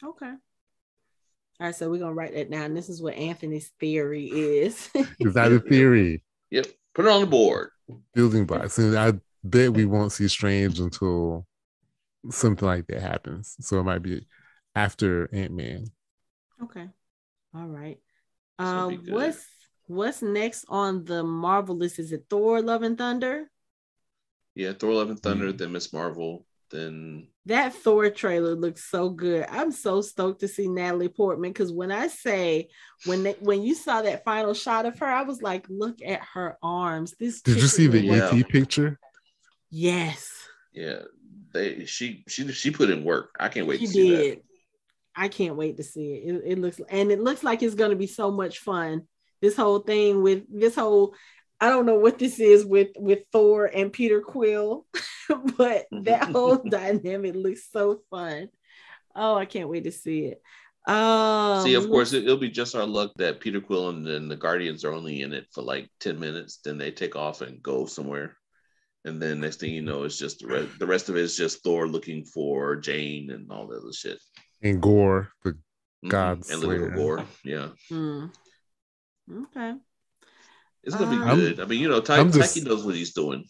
Speaker 1: Okay. All right, so we're gonna write that down. This is what Anthony's theory is.
Speaker 3: is that a theory,
Speaker 2: Yep. Put it on the board.
Speaker 3: building blocks, and I bet we won't see Strange until something like that happens. So it might be after Ant Man.
Speaker 1: okay. All right.
Speaker 2: This
Speaker 1: Uh, what's what's next on the Marvel list? Is it Thor: Love and Thunder?
Speaker 2: Yeah. Thor: Love and Thunder,
Speaker 3: Mhm.
Speaker 2: then Miss Marvel, then
Speaker 1: That Thor trailer looks so good. I'm so stoked to see Natalie Portman because when I say when they, when you saw that final shot of her, I was like, look at her arms. This
Speaker 3: Did you see the
Speaker 2: Yeah.
Speaker 3: ET picture?
Speaker 1: Yes,
Speaker 2: yeah, they she she she put in work. I can't wait
Speaker 1: she
Speaker 2: to see
Speaker 1: did. I can't wait to see it. it. It looks and it looks like it's going to be so much fun. This whole thing with this whole I don't know what this is with with Thor and Peter Quill, but that whole dynamic looks so fun. Oh, I can't wait to see it. Um.
Speaker 2: See, of course, it, it'll be just our luck that Peter Quill and, then the Guardians are only in it for like ten minutes. Then they take off and go somewhere, and then next thing you know, it's just the rest. The rest of it is just Thor looking for Jane and all the other shit.
Speaker 3: And Gorr, the. God
Speaker 2: and Little
Speaker 3: Slayer.
Speaker 2: Gorr. Yeah,
Speaker 1: Hmm. Okay.
Speaker 2: it's gonna be
Speaker 1: Um,
Speaker 2: good. I mean, you know, Ty-
Speaker 3: I'm just-
Speaker 2: Taika knows what he's doing.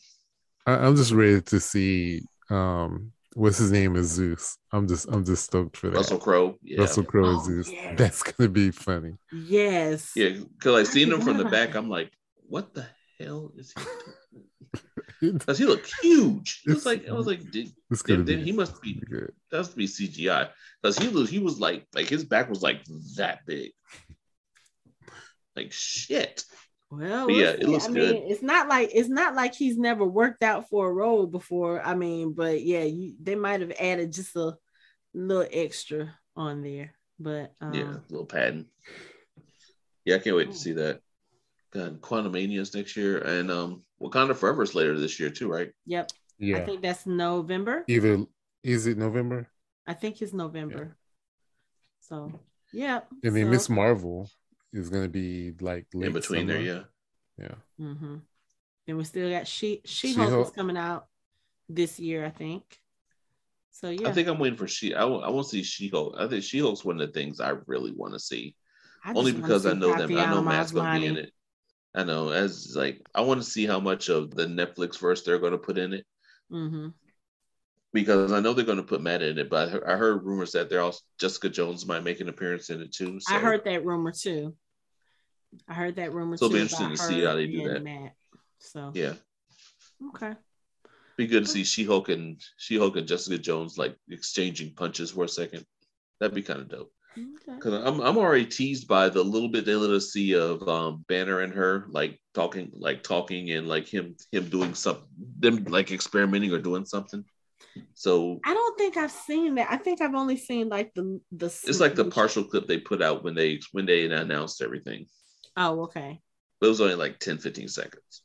Speaker 3: I, I'm just ready to see um what's his name is Zeus. I'm just I'm just stoked for that.
Speaker 2: Russell Crowe. Yeah,
Speaker 3: Russell Crowe
Speaker 1: Oh,
Speaker 3: is Zeus.
Speaker 1: yes.
Speaker 3: That's gonna be funny.
Speaker 1: Yes.
Speaker 2: yeah. Because I seen him from the back. I'm like, what the hell is he? doing? Because he looked huge. It was like I was like, did, did, did he must be
Speaker 3: pretty good.
Speaker 2: that must be CGI because he was he was like like his back was like that big, like shit.
Speaker 1: Well, we'll
Speaker 2: yeah, it looks
Speaker 1: I mean,
Speaker 2: good.
Speaker 1: it's not like it's not like he's never worked out for a role before. I mean, but yeah, you, they might have added just a little extra on there. But um,
Speaker 2: yeah, little padding. Yeah, I can't wait to see that. God, Quantumania's next year, and um, Wakanda Forever's later this year too, right?
Speaker 1: yep,
Speaker 3: Yeah.
Speaker 1: I think that's November.
Speaker 3: Either is it November?
Speaker 1: I think it's November. So, yeah.
Speaker 3: And then
Speaker 1: so,
Speaker 3: Miss Marvel is gonna be like late
Speaker 2: In between there,
Speaker 3: summer.
Speaker 2: yeah.
Speaker 3: Yeah.
Speaker 1: hmm And we still got She She Hulk is coming out this year, I think. So yeah,
Speaker 2: I think I'm waiting for She. I want. I want to see She Hulk. I think She Hulk's one of the things I really want to see.
Speaker 1: I
Speaker 2: Only because I know them. I know Matt's gonna be in it. I know as like I want to see how much of the Netflix verse they're going to put in it
Speaker 1: Mhm.
Speaker 2: because I know they're going to put Matt in it. But I heard, I heard rumors that they're also Jessica Jones might make an appearance in it too. So
Speaker 1: I heard that rumor too. I heard that rumor
Speaker 2: So
Speaker 1: too.
Speaker 2: it'll be interesting to see how they do that.
Speaker 1: Matt. So
Speaker 2: yeah,
Speaker 1: okay.
Speaker 2: be good to see She Hulk and She Hulk and Jessica Jones like exchanging punches for a second. That'd be kind of dope.
Speaker 1: Okay.
Speaker 2: Cause I'm I'm already teased by the little bit they let us see of um Banner and her like talking like talking and like him him doing something them like experimenting or doing something. So
Speaker 1: I don't think I've seen that. I think I've only seen like the the.
Speaker 2: it's like the partial clip they put out when they when they announced everything.
Speaker 1: Oh, okay.
Speaker 2: But it was only like 10, 15 seconds.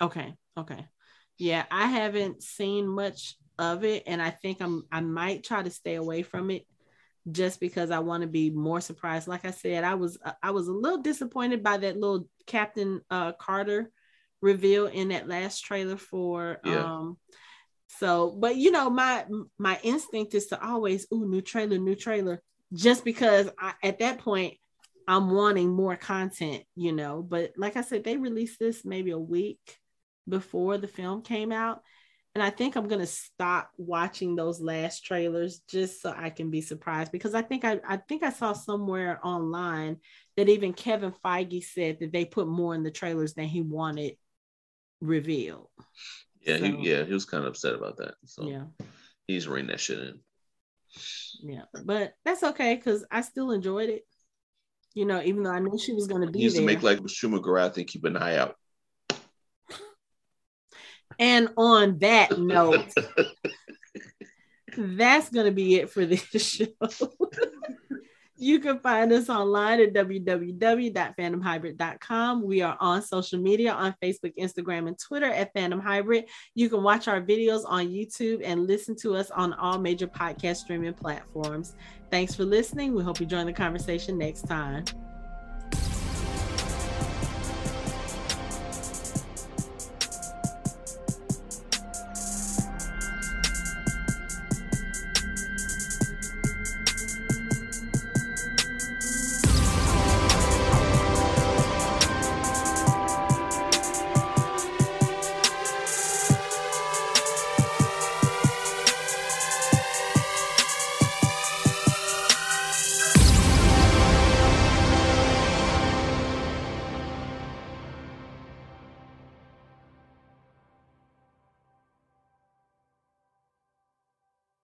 Speaker 1: Okay. Okay. Yeah, I haven't seen much of it, and I think I'm I might try to stay away from it just because I want to be more surprised. Like I said, I was I was a little disappointed by that little Captain uh, Carter reveal in that last trailer for
Speaker 2: Yeah.
Speaker 1: um so but you know my my instinct is to always ooh new trailer new trailer just because I, at that point I'm wanting more content, you know. But like I said, they released this maybe a week before the film came out. And I think I'm gonna stop watching those last trailers just so I can be surprised because I think I, I think I saw somewhere online that even Kevin Feige said that they put more in the trailers than he wanted revealed.
Speaker 2: Yeah,
Speaker 1: So-
Speaker 2: he, yeah, he was kind of upset about that. So
Speaker 1: Yeah,
Speaker 2: he's reining that shit in.
Speaker 1: yeah. But that's okay because I still enjoyed it. You know, even though I knew she was gonna
Speaker 2: He
Speaker 1: be
Speaker 2: used
Speaker 1: there.
Speaker 2: to make like Shuma-Gorath and keep an eye out.
Speaker 1: And on that note, that's going to be it for this show. You can find us online at www.fandomhybrid.com. We are on social media on Facebook, Instagram, and Twitter at Fandom Hybrid. You can watch our videos on YouTube and listen to us on all major podcast streaming platforms. Thanks for listening. We hope you join the conversation next time.